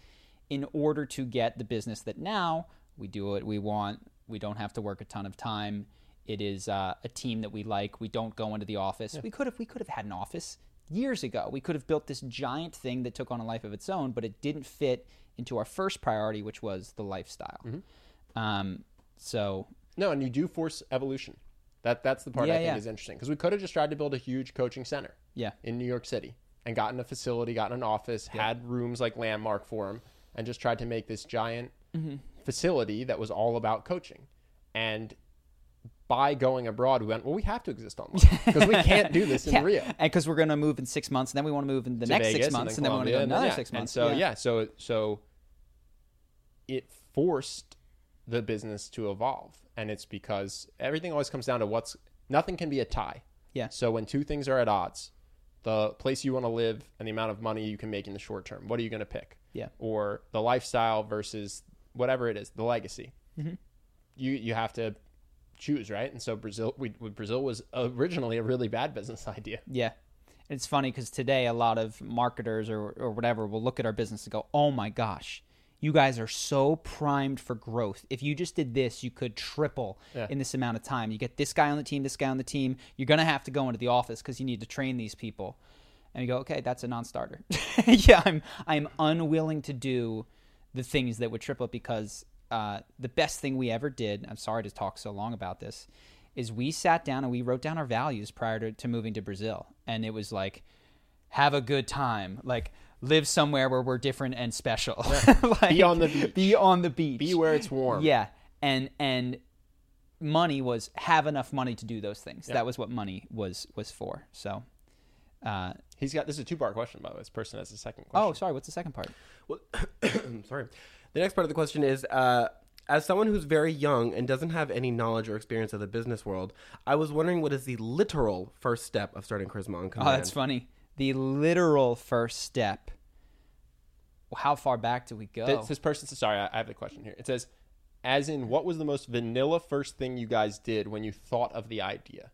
in order to get the business that now we do what we want. We don't have to work a ton of time. It is uh, a team that we like. We don't go into the office. We could have we could have had an office years ago. We could have built this giant thing that took on a life of its own, but it didn't fit into our first priority, which was the lifestyle. Um, so No, and you do force evolution. That that's the part Yeah, I think yeah. is interesting because we could have just tried to build a huge coaching center yeah, in New York City and gotten a facility, gotten an office, had rooms like Landmark Forum, and just tried to make this giant Mm-hmm. facility that was all about coaching. And by going abroad, we went, well, we have to exist online because we can't do this in [laughs] yeah. Rio. and because we're going to move in six months, and then we want to move in the to next Vegas six months, and then, we want to go another yeah. six And months. so yeah. so so it forced the business to evolve, and it's because everything always comes down to what's nothing can be a tie. Yeah. So when two things are at odds, the place you want to live and the amount of money you can make in the short term, what are you going to pick? Yeah. Or the lifestyle versus whatever it is, the legacy. Mm-hmm. You you have to choose, right? And so Brazil, we, Brazil was originally a really bad business [laughs] idea. Yeah. It's funny because today a lot of marketers or, or whatever will look at our business and go, oh my gosh, you guys are so primed for growth. If you just did this, you could triple Yeah. in this amount of time. You get this guy on the team, this guy on the team. You're going to have to go into the office because you need to train these people. And you go, okay, that's a non starter. [laughs] yeah, I'm, I'm unwilling to do the things that would triple it because uh, the best thing we ever did, I'm sorry to talk so long about this, is we sat down and we wrote down our values prior to, to moving to Brazil. And it was like, have a good time. Like, live somewhere where we're different and special. [laughs] like, Be on the beach. Be on the beach. Be where it's warm. Yeah. And, and, money was have enough money to do those things that was what money was was for so uh, He's got this is a two part question by the way. This person has a second question. oh sorry what's the second part Well, [coughs] sorry. The next part of the question is uh, As someone who's very young and doesn't have any knowledge or experience of the business world, I was wondering what is the literal first step of starting Charisma on Oh, that's funny. The literal first step. How far back do we go? This, this person says, sorry, I, I have the question here. It says, as in what was the most vanilla first thing you guys did when you thought of the idea?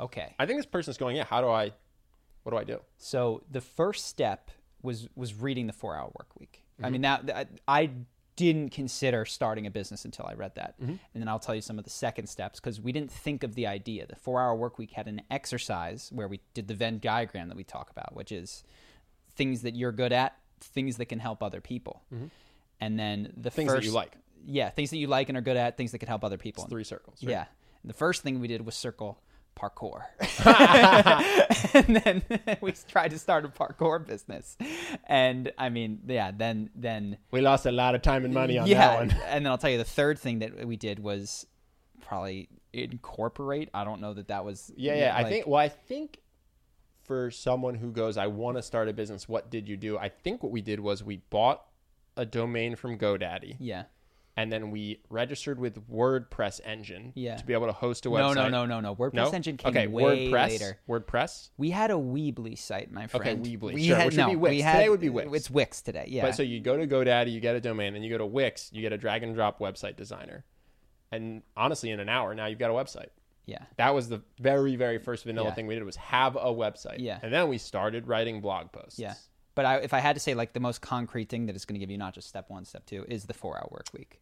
Okay. I think this person's going, yeah, how do I, what do I do? So the first step was was reading the Four Hour Work Week. Mm-hmm. I mean that, that I didn't consider starting a business until I read that, Mm-hmm. and then I'll tell you some of the second steps because we didn't think of the idea. The Four Hour Work Week had an exercise where we did the Venn diagram that we talk about, which is things that you're good at, things that can help other people, and then the Mm-hmm. Things that you like. Yeah, things that you like and are good at, things that can help other people. Three circles. right? Yeah. And the first thing we did was circle parkour. [laughs] [laughs] and then [laughs] we tried to start a parkour business. And I mean, yeah, then then We lost a lot of time and money on yeah, that one. and then I'll tell you the third thing that we did was probably incorporate. I don't know that that was Yeah, yeah. I think. Well, I think for someone who goes, I want to start a business. What did you do? I think what we did was we bought a domain from GoDaddy, yeah. And then we registered with WordPress engine Yeah. to be able to host a No, website. no, no, no, no. WordPress No? engine came okay, way WordPress. later. WordPress. We had a Weebly site, my friend. Weebly, We sure, had, which would be Wix. We had, Today would be Wix. It's Wix today. Yeah. But so you go to GoDaddy, you get a domain, and you go to Wix, you get a drag and drop website designer, and honestly, in an hour now you've got a website. yeah. That was the very, very first vanilla Yeah. thing we did was have a website. Yeah. And then we started writing blog posts. Yeah. But I, if I had to say, like, the most concrete thing that is going to give you not just step one, step two, is the four hour work week.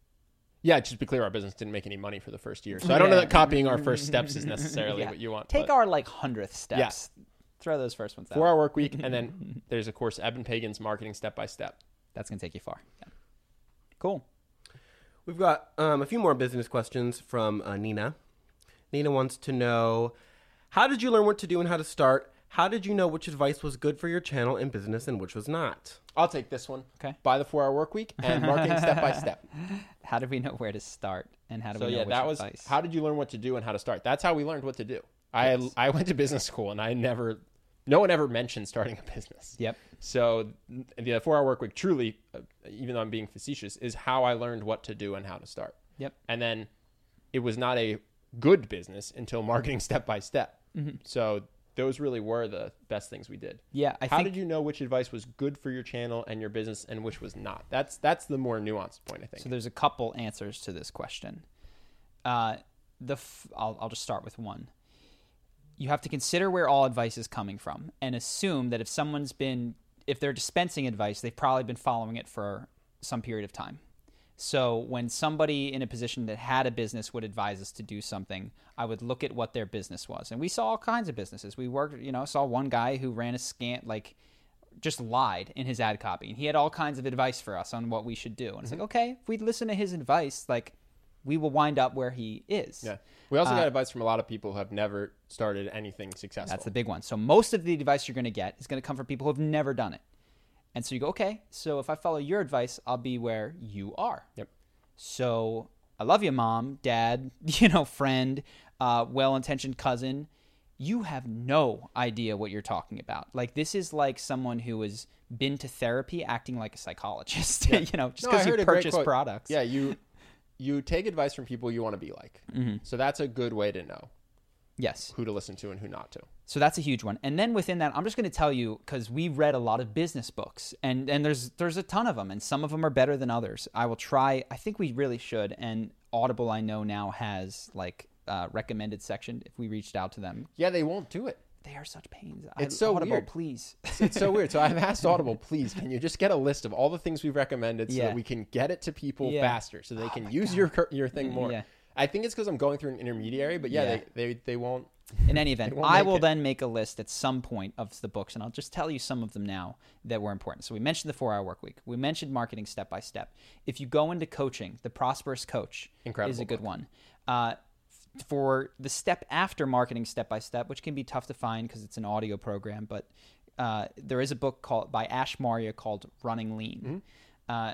Yeah, just to be clear, our business didn't make any money for the first year. So I don't know that copying our first steps is [laughs] necessarily Yeah. what you want. Take but our, like, hundredth steps. Throw those first ones out. four hour work week, and then [laughs] there's, of course, Eben Pagan's marketing step by step. That's going to take you far. Yeah. Cool. We've got um, a few more business questions from uh, Nina. Nina wants to know how did you learn what to do and how to start? How did you know which advice was good for your channel and business and which was not? I'll take this one. Okay. Buy the four hour work week and marketing step by [laughs] step. How did we know where to start? And how do So we know yeah, which that was advice? how did you learn what to do and how to start? That's how we learned what to do. I I went to business school and I never, no one ever mentioned starting a business. Yep. So the four hour work week truly, uh, even though I'm being facetious, is how I learned what to do and how to start. Yep. And then it was not a good business until marketing [laughs] step by step. So those really were the best things we did. Yeah, I how think did you know which advice was good for your channel and your business and which was not? That's that's the more nuanced point, I think. So there's a couple answers to this question. Uh, the f- I'll, I'll just start with one. You have to consider where all advice is coming from and assume that if someone's been, if they're dispensing advice, they've probably been following it for some period of time. So when somebody in a position that had a business would advise us to do something, I would look at what their business was. And we saw all kinds of businesses. We worked, you know, saw one guy who ran a scant, like, just lied in his ad copy. And he had all kinds of advice for us on what we should do. And it's like, mm-hmm. okay, if we listen to his advice, like, we will wind up where he is. yeah. We also got uh, advice from a lot of people who have never started anything successful. That's the big one. So most of the advice you're going to get is going to come from people who have never done it. And so you go, okay, so if I follow your advice, I'll be where you are. Yep. So I love you, mom, dad, [laughs] you know, friend, uh, well intentioned cousin. You have no idea what you're talking about. Like, this is like someone who has been to therapy acting like a psychologist, [laughs] you know, just No, because you a great purchase products. Yeah, you you take advice from people you want to be like. Mm-hmm. So that's a good way to know Yes. who to listen to and who not to. So that's a huge one. And then within that, I'm just going to tell you because we read a lot of business books, and and there's there's a ton of them, and some of them are better than others. I will try. I think we really should. And Audible, I know now has like uh, recommended section. If we reached out to them, Yeah, they won't do it. they are such pains. It's I, so Audible, weird. please. It's so weird. So I've asked [laughs] Audible, please, can you just get a list of all the things we've recommended so Yeah. that we can get it to people Yeah. faster, so they can use your your thing more. Yeah. I think it's because I'm going through an intermediary, but yeah, Yeah. They, they they won't. In any event, [laughs] I will it. then make a list at some point of the books, and I'll just tell you some of them now that were important. So we mentioned the four-hour work week. We mentioned marketing step by step. If you go into coaching, the Prosperous Coach Incredible is a good book. one. Uh, for the step after marketing step by step, which can be tough to find because it's an audio program, but uh, there is a book called by Ash Maurya called Running Lean. Mm-hmm. Uh,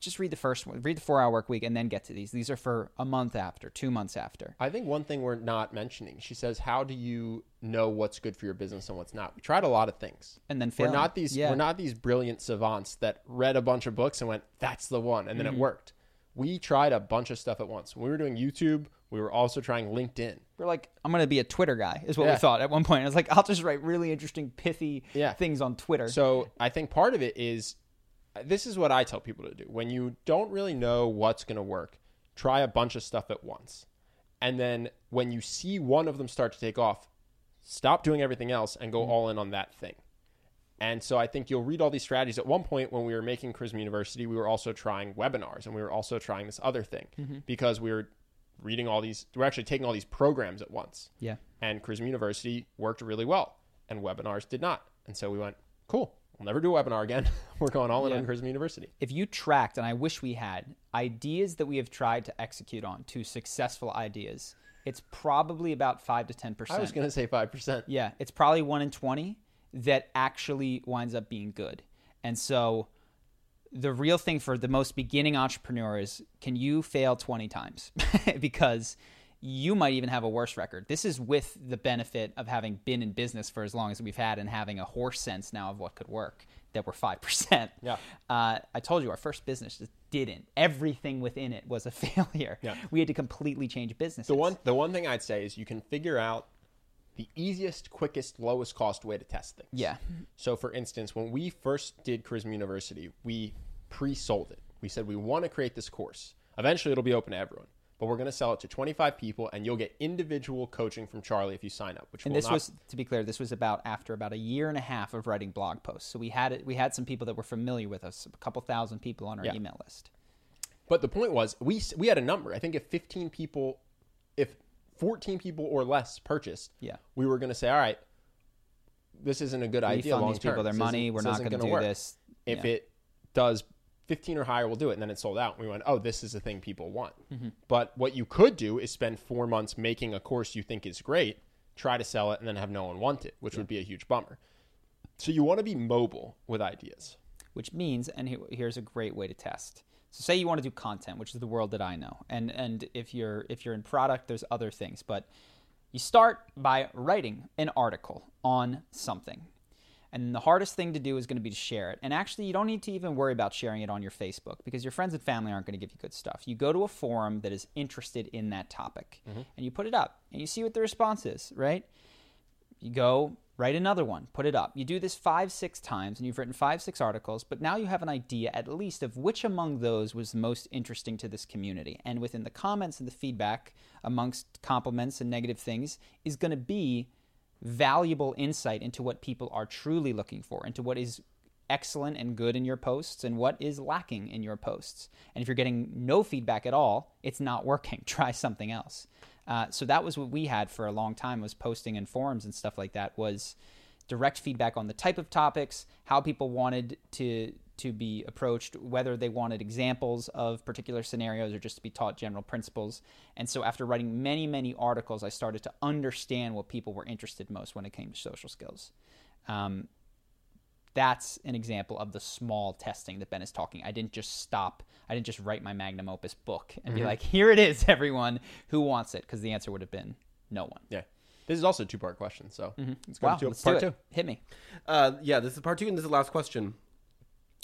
just read the first one, read the four-hour work week, and then get to these. These are for a month after, two months after. I think one thing we're not mentioning. She says, "How do you know what's good for your business and what's not?" We tried a lot of things, And then we're not these Yeah. we're not these brilliant savants that read a bunch of books and went, "That's the one," and then Mm-hmm. it worked. We tried a bunch of stuff at once. When we were doing YouTube, we were also trying LinkedIn. We're like, I'm gonna be a Twitter guy, is what Yeah. we thought at one point. I was like, I'll just write really interesting, pithy Yeah. things on Twitter. So I think part of it is this is what I tell people to do. When you don't really know what's going to work, try a bunch of stuff at once. And then when you see one of them start to take off, stop doing everything else and go mm-hmm. all in on that thing. And so I think you'll read all these strategies. At one point, when we were making Charisma University, we were also trying webinars and we were also trying this other thing mm-hmm. because we were reading all these, we're actually taking all these programs at once. Yeah. And Charisma University worked really well and webinars did not. And so we went, cool, we'll never do a webinar again. [laughs] we're going all in Yeah. on Charisma University. if you tracked, and I wish we had, ideas that we have tried to execute on to successful ideas, it's probably about five to ten percent. I was going to say 5%. Yeah, it's probably one in 20 that actually winds up being good. And so the real thing for the most beginning entrepreneur is can you fail 20 times? [laughs] because you might even have a worse record. This is with the benefit of having been in business for as long as we've had and having a horse sense now of what could work that we're 5%. [laughs] Yeah. Uh, I told you our first business just didn't. Everything within it was a [laughs] failure. Yeah. We had to completely change business. The one, the one thing I'd say is you can figure out the easiest, quickest, lowest cost way to test things. Yeah. So, for instance, when we first did Charisma University, we pre sold it. We said we want to create this course. Eventually, it'll be open to everyone, but we're going to sell it to 25 people, and you'll get individual coaching from Charlie if you sign up. Which And this not, was, to be clear, this was about after about a year and a half of writing blog posts. So we had it. We had some people that were familiar with us, a couple thousand people on our Yeah. email list. But the point was, we we had a number. I think if 15 people, if 14 people or less purchased, Yeah. we were going to say, all right, this isn't a good idea. Refund long these people their This money. We're not going to do work. this. If Yeah. it does 15 or higher, we'll do it. And then it sold out. And we went, oh, this is the thing people want. Mm-hmm. But what you could do is spend four months making a course you think is great, try to sell it, and then have no one want it, which would be a huge bummer. So you want to be mobile with ideas. which means and here's a great way to test so say you want to do content which is the world that i know and and if you're if you're in product there's other things but you start by writing an article on something and the hardest thing to do is going to be to share it. And actually you don't need to even worry about sharing it on your facebook because your friends and family aren't going to give you good stuff. You go to a forum that is interested in that topic mm-hmm. and you put it up and you see what the response is right? You go write another one put it up. You do this five six times and you've written five six articles but now you have an idea at least of which among those was the most interesting to this community. And within the comments and the feedback amongst compliments and negative things is going to be valuable insight into what people are truly looking for into what is excellent and good in your posts and what is lacking in your posts. And if you're getting no feedback at all it's not working. [laughs] Try something else. Uh, so that was what we had for a long time was posting in forums and stuff like that was direct feedback on the type of topics how people wanted to to be approached whether they wanted examples of particular scenarios or just to be taught general principles and so after writing many many articles i started to understand what people were interested most when it came to social skills um, that's an example of the small testing that Ben is talking. I didn't just stop. I didn't just write my magnum opus book and be like, "Here it is, [laughs] everyone who wants it," because the answer would have been no one. Yeah. This is also a two part question. So let's go Wow, to let's part two. Hit me. Uh, yeah, this is part two, and this is the last question.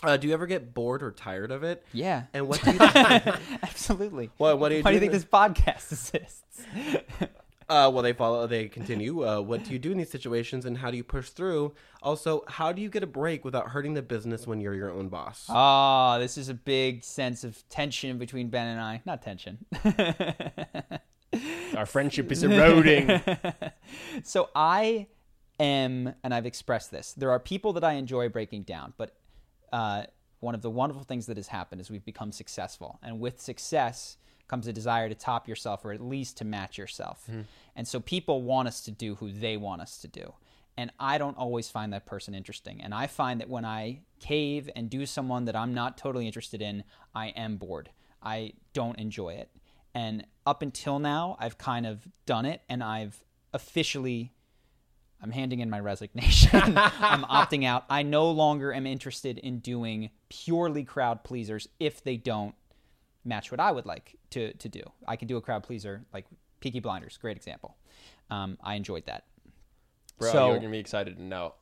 Uh, do you ever get bored or tired of it? Yeah, And what [laughs] do you? [laughs] absolutely. Well, what do you Why do you think this podcast exists? [laughs] Uh, well, they follow. They continue. Uh, what do you do in these situations, and how do you push through? Also, how do you get a break without hurting the business when you're your own boss? Ah, this is a big sense of tension between Ben and I. Not tension. Our friendship is eroding. so I am, and I've expressed this. There are people that I enjoy breaking down, but uh, one of the wonderful things that has happened is we've become successful, and with success comes a desire to top yourself or at least to match yourself. And so people want us to do who they want us to do. And I don't always find that person interesting. And I find that when I cave and do someone that I'm not totally interested in, I am bored. I don't enjoy it. And up until now, I've kind of done it and I've officially I'm handing in my resignation. [laughs] I'm opting out. I no longer am interested in doing purely crowd pleasers if they don't match what I would like to to do. I can do a crowd pleaser like Peaky Blinders, great example. Um, I enjoyed that. Bro, So- you're going to be excited to know.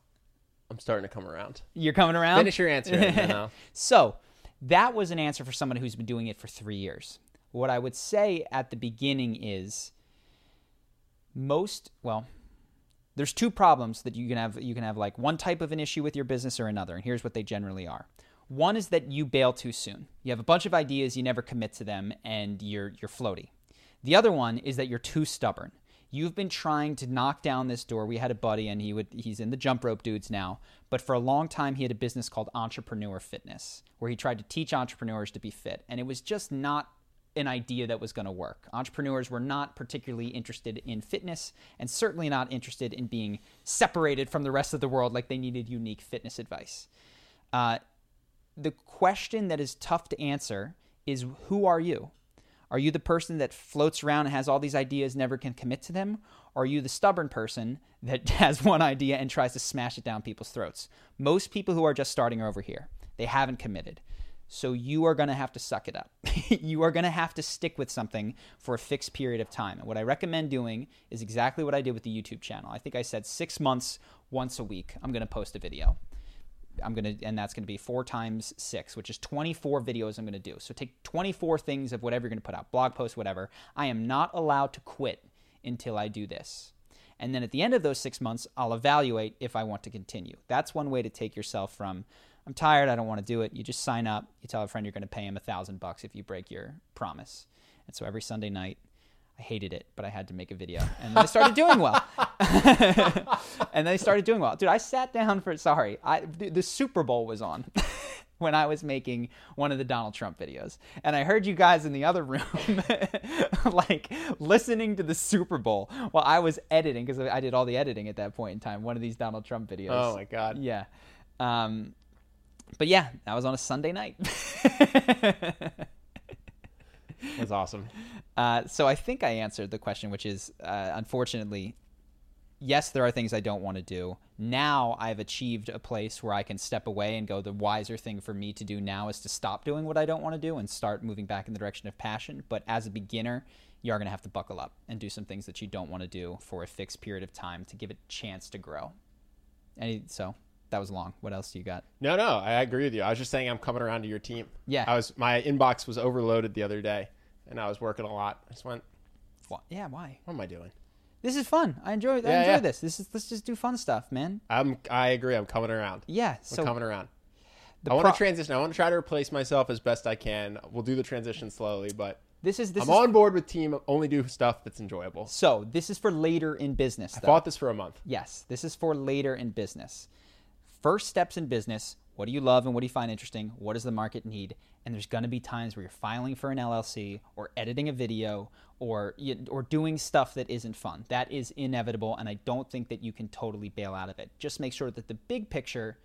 I'm starting to come around. You're coming around. Finish your answer. then [laughs] So that was an answer for someone who's been doing it for three years. What I would say at the beginning is most well, there's two problems that you can have. You can have like one type of an issue with your business or another, and here's what they generally are. One is that you bail too soon. You have a bunch of ideas, you never commit to them, and you're you're floaty. The other one is that you're too stubborn. You've been trying to knock down this door. We had a buddy, and he would he's in the jump rope dudes now. But for a long time, he had a business called Entrepreneur Fitness, where he tried to teach entrepreneurs to be fit, and it was just not an idea that was going to work. Entrepreneurs were not particularly interested in fitness, and certainly not interested in being separated from the rest of the world like they needed unique fitness advice. Uh, the question that is tough to answer is who are you? Are you the person that floats around and has all these ideas, never can commit to them? Or are you the stubborn person that [laughs] has one idea and tries to smash it down people's throats? Most people who are just starting are over here. They haven't committed. So you are going to have to suck it up. [laughs] you are going to have to stick with something for a fixed period of time. And what I recommend doing is exactly what I did with the YouTube channel. I think I said six months, once a week, I'm going to post a video. I'm going to, and that's going to be four times six, which is 24 videos I'm going to do. So take 24 things of whatever you're going to put out, blog posts, whatever. I am not allowed to quit until I do this. And then at the end of those six months, I'll evaluate if I want to continue. That's one way to take yourself from, I'm tired, I don't want to do it. You just sign up. You tell a friend you're going to pay him a thousand bucks if you break your promise. And so every Sunday night, I hated it, but I had to make a video. And they started doing well. [laughs] and they started doing well. Dude, I sat down for, sorry, I, the Super Bowl was on [laughs] when I was making one of the Donald Trump videos. And I heard you guys in the other room, [laughs] like listening to the Super Bowl while I was editing, because I did all the editing at that point in time, one of these Donald Trump videos. Oh my god. Yeah. Um, but yeah, that was on a Sunday night. [laughs] That's awesome. Uh, so I think I answered the question, which is uh, unfortunately, yes, there are things I don't want to do. Now I've achieved a place where I can step away and go, the wiser thing for me to do now is to stop doing what I don't want to do and start moving back in the direction of passion. But as a beginner, you are going to have to buckle up and do some things that you don't want to do for a fixed period of time to give it a chance to grow. And so that was long. What else do you got? No, no, I agree with you. I was just saying I'm coming around to your team. Yeah. I was my inbox was overloaded the other day, and I was working a lot. I just went, Yeah, why? what am I doing? This is fun. I enjoy. I enjoy yeah. this. This is let's just do fun stuff, man. I'm. I agree. I'm coming around. Yeah. I'm So coming around. I want pro- to transition. I want to try to replace myself as best I can. We'll do the transition slowly, but this is this I'm is on board with team. Only do stuff that's enjoyable. so this is for later in business. I though. fought this for a month. Yes, this is for later in business. First steps in business what do you love and what do you find interesting? What does the market need? And there's going to be times where you're filing for an LLC or editing a video or or doing stuff that isn't fun. That is inevitable and I don't think that you can totally bail out of it. Just make sure that the big picture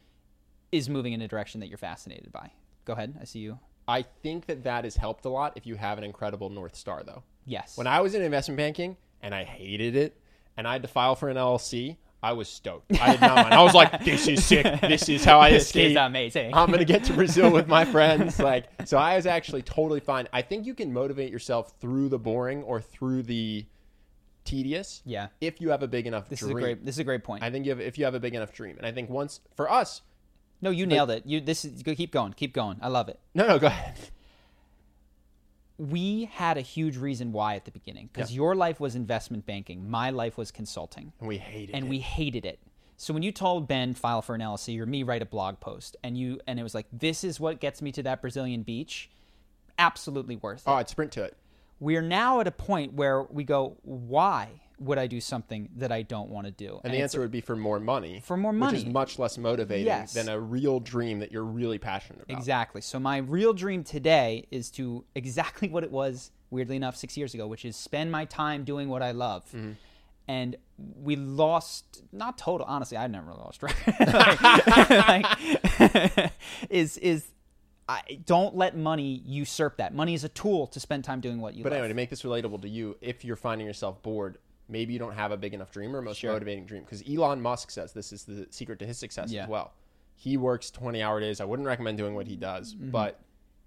is moving in a direction that you're fascinated by. Go ahead. I see you. I think that that has helped a lot if you have an incredible North Star, though. Yes. When I was in investment banking and I hated it and I had to file for an LLC, I was stoked. I did not mind. I was like, this is sick. This is how I [laughs] This is escape. amazing. I'm going to get to Brazil with my [laughs] friends. Like, so I was actually totally fine. I think you can motivate yourself through the boring or through the tedious. Yeah. If you have a big enough this dream. is a great this is a great point. I think you have, if you have a big enough dream. And I think once, for us, no, you nailed it. You this is keep going. Keep going. I love it. no, no, go ahead. We had a huge reason why at the beginning because your life was investment banking my life was consulting And we hated it. and it. we hated it so when you told ben file for an llc or me write a blog post and you and it was like this is what gets me to that brazilian beach absolutely worth oh, it Oh, I'd sprint to it. we're now at a point where we go why would i do something that i don't want to do And the answer would be for more money. For more money. Which is much less motivating Yes. than a real dream that you're really passionate about. Exactly. So my real dream today is to exactly [laughs] what it was, weirdly enough, six years ago, which is spend my time doing what I love. Mm-hmm. And we lost, not total. Honestly, I never lost [laughs] track. Like- like, [laughs] is is I don't let money usurp that. Money is a tool to spend time doing what you But love. anyway, to make this relatable to you, if you're finding yourself bored, maybe you don't have a big enough dream or most Sure. motivating dream. Because Elon Musk says this is the secret to his success Yeah. as well. He works 20 hour days. I wouldn't recommend doing what he does, Mm-hmm. but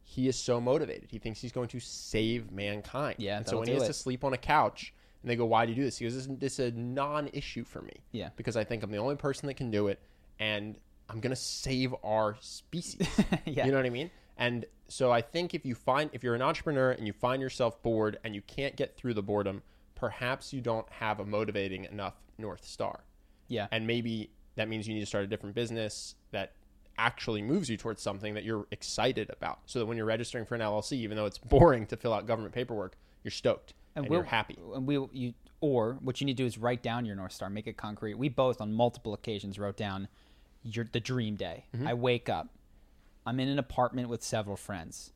he is so motivated. He thinks he's going to save mankind. Yeah, And so when he has it. to sleep on a couch and they go, Why do you do this? He goes, This is, this is a non issue for me. Yeah. Because I think I'm the only person that can do it and I'm going to save our species. [laughs] Yeah. You know what I mean? And so I think if you find if you're an entrepreneur and you find yourself bored and you can't get through the boredom, perhaps you don't have a motivating enough north star. yeah. And maybe that means you need to start a different business that actually moves you towards something that you're excited about. So that when you're registering for an LLC, even though it's [laughs] boring to fill out government paperwork, you're stoked and, we'll- you're happy. And we you or what you need to do is write down your north star, make it concrete. We both on multiple occasions wrote down your the dream day. Mm-hmm. I wake up, I'm in an apartment with several friends.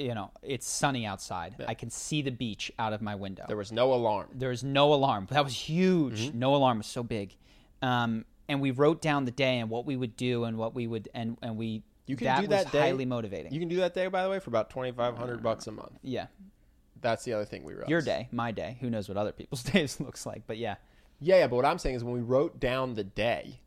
You know, it's sunny outside. I can see the beach out of my window. There was no alarm. There was no alarm. That was huge. Mm-hmm. No alarm was so big. Um, and we wrote down the day and what we would do and what we would and and we You can that do that was day. highly motivating. You can do that day, by the way, for about twenty five hundred bucks a month. yeah, That's the other thing we wrote. your day, my day. Who knows what other people's [laughs] days looks like? But yeah, Yeah, yeah, but what I'm saying is when we wrote down the day,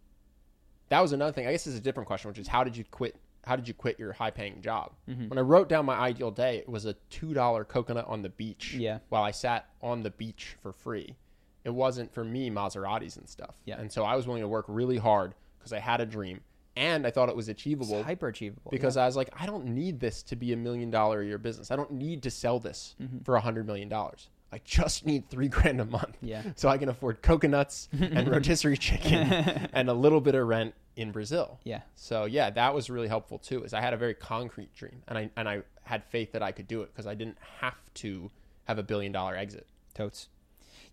that was another thing. I guess this is a different question, which is how did you quit? How did you quit your high paying job? Mm-hmm. When I wrote down my ideal day, it was a two dollar coconut on the beach. Yeah. While I sat on the beach for free, it wasn't for me Maseratis and stuff. Yeah. And so I was willing to work really hard because I had a dream and I thought it was it's achievable hyper achievable. because I was like, I don't need this to be a million dollar a year business. I don't need to sell this Mm-hmm. for a hundred million dollars. I just need three [laughs] grand a month. Yeah. So I can afford coconuts and [laughs] rotisserie chicken [laughs] and a little bit of rent in Brazil. Yeah. So yeah, that was really helpful too. Is I had a very concrete dream and I and I had faith that I could do it because I didn't have to have a billion dollar exit. totes.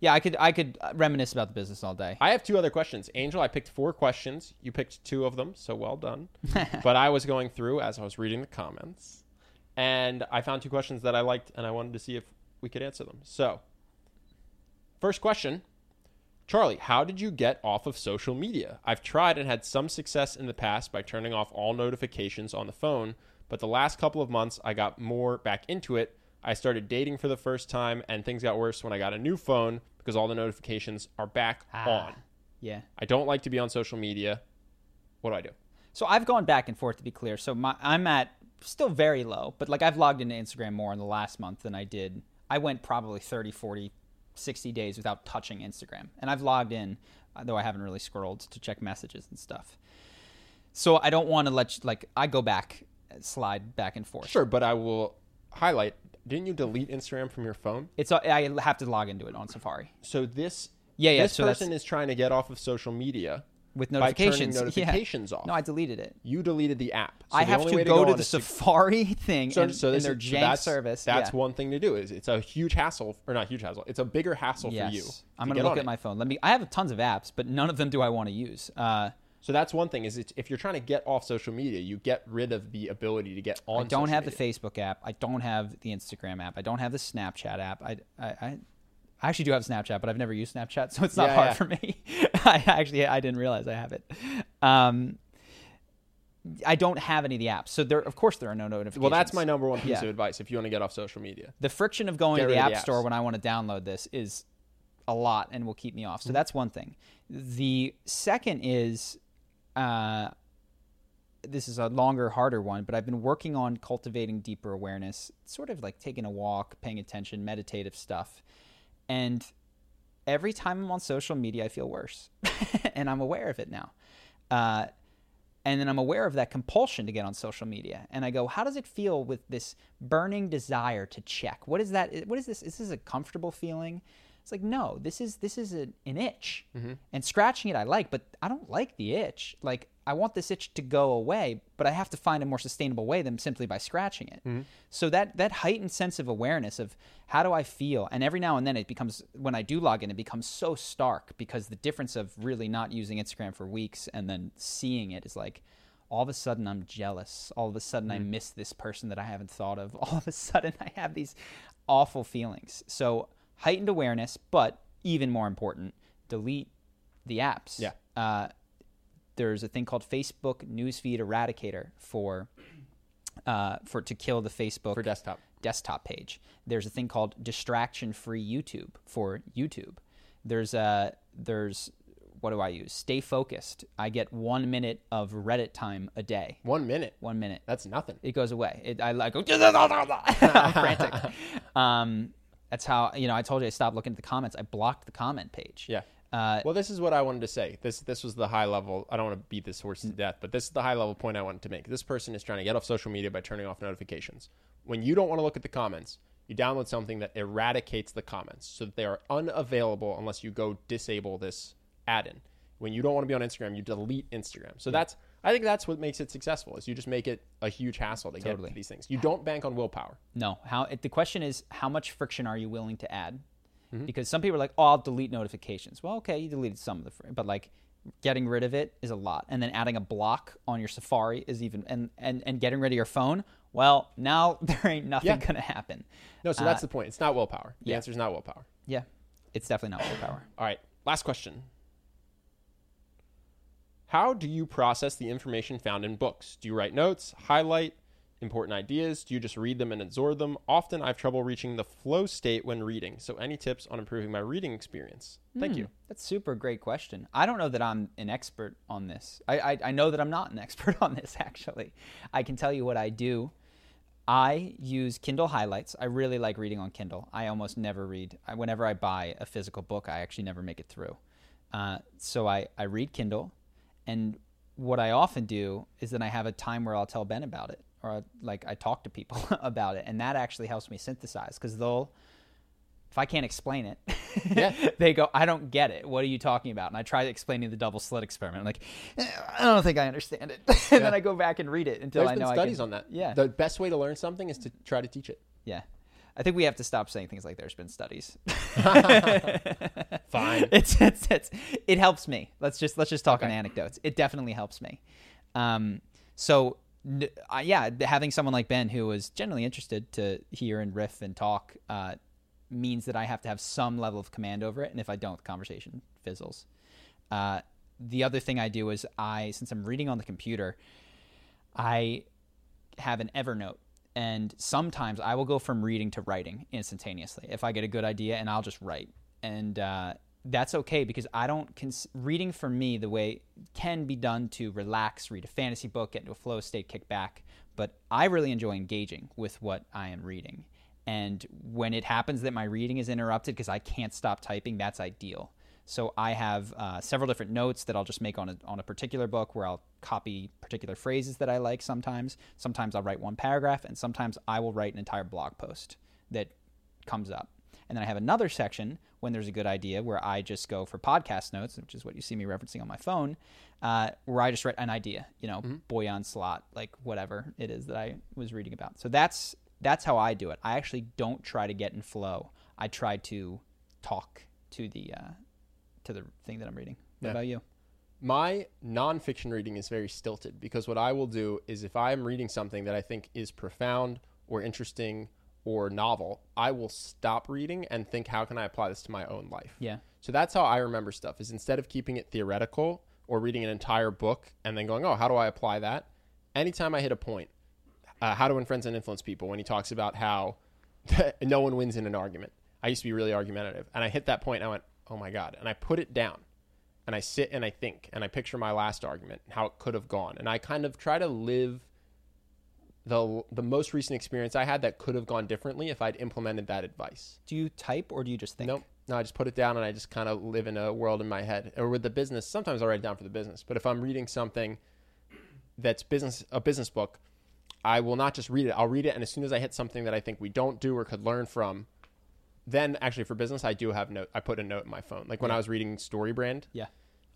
Yeah, I could I could uh, reminisce about the business all day. I have two other questions. Angel, I picked four questions. You picked two of them, so well done. [laughs] but I was going through as I was reading the comments, and I found two questions that I liked, and I wanted to see if we could answer them. So, first question Charlie, how did you get off of social media? I've tried and had some success in the past by turning off all notifications on the phone, but the last couple of months I got more back into it. I started dating for the first time, and things got worse when I got a new phone because all the notifications are back ah, on. yeah. I don't like to be on social media. What do I do? So I've gone back and forth to be clear. So my, I'm at still very low, but like I've logged into Instagram more in the last month than I did. I went probably 30, 40, 60 days without touching Instagram. And I've logged in, uh, though I haven't really scrolled to check messages and stuff. So I don't want to let, you, like, I go back, slide back and forth. Sure, but I will highlight. Didn't you delete Instagram from your phone? It's, uh, I have to log into it on Safari So this Yeah, yeah, this so that's- person is trying to get off of social media with by notifications. [laughs] Yeah. off. No, I deleted it. you deleted the app. So I the have to way go, to the is to- Safari [laughs] thing So, and, so and their is, jank that's, service. That's yeah. one thing to do. Is it's a huge hassle, or not huge hassle. It's a bigger hassle yes. for you. I'm gonna look at it. my phone. Let me. I have tons of apps, but none of them do I want to use. Uh, So that's one thing. Is it's, if you're trying to get off social media, you get rid of the ability to get on. I don't have media. the Facebook app. I don't have the Instagram app. I don't have the Snapchat app. I, I, I, I actually do have Snapchat, but I've never used Snapchat, [laughs] so it's not Yeah, hard yeah. for me. [laughs] I actually I didn't realize I have it. Um, I don't have any of the apps, so there. Of course, there are no notifications. Well, that's my number one piece Yeah. of advice if you want to get off social media. the friction of going Get to the app the store when I want to download this is a lot and will keep me Mm-hmm. off. So that's one thing. The second is uh, this is a longer, harder one, but I've been working on cultivating deeper awareness, sort of like taking a walk, paying attention, meditative stuff. And every time I'm on social media, I feel worse. [laughs] and I'm aware of it now. Uh, and then I'm aware of that compulsion to get on social media. And I go, how does it feel with this burning desire to check? What is that? What is this? Is this a comfortable feeling? It's like, no, this is this is an, an itch. And scratching it I like, but I don't like the itch. Like I want this itch to go away, but I have to find a more sustainable way than simply by scratching it. So that that heightened sense of awareness of how do I feel, and every now and then it becomes when I do log in, it becomes so stark because the difference of really not using Instagram for weeks and then seeing it is like all of a sudden I'm jealous. All of a sudden I miss this person that I haven't thought of. [laughs] All of a sudden I have these awful feelings. So heightened awareness, but even more important, delete the apps. Yeah. Uh, there's a thing called Facebook Newsfeed Eradicator for uh, for to kill the Facebook For desktop. desktop page. There's a thing called distraction free YouTube for YouTube. There's a there's what do I use? Stay focused. I get one minute of Reddit time a day. One minute. One minute. That's nothing. It goes away. It, I like go. I'm [laughs] frantic. [laughs] Um, that's how you know. I told you I stopped looking at the comments. I blocked the comment page. Yeah. Uh, Well, this is what I wanted to say. This this was the high level. I don't want to beat this horse to death, but this is the high level point I wanted to make. This person is trying to get off social media by turning off notifications. When you don't want to look at the comments, you download something that eradicates the comments so that they are unavailable unless you go disable this add-in. When you don't want to be on Instagram, you delete Instagram. So that's I think that's what makes it successful. Is you just make it a huge hassle to Totally. get to these things. You don't bank on willpower. No. How it, the question is how much friction are you willing to add? Mm-hmm. Because some people are like, "Oh, I'll delete notifications." Well, okay, you deleted some of the, fr- but like getting rid of it is a lot, and then adding a block on your Safari is even, and and and getting rid of your phone. Well, now [laughs] there ain't nothing Yeah. gonna happen. No, so that's the point. It's not willpower. The yeah. answer is not willpower. Yeah, it's definitely not willpower. All right, last question. How do you process the information found in books? Do you write notes, highlight important ideas? Do you just read them and absorb them? Often I have trouble reaching the flow state when reading. So, any tips on improving my reading experience? Thank you. That's super great question. I don't know that I'm an expert on this. I, I, I know that I'm not an [laughs] expert on this, actually. I can tell you what I do. I use Kindle highlights. I really like reading on Kindle. I almost never read. I, whenever I buy a physical book, I actually never make it through. Uh, so I, I read Kindle. And what I often do is that I have a time where I'll tell Ben about it or like I talk to people [laughs] about it. And that actually helps me synthesize because they'll, if I can't explain it, Yeah. [laughs] they go, I don't get it. What are you talking about? And I try explaining the double slit experiment. I'm like, "Eh, I don't think I understand it. [laughs] and then I go back and read it until There's I been know studies I can, on that. Yeah. The best way to learn something is to try to teach it. yeah. I think we have to stop saying things like there's been studies. Fine. it's, it's, it's, it helps me. Let's just let's just talk Okay. anecdotes. It definitely helps me. Um, so uh, yeah, having someone like Ben who is generally interested to hear and riff and talk uh, means that I have to have some level of command over it, and if I don't, the conversation fizzles. Uh, the other thing I do is I, since I'm reading on the computer, I have an Evernote. And sometimes I will go from reading to writing instantaneously if I get a good idea, and I'll just write. And uh, that's okay because I don't cons- reading for me the way can be done to relax, read a fantasy book, get into a flow state, kick back. But I really enjoy engaging with what I am reading. And when it happens that my reading is interrupted because I can't stop typing, that's ideal. So I have uh, several different notes that I'll just make on a, on a particular book where I'll copy particular phrases that I like sometimes. Sometimes I'll write one paragraph, and sometimes I will write an entire blog post that comes up. And then I have another section when there's a good idea where I just go for podcast notes, which is what you see me referencing on my phone, uh, where I just write an idea, you know, Boyan Slat, like whatever it is that I was reading about. So that's that's how I do it. I actually don't try to get in flow. I try to talk to the uh, to the thing that I'm reading. What Yeah. about you? My nonfiction reading is very stilted because what I will do is if I'm reading something that I think is profound or interesting or novel, I will stop reading and think, how can I apply this to my own life? Yeah. So that's how I remember stuff is instead of keeping it theoretical or reading an entire book and then going, oh, how do I apply that? Anytime I hit a point, uh, How to Win Friends and Influence People, when he talks about how [laughs] no one wins in an argument. I used to be really argumentative. And I hit that point and I went, oh my God. And I put it down and I sit and I think and I picture my last argument, how it could have gone. And I kind of try to live the, the most recent experience I had that could have gone differently if I'd implemented that advice. Do you type or do you just think? Nope. No, I just put it down and I just kind of live in a world in my head. Or with the business, sometimes I write it down for the business. But if I'm reading something that's business a business book, I will not just read it. I'll read it and as soon as I hit something that I think we don't do or could learn from, then actually for business I do have note I put a note in my phone. Like when I was reading Story Brand, Yeah.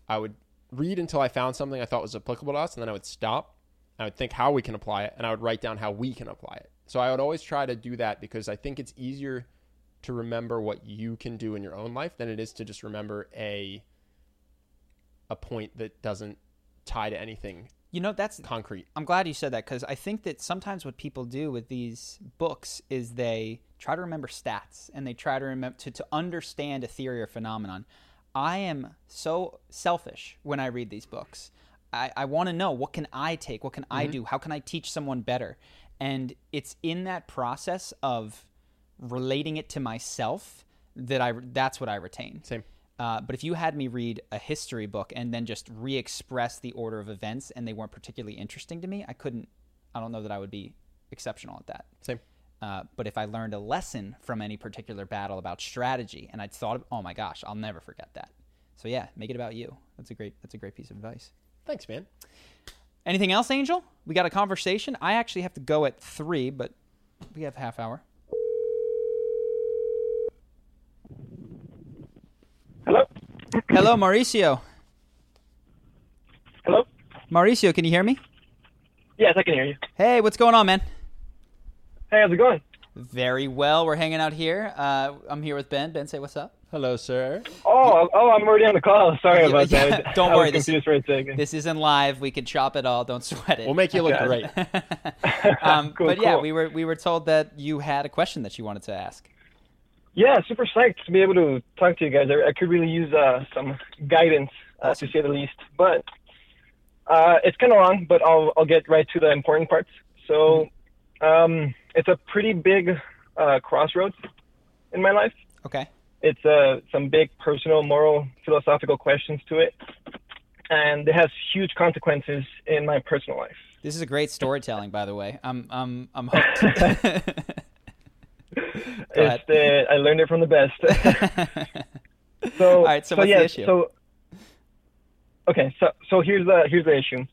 I would read until I found something I thought was applicable to us, and then I would stop. I would think how we can apply it, and I would write down how we can apply it. So I would always try to do that because I think it's easier to remember what you can do in your own life than it is to just remember a a point that doesn't tie to anything You know, that's concrete. I'm glad you said that because I think that sometimes what people do with these books is they try to remember stats and they try to remember to, to understand a theory or phenomenon. I am so selfish when I read these books. I, I want to know what can I take? What can I do? How can I teach someone better? And it's in that process of relating it to myself that I that's what I retain. Same. Uh, but if you had me read a history book and then just re-express the order of events and they weren't particularly interesting to me, I couldn't. I don't know that I would be exceptional at that. Same. Uh, but if I learned a lesson from any particular battle about strategy and I'd thought, oh my gosh, I'll never forget that. So yeah, make it about you. That's a great. That's a great piece of advice. Thanks, man. Anything else, Angel? We got a conversation. I actually have to go at three, but we have half hour. Hello? Hello, Mauricio. Hello? Mauricio, can you hear me? Yes, I can hear you. Hey, what's going on, man? Hey, how's it going? Very well. We're hanging out here. Uh, I'm here with Ben. Ben, say what's up. Hello, sir. Oh, oh, I'm already on the call. Sorry Yeah, about yeah, that. [laughs] don't I worry, this- for a second. This isn't live. We can chop it all. Don't sweat it. We'll make you look Okay. great. [laughs] um, Cool, but yeah, we were we were told that you had a question that you wanted to ask. Yeah, super psyched to be able to talk to you guys. I, I could really use uh, some guidance, uh, to say the least. But uh, it's kind of long, but I'll I'll get right to the important parts. So, um, it's a pretty big uh, crossroads in my life. Okay. It's uh, some big personal, moral, philosophical questions to it, and it has huge consequences in my personal life. This is a great storytelling, by the way. I'm I'm I'm hooked. [laughs] It's the, I learned it from the best. [laughs] so, All right, so what's the yeah, issue? So, okay, so so here's the here's the issue.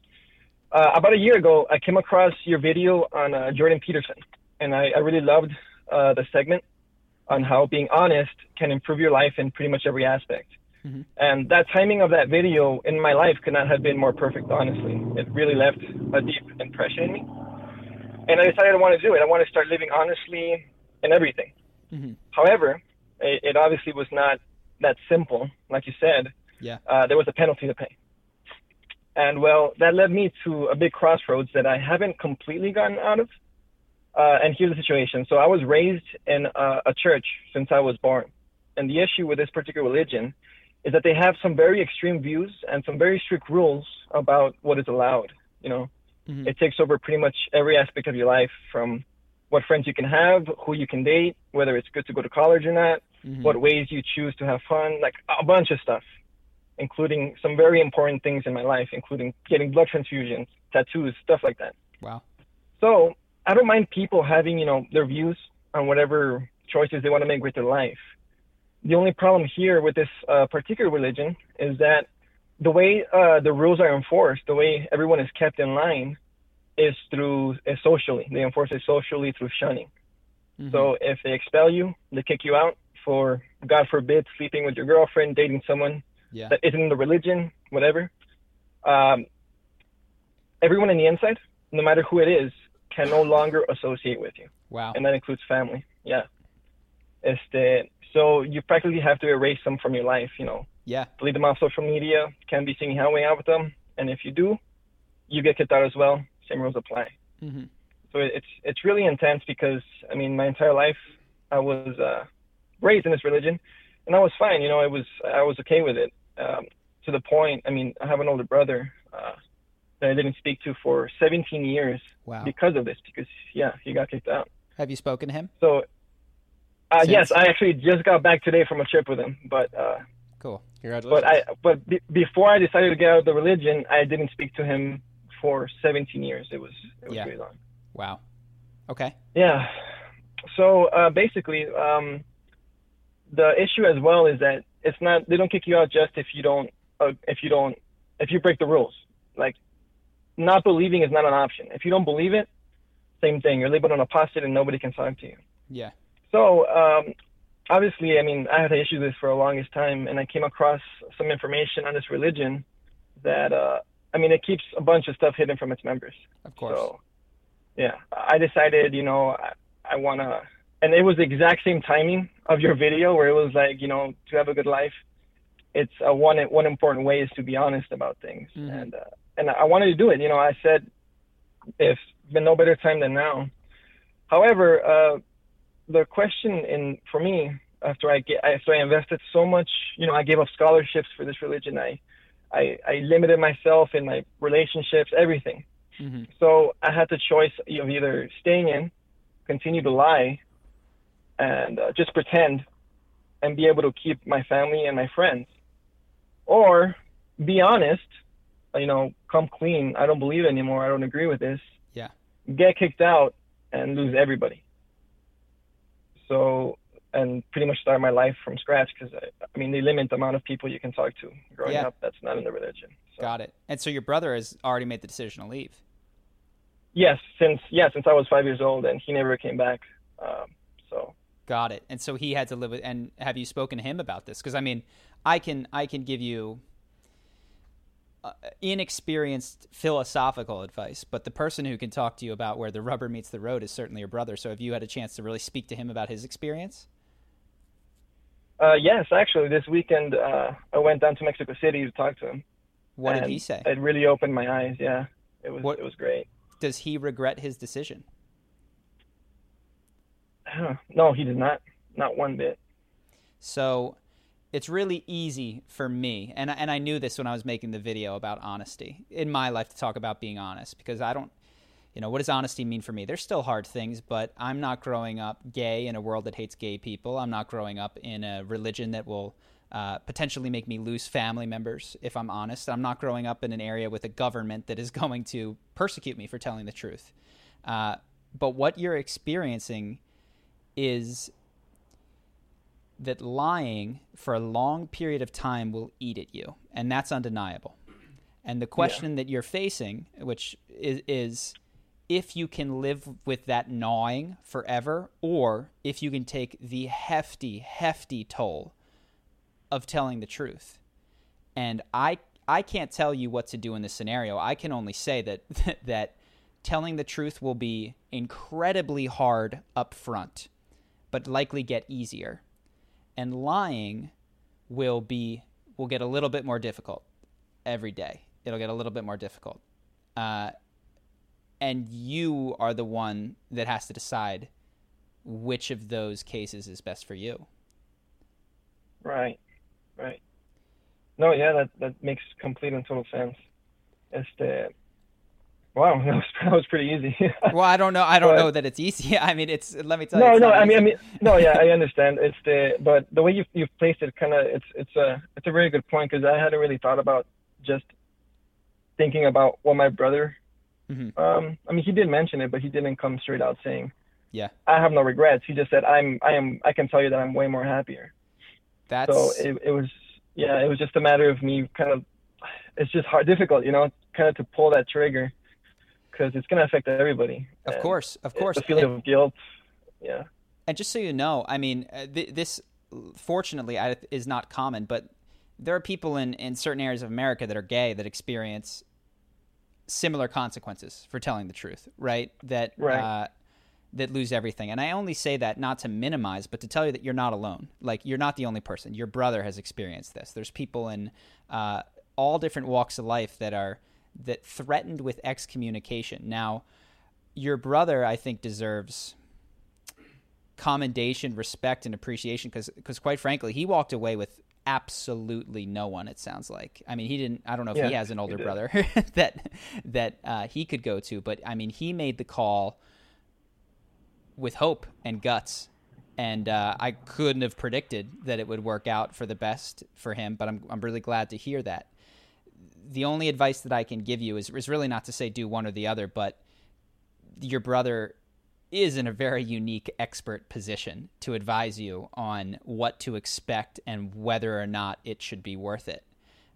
Uh, about a year ago, I came across your video on uh, Jordan Peterson, and I, I really loved uh, the segment on how being honest can improve your life in pretty much every aspect. Mm-hmm. And that timing of that video in my life could not have been more perfect, honestly. It really left a deep impression in me. And I decided I want to do it. I want to start living honestly in everything. Mm-hmm. However, it, it obviously was not that simple. Like you said, Yeah. uh, there was a penalty to pay. And well, that led me to a big crossroads that I haven't completely gotten out of. Uh, and here's the situation. So I was raised in a, a church since I was born. And the issue with this particular religion is that they have some very extreme views and some very strict rules about what is allowed. You know, Mhm. it takes over pretty much every aspect of your life from what friends you can have, who you can date, whether it's good to go to college or not, Mhm. what ways you choose to have fun, like a bunch of stuff, including some very important things in my life, including getting blood transfusions, tattoos, stuff like that. Wow. So I don't mind people having, you know, their views on whatever choices they want to make with their life. The only problem here with this uh, particular religion is that the way uh, the rules are enforced, the way everyone is kept in line, is through is socially. They enforce it socially through shunning. Mhm. So if they expel you, they kick you out for, God forbid, sleeping with your girlfriend, dating someone yeah. that isn't in the religion, whatever. Um, everyone in the inside, no matter who it is, can no longer associate with you, Wow. and that includes family. Yeah. Este, so you practically have to erase them from your life. You know, Yeah. delete them off social media. Can't be seen hanging out with them, and if you do, you get kicked out as well. Same rules apply. hmm So it's it's really intense because I mean my entire life I was uh, raised in this religion, and I was fine. You know, I was I was okay with it. Um, to the point, I mean, I have an older brother uh, that I didn't speak to for 17 years Wow. because of this. Because yeah, he got kicked out. Have you spoken to him? So uh, yes, I actually just got back today from a trip with him. But uh, Cool. Congratulations. but I but be, before I decided to get out of the religion, I didn't speak to him for 17 years. It was it was Yeah. really long. Wow. Okay. Yeah. So uh, basically, um, the issue as well is that it's not they don't kick you out just if you don't uh, if you don't if you break the rules. Like not believing is not an option. If you don't believe it, same thing. You're labeled an apostate and nobody can talk to you. Yeah. So um, obviously, I mean, I had issues with this for the longest time, and I came across some information on this religion that uh, I mean, it keeps a bunch of stuff hidden from its members. Of course. So, yeah, I decided, you know, I, I want to, and it was the exact same timing of your video where it was like, you know, to have a good life, it's a one one important way is to be honest about things, Mhm. and uh, and I wanted to do it. You know, I said, if been no better time than now. However, uh, the question in for me after I get after I invested so much, you know, I gave up scholarships for this religion. I I, I limited myself in my relationships, everything. hmm So I had the choice of either staying in, continue to lie, and uh, just pretend and be able to keep my family and my friends, or be honest, you know, come clean. I don't believe anymore. I don't agree with this. Yeah. Get kicked out and lose everybody. So, and pretty much start my life from scratch because I, I mean, they limit the amount of people you can talk to growing Yeah. up. That's not in the religion. So. Got it. And so your brother has already made the decision to leave. Yes, since yeah, since I was five years old, and he never came back. Um, so Got it. And so he had to live with. And have you spoken to him about this? Because I mean, I can I can give you uh, inexperienced philosophical advice, but the person who can talk to you about where the rubber meets the road is certainly your brother. So have you had a chance to really speak to him about his experience? Uh, yes, actually, this weekend uh, I went down to Mexico City to talk to him. What did he say? It really opened my eyes. Yeah, it was What- it was great. Does he regret his decision? no, he did not. Not one bit. So it's really easy for me, and and I knew this when I was making the video about honesty in my life to talk about being honest because I don't, you know, what does honesty mean for me? There's still hard things, but I'm not growing up gay in a world that hates gay people. I'm not growing up in a religion that will uh, potentially make me lose family members if I'm honest. I'm not growing up in an area with a government that is [laughs] going to persecute me for telling the truth. Uh, but what you're experiencing is that lying for a long period of time will eat at you, and that's undeniable. And the question that you're facing, which is, is if you can live with that gnawing forever, or if you can take the hefty, hefty toll of telling the truth. And I I can't tell you what to do in this scenario. I can only say that [laughs] that telling the truth will be incredibly hard up front, but likely get easier. And lying will be will get a little bit more difficult every day. It'll get a little bit more difficult. Uh, and you are the one that has to decide which of those cases is best for you. Right, right. No, yeah, that that makes complete and total sense. Este, wow, [laughs] that was that was pretty easy. [laughs] Well, I don't know. I don't But- know that it's easy. [laughs] I mean, it's. Let me tell you. no, no, I mean, I mean, no, yeah, I understand. It's the but the way you you placed it, kind of, it's it's a it's a very good point because I hadn't really thought about just thinking about what my brother. Mhm. Um, I mean, he did mention it, but he didn't come straight out saying, Yeah, "I have no regrets." He just said, "I'm, I am, I can tell you that I'm way more happier." that's. So it, it was, yeah, it was just a matter of me kind of, it's just hard, difficult, you know, kind of to pull that trigger because it's going to affect everybody. of And course, of course. The feeling And- of guilt. Yeah. And just so you know, I mean, uh, th- this fortunately is not common, but there are people in, in certain areas of America that are gay that experience similar consequences for telling the truth, right? That Right. Uh, that lose everything. And I only say that not to minimize, but to tell you that you're not alone. Like you're not the only person. Your brother has experienced this. There's people in uh, all different walks of life that are that threatened with excommunication. Now, your brother, I think, deserves commendation, respect, and appreciation because, quite frankly, he walked away with absolutely no one. It sounds like. I mean, he didn't. I don't know if he has an older brother [laughs] that that uh, he could go to, but I mean, he made the call with hope and guts. And uh, I couldn't have predicted that it would work out for the best for him, but I'm I'm really glad to hear that. The only advice that I can give you is is really not to say do one or the other, but your brother is in a very unique expert position to advise you on what to expect and whether or not it should be worth it.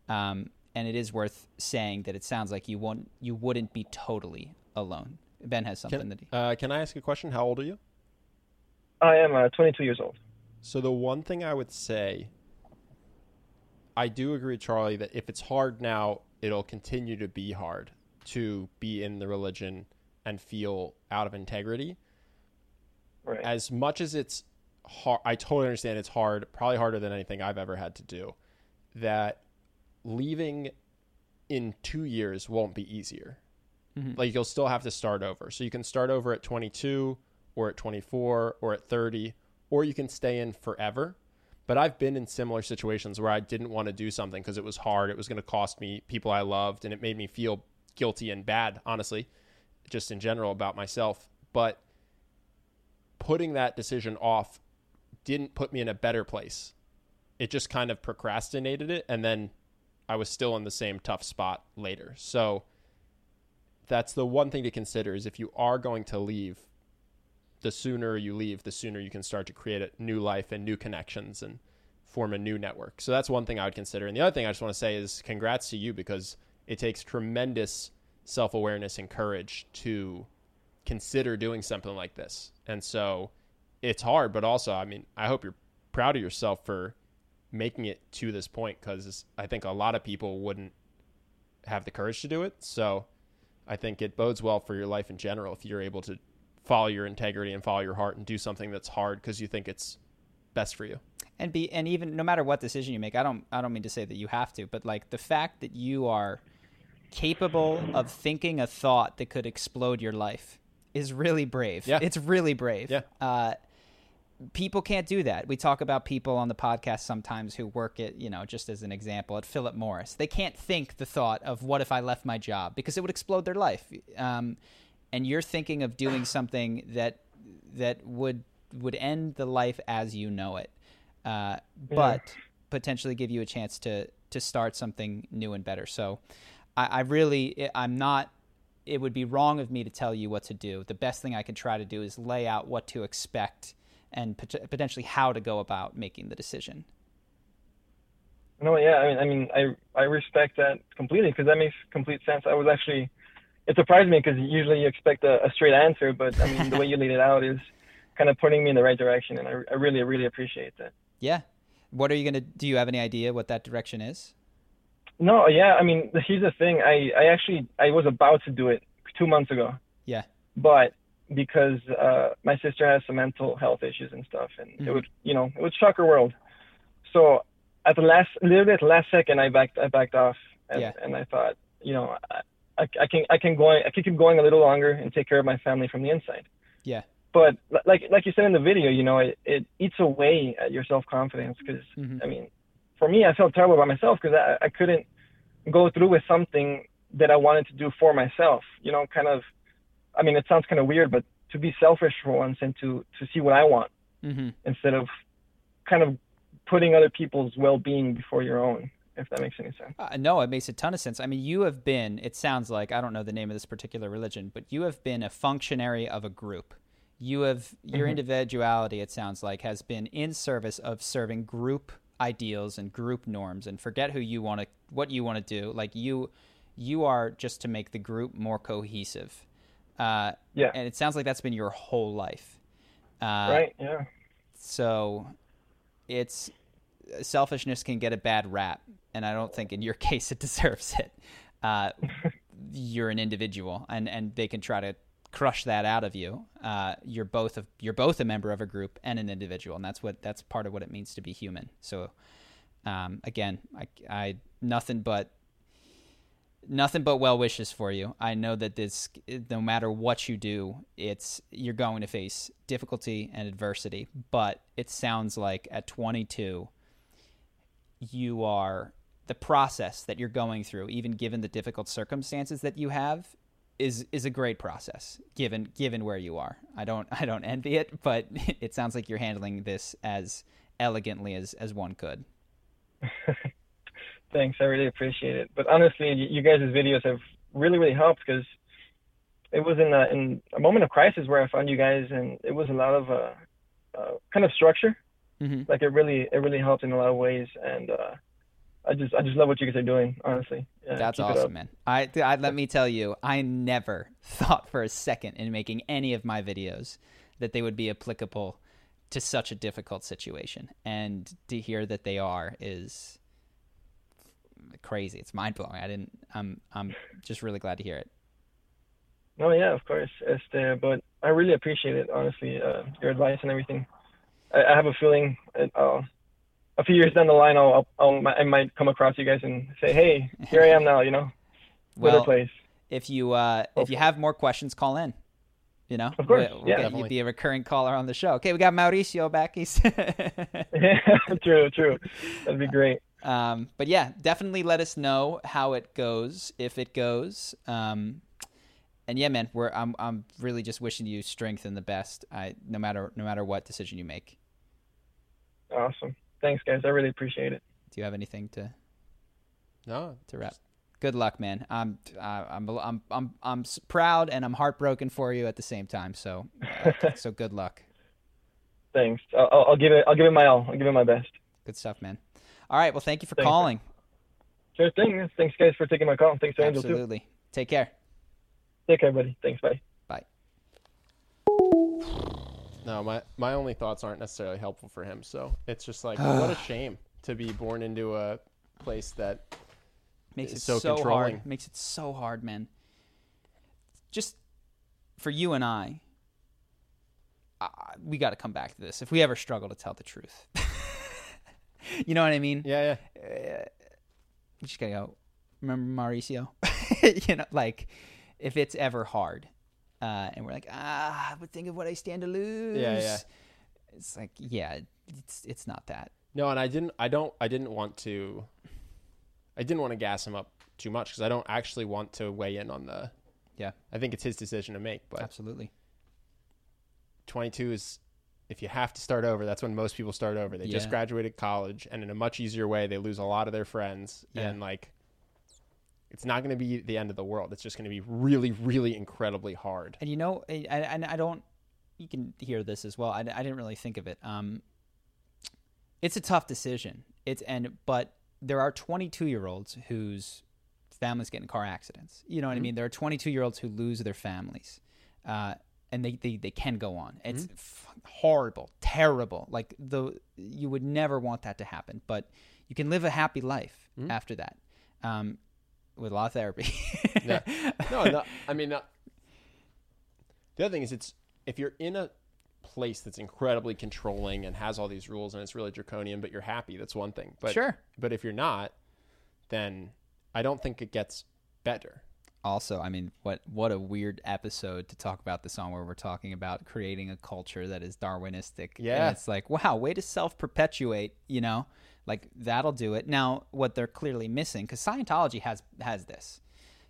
Um, and it is worth saying that it sounds like you won't you wouldn't be totally alone. Ben has something Can, that he, uh, can I ask a question? How old are you? I am uh, 22 years old. So the one thing I would say, I do agree, Charlie, that if it's hard now, it'll continue to be hard to be in the religion and feel out of integrity. Right. As much as it's hard, I totally understand it's hard, probably harder than anything I've ever had to do. That leaving in two years won't be easier. Mm-hmm. Like you'll still have to start over. So you can start over at 22 or at 24 or at 30, or you can stay in forever. But I've been in similar situations where I didn't want to do something because it was hard. It was going to cost me people I loved, and it made me feel guilty and bad, honestly, just in general about myself. But putting that decision off didn't put me in a better place. It just kind of procrastinated it, and then I was still in the same tough spot later. So that's the one thing to consider is if you are going to leave, the sooner you leave, the sooner you can start to create a new life and new connections and form a new network. So that's one thing I would consider. And the other thing I just want to say is congrats to you because it takes tremendous self awareness and courage to consider doing something like this. And so it's hard, but also, I mean, I hope you're proud of yourself for making it to this point because I think a lot of people wouldn't have the courage to do it. So I think it bodes well for your life in general if you're able to follow your integrity and follow your heart and do something that's hard because you think it's best for you. and be and even no matter what decision you make i don't i don't mean to say that you have to but like the fact that you are capable of thinking a thought that could explode your life is really brave Yeah. it's really brave Yeah. uh people can't do that we talk about people on the podcast sometimes who work at you know just as an example at philip morris they can't think the thought of what if i left my job because it would explode their life um, and you're thinking of doing [sighs] something that that would would end the life as you know it uh, but potentially give you a chance to to start something new and better. So, I, I really I'm not. It would be wrong of me to tell you what to do. The best thing I can try to do is lay out what to expect and pot- potentially how to go about making the decision. No, yeah, I mean, I mean, I I respect that completely because that makes complete sense. I was actually, it surprised me because usually you expect a, a straight answer, but I mean, the way you laid it out is kind of putting me in the right direction, and I, I really, really appreciate that. Yeah. What are you gonna? Do you have any idea what that direction is? No, yeah, I mean, here's the thing. I I actually I was about to do it two months ago, Yeah. but because uh, my sister has some mental health issues and stuff, and Mhm. it would, you know, it would shock her world. So at the last, at the last second, I backed, I backed off, and, Yeah. and I thought, you know, I, can, I can go, I can keep going a little longer and take care of my family from the inside. Yeah. But like, like you said in the video, you know, it, it eats away at your self confidence because, Mhm. I mean, for me, I felt terrible about myself because I, I couldn't go through with something that I wanted to do for myself. You know, kind of. I mean, it sounds kind of weird, but to be selfish for once and to to see what I want Mm-hmm. instead of kind of putting other people's well-being before your own. If that makes any sense. Uh, no, it makes a ton of sense. I mean, you have been, it sounds like, I don't know the name of this particular religion, but you have been a functionary of a group. You have, your individuality, it sounds like, has been in service of serving group ideals and group norms and forget who you want to, what you want to do. Like you, you are just to make the group more cohesive. Uh, Yeah. And it sounds like that's been your whole life. Uh, right. Yeah. so it's selfishness can get a bad rap, and I don't think in your [laughs] case it deserves it. Uh, you're an individual, and and they can try to crush that out of you. Uh, you're both a, you're both a member of a group and an individual, and that's what that's part of what it means to be human. So um, again, I, I nothing but nothing but well wishes for you. I know that this, no matter what you do, it's you're going to face difficulty and adversity. But it sounds like at 22, you are the process that you're going through, even given the difficult circumstances that you have, is is a great process. Given given where you are, I don't [laughs] I don't envy it, but [laughs] it sounds like you're handling this as elegantly as as one could. [laughs] Thanks. I really appreciate it. But honestly, you guys' videos have really, really helped because it was in a, in a moment of crisis where I found you guys, and it was a lot of uh, uh, kind of structure. Mm-hmm. Like it really, it really helped in a lot of ways, and uh, I just, I just love what you guys are doing. Honestly, yeah, That's keep it up. awesome, man. I, I let me tell you, I never [laughs] thought for a second in making any of my videos that they would be applicable to such a difficult situation, and to hear that they are is crazy. It's mind blowing. I didn't. I'm I'm just really glad to hear it. No, yeah, of course, este, but I really appreciate it. Honestly, uh, your advice and everything. I, have a feeling uh, a few years down the line, I'll, I'll, I might come across you guys and say, "Hey, here I am now." You know, Well, place. if you uh, if you have more questions, call in. You know, Of course, we'll, we'll yeah. get you Definitely. be a recurring caller on the show. Okay, we got Mauricio back. He's [laughs] [laughs] true, true. That'd be great. Um, but yeah, definitely let us know how it goes if it goes. Um, and yeah, man, we're I'm I'm really just wishing you strength and the best. I no matter no matter what decision you make. Awesome. Thanks, guys. I really appreciate it. Do you have anything to No, to wrap? Good luck, man. I'm uh, I'm I'm I'm I'm proud and I'm heartbroken for you at the same time. So [laughs] so good luck. Thanks. I'll, I'll I'll give it. I'll give it my all. I'll give it my best. Good stuff, man. All right. Well, thank you for Thanks. calling. Sure thing. Thanks, guys, for taking my call. Thanks to Angel too. Absolutely. Take care. Take care, buddy. Thanks. Bye. Bye. No, my my only thoughts aren't necessarily helpful for him. So it's just like [sighs] what a shame to be born into a place that makes it so so, controlling. hard. Makes it so hard, man. Just for you and I, uh, we got to come back to this. If we ever struggle to tell the truth, [laughs] you know what I mean? Yeah, yeah. We just gotta go. Remember Mauricio? [laughs] you know, like if it's ever hard, uh, and we're like, ah, but think of what I stand to lose. Yeah, yeah. It's like, yeah, it's it's not that. No, and I didn't. I don't. I didn't want to. I didn't want to gas him up too much because I don't actually want to weigh in on the. Yeah, I think it's his decision to make, but absolutely. 22 is if you have to start over that's when most people start over they just graduated college and in a much easier way they lose a lot of their friends Yeah. and like it's not going to be the end of the world it's just going to be really really incredibly hard And you know, I- I- and I don't. You can hear this as well. I, I didn't really think of it. Um, it's a tough decision. It's and but there are 22 year olds whose families get in car accidents. You know what I mean? There are 22 year olds who lose their families, uh, and they, they they can go on. It's f- horrible, terrible. Like the you would never want that to happen, but you can live a happy life after that. Um, with a lot of therapy. yeah. [laughs] no, no i mean uh, the other thing is it's if you're in a place that's incredibly controlling and has all these rules and it's really draconian but you're happy that's one thing but Sure. but if you're not then i don't think it gets better also i mean what what a weird episode to talk about the song where we're talking about creating a culture that is darwinistic Yeah. and it's like wow way to self-perpetuate you know like that'll do it now what they're clearly missing because scientology has has this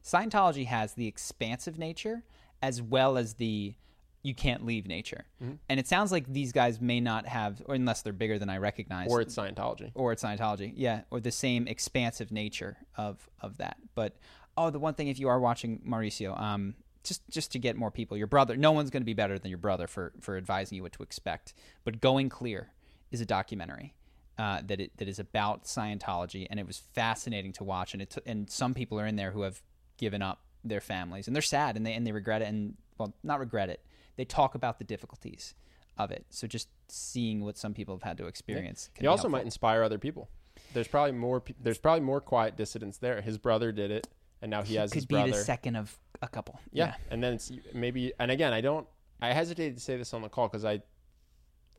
scientology has the expansive nature as well as the you can't leave nature Mm-hmm. and it sounds like these guys may not have or unless they're bigger than i recognize or it's scientology or it's Scientology, yeah, or the same expansive nature of of that. But oh, the one thing if you are watching Mauricio, um, just just to get more people, your brother, no one's going to be better than your brother for for advising you what to expect. But Going Clear is a documentary. Uh, that it that is about Scientology, and it was fascinating to watch. And it t- and some people are in there who have given up their families, and they're sad, and they and they regret it, and well, not regret it. They talk about the difficulties of it. So just seeing what some people have had to experience. can He be also helpful. might inspire other people. There's probably more. There's probably more quiet dissidents there. His brother did it, and now he, has could his be brother. the second of a couple. yeah. and then it's maybe. And again, I don't. I hesitated to say this on the call because I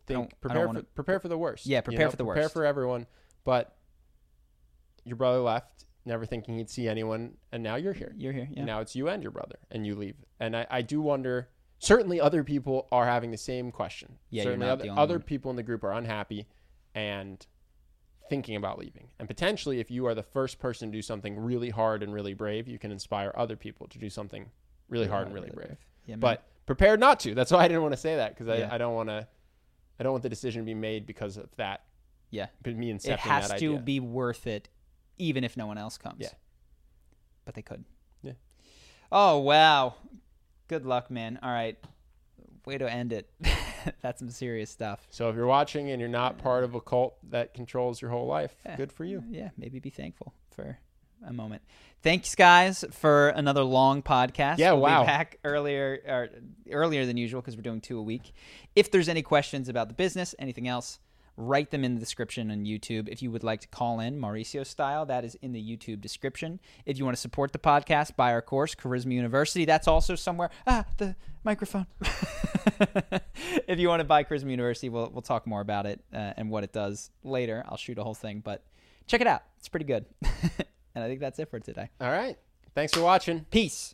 think don't- I don't prepare for prepare for the worst. Yeah, you prepare know? for the Prepare worst. Prepare for everyone. But your brother left, never thinking he'd see anyone, and now you're here. You're here. Yeah. Now it's you and your brother, and you leave. And I, I do wonder. Certainly, other people are having the same question. Yeah, you're certainly, not other, the only other one. people in the group are unhappy and thinking about leaving. And potentially, if you are the first person to do something really hard and really brave, you can inspire other people to do something really hard and really brave. Yeah. But prepared not to. That's why I didn't want to say that because I, Yeah. I don't want to. I don't want the decision to be made because of that. yeah, but Me incepting it has that to idea. be worth it, even if no one else comes. Yeah. But they could. Yeah. Oh wow. Good luck, man. All right. Way to end it. [laughs] That's some serious stuff. So if you're watching and you're not part of a cult that controls your whole life, Yeah. good for you. Yeah, maybe be thankful for a moment. Thanks, guys, for another long podcast. Yeah, we'll wow. Be back earlier, or earlier than usual because we're doing two a week. If there's any questions about the business, anything else, write them in the description on YouTube. If you would like to call in Mauricio style, that is in the YouTube description. If you want to support the podcast, buy our course, Charisma University. That's also somewhere. Ah, the microphone. [laughs] if you want to buy Charisma University, we'll we'll talk more about it uh, and what it does later. I'll shoot a whole thing, but check it out. It's pretty good. [laughs] and I think that's it for today. All right. Thanks for watching. Peace.